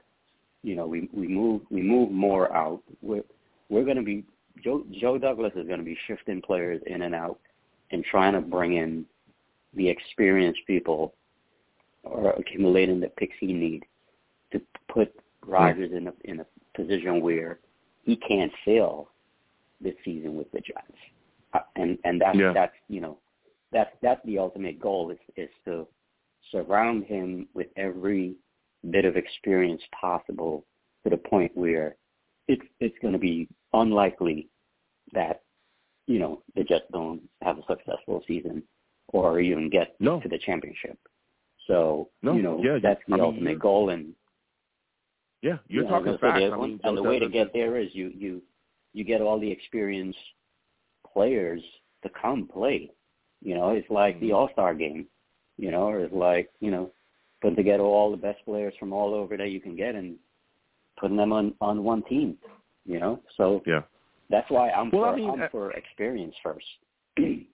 You know, we we move we move more out. We're we're going to be Joe Joe Douglas is going to be shifting players in and out and trying to bring in the experienced people or accumulating the picks he need to put Rodgers in a in a position where he can't fail this season with the Giants. Uh, and and that's Yeah. that's you know that's that's the ultimate goal is is to surround him with every bit of experience possible to the point where it's it's going to be unlikely that you know the Jets don't have a successful season or even get No. to the championship. So No, you know yeah, that's the I ultimate you're- goal, and Yeah, you're you know, talking facts. there's I mean, and the way to get there is you you you get all the experienced players to come play. You know, it's like the Mhm. All Star game. You know, or it's like you know, putting together all the best players from all over that you can get and putting them on on one team. You know, so Yeah. That's why I'm well, for I mean, I'm uh, for experience first.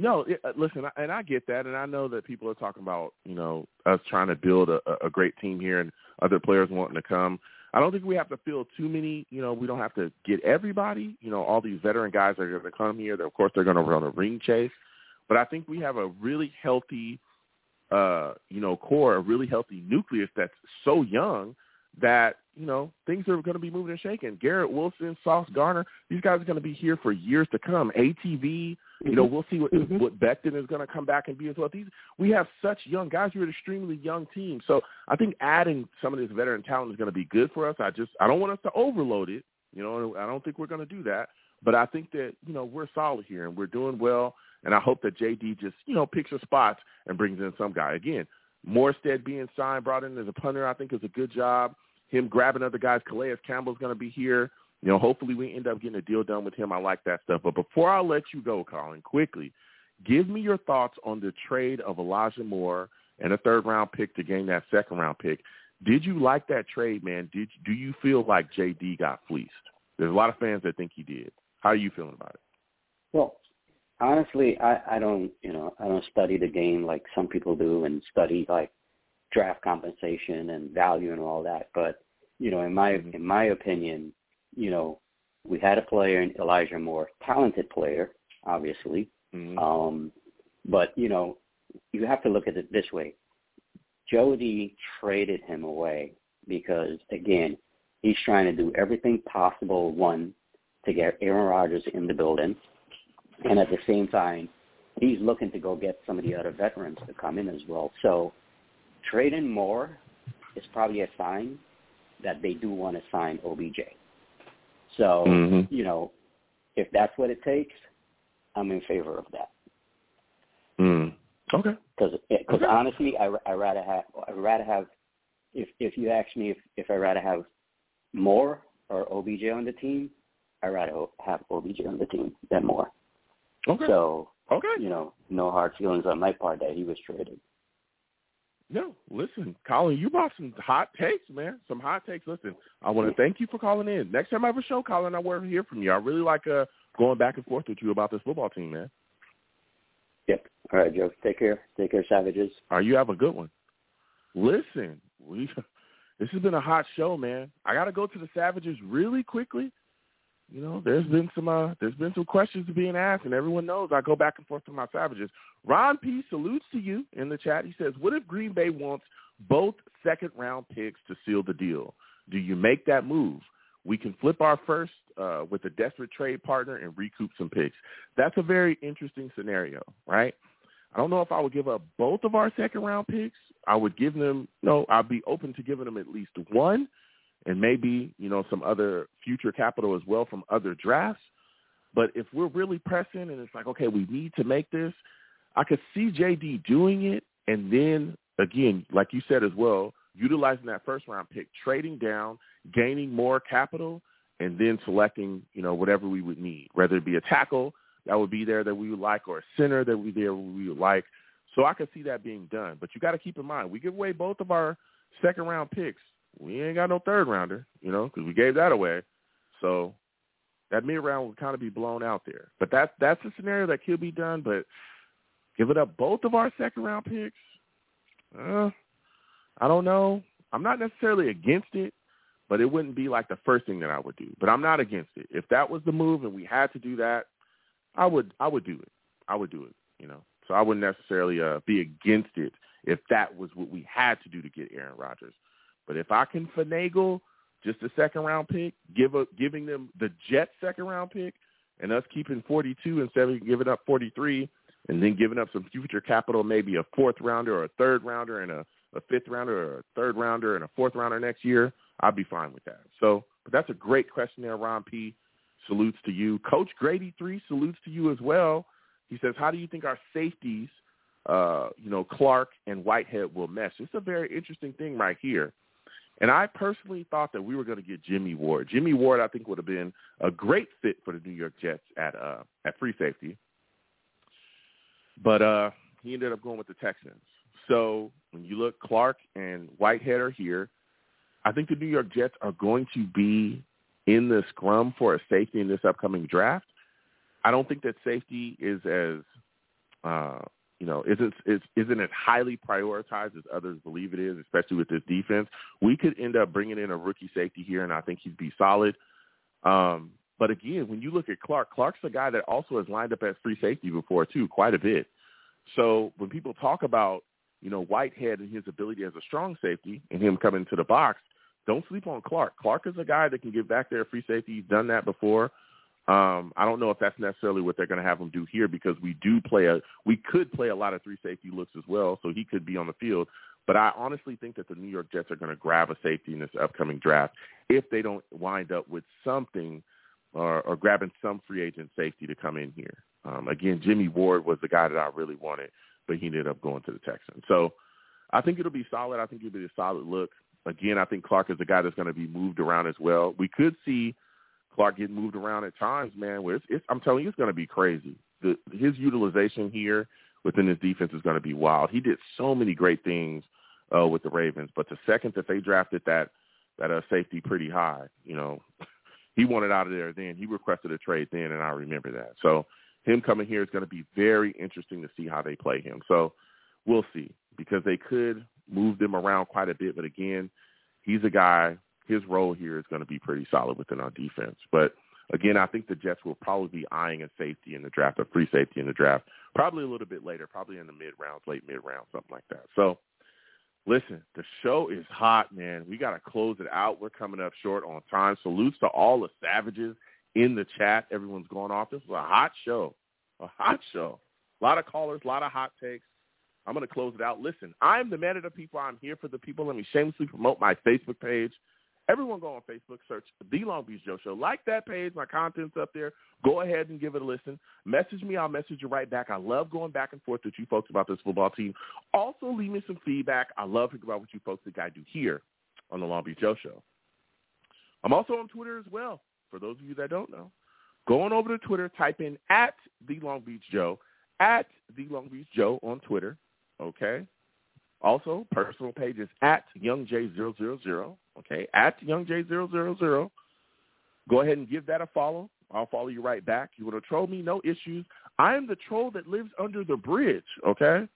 No, it, uh, listen, I- and I get that, and I know that people are talking about you know us trying to build a, a great team here and other players wanting to come. I don't think we have to fill too many. You know, we don't have to get everybody. You know, all these veteran guys are going to come here. Of course, they're going to run a ring chase, but I think we have a really healthy, uh, you know, core, a really healthy nucleus that's so young that you know things are going to be moving and shaking. Garrett Wilson, Sauce Gardner, these guys are going to be here for years to come. ATV, you know, we'll see what Mhm. what Becton is going to come back and be as well. These we have such young guys. We're an extremely young team, so I think adding some of this veteran talent is going to be good for us. I just I don't want us to overload it. You know, I don't think we're going to do that. But I think that you know we're solid here and we're doing well. And I hope that JD just you know picks a spots and brings in some guy again. Morstead being signed, brought in as a punter, I think is a good job. Him grabbing other guys, Calais Campbell's going to be here. You know, hopefully we end up getting a deal done with him. I like that stuff. But before I let you go, Colin, quickly, give me your thoughts on the trade of Elijah Moore and a third round pick to gain that second round pick. Did you like that trade, man? Did do you feel like JD got fleeced? There's a lot of fans that think he did. How are you feeling about it? Well, honestly, I, I don't, you know, I don't study the game like some people do and study like draft compensation and value and all that. But you know, in my Mhm. in my opinion, you know, we had a player in Elijah Moore, talented player, obviously. Mm-hmm. Um, but you know, you have to look at it this way. JD traded him away because again, he's trying to do everything possible one to get Aaron Rodgers in the building, and at the same time, he's looking to go get some of the other veterans to come in as well. So trading Moore is probably a sign that they do want to sign OBJ. So Mhm. you know, if that's what it takes, I'm in favor of that. Mm. Okay. Because because Okay. honestly, I I rather have I rather have if if you ask me if if I rather have Moore or OBJ on the team, I rather have OBJ on the team than Moore. Okay. So okay. you know, no hard feelings on my part that he was traded. No, listen, Colin, you brought some hot takes, man. Some hot takes. Listen, I want to thank you for calling in. Next time I have a show, Colin, I want to hear from you. I really like uh, going back and forth with you about this football team, man. Yep. All right, Joe. Take care. Take care, Savages. All right, you have a good one. Listen, we this has been a hot show, man. I got to go to the Savages really quickly. You know, there's been some uh, there's been some questions being asked, and everyone knows I go back and forth with my Savages. Ron P salutes to you in the chat. He says, "What if Green Bay wants both second round picks to seal the deal? Do you make that move? We can flip our first uh, with a desperate trade partner and recoup some picks. That's a very interesting scenario, right? I don't know if I would give up both of our second round picks. I would give them no. I'd be open to giving them at least one, and maybe you know some other future capital as well from other drafts. But if we're really pressing and it's like, okay, we need to make this, I could see JD doing it, and then again, like you said as well, utilizing that first round pick, trading down, gaining more capital, and then selecting you know whatever we would need, whether it be a tackle that would be there that we would like, or a center that we there we would like. So I could see that being done. But you got to keep in mind, we give away both of our second round picks. We ain't got no third rounder, you know, because we gave that away. So that mid round would kind of be blown out there. But that's that's a scenario that could be done. But giving up both of our second round picks, uh, I don't know. I'm not necessarily against it, but it wouldn't be like the first thing that I would do. But I'm not against it. If that was the move and we had to do that, I would I would do it. I would do it. You know, so I wouldn't necessarily uh, be against it if that was what we had to do to get Aaron Rodgers. But if I can finagle just a second round pick, give a, giving them the Jets second round pick, and us keeping 42 instead of giving up 43, and then giving up some future capital, maybe a fourth rounder or a third rounder and a, a fifth rounder or a third rounder and a fourth rounder next year, I'd be fine with that. So, but that's a great question there, Ron P. Salutes to you. Coach Grady three salutes to you as well. He says, "How do you think our safeties, uh, you know, Clark and Whitehead will mesh?" It's a very interesting thing right here. And I personally thought that we were going to get Jimmy Ward. Jimmy Ward, I think, would have been a great fit for the New York Jets at uh, at free safety. But uh, he ended up going with the Texans. So when you look, Clark and Whitehead are here. I think the New York Jets are going to be in the scrum for a safety in this upcoming draft. I don't think that safety is as uh, you know isn't is, isn't it highly prioritized as others believe it is, especially with this defense. We could end up bringing in a rookie safety here, and I think he'd be solid. Um, but again, when you look at Clark, Clark's a guy that also has lined up as free safety before too, quite a bit. So when people talk about you know Whitehead and his ability as a strong safety and him coming to the box, don't sleep on Clark. Clark is a guy that can get back there free safety. He's done that before. Um, I don't know if that's necessarily what they're going to have him do here because we do play a we could play a lot of three safety looks as well, so he could be on the field. But I honestly think that the New York Jets are going to grab a safety in this upcoming draft if they don't wind up with something or, or grabbing some free agent safety to come in here. Um, again, Jimmy Ward was the guy that I really wanted, but he ended up going to the Texans. So I think it'll be solid. I think it'll be a solid look. Again, I think Clark is a guy that's going to be moved around as well. We could see – Clark getting moved around at times, man. Where it's, it's I'm telling you, it's going to be crazy. The, his utilization here within his defense is going to be wild. He did so many great things uh, with the Ravens, but the second that they drafted that that uh, safety pretty high, you know, he wanted out of there. Then he requested a trade then, and I remember that. So him coming here is going to be very interesting to see how they play him. So we'll see because they could move them around quite a bit, but again, he's a guy his role here is going to be pretty solid within our defense. But again, I think the Jets will probably be eyeing a safety in the draft, a free safety in the draft, probably a little bit later, probably in the mid rounds, late mid rounds, something like that. So listen, the show is hot, man. We got to close it out. We're coming up short on time. Salutes to all the savages in the chat. Everyone's going off. This was a hot show, a hot show. A lot of callers, a lot of hot takes. I'm going to close it out. Listen, I'm the man of the people. I'm here for the people. Let me shamelessly promote my Facebook page. Everyone go on Facebook, search The Long Beach Joe Show. Like that page. My content's up there. Go ahead and give it a listen. Message me. I'll message you right back. I love going back and forth with you folks about this football team. Also, leave me some feedback. I love hearing about what you folks think I do here on The Long Beach Joe Show. I'm also on Twitter as well, for those of you that don't know. Go on over to Twitter, type in at The Long Beach Joe, at The Long Beach Joe on Twitter, okay? Also, personal page is at YoungJ000. Okay, at YoungJ000. Go ahead and give that a follow. I'll follow you right back. You want to troll me? No issues. I am the troll that lives under the bridge. Okay,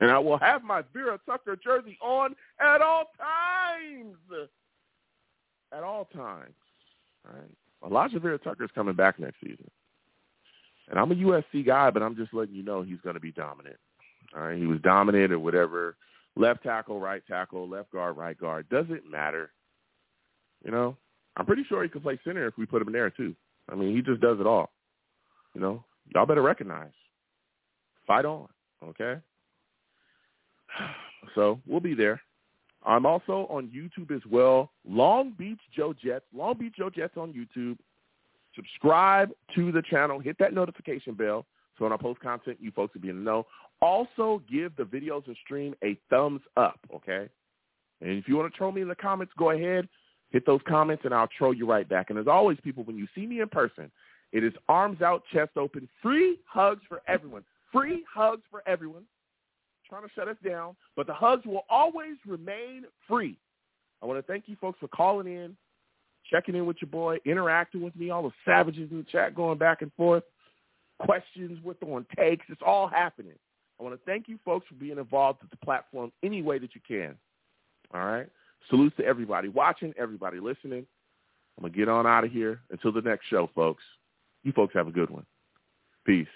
and I will have my Vera Tucker jersey on at all times. At all times. All right. Alijah Vera-Tucker is coming back next season. And I'm a USC guy, but I'm just letting you know he's going to be dominant. All right, he was dominant or whatever left tackle, right tackle, left guard, right guard. Doesn't matter. You know, I'm pretty sure he could play center if we put him in there too. I mean, he just does it all. You know, y'all better recognize. Fight on, okay? So we'll be there. I'm also on YouTube as well. Long Beach Joe Jets. Long Beach Joe Jets on YouTube. Subscribe to the channel. Hit that notification bell so when I post content, you folks will be in the know. Also, give the videos and stream a thumbs up, okay? And if you want to troll me in the comments, go ahead, hit those comments, and I'll troll you right back. And as always, people, when you see me in person, it is arms out, chest open, free hugs for everyone. Free hugs for everyone. trying to shut us down, but the hugs will always remain free. I want to thank you folks for calling in, checking in with your boy, interacting with me, all the savages in the chat going back and forth, questions with on takes. It's all happening. I want to thank you folks for being involved with the platform any way that you can. All right. Salutes to everybody watching, everybody listening. I'm going to get on out of here. Until the next show, folks. You folks have a good one. Peace.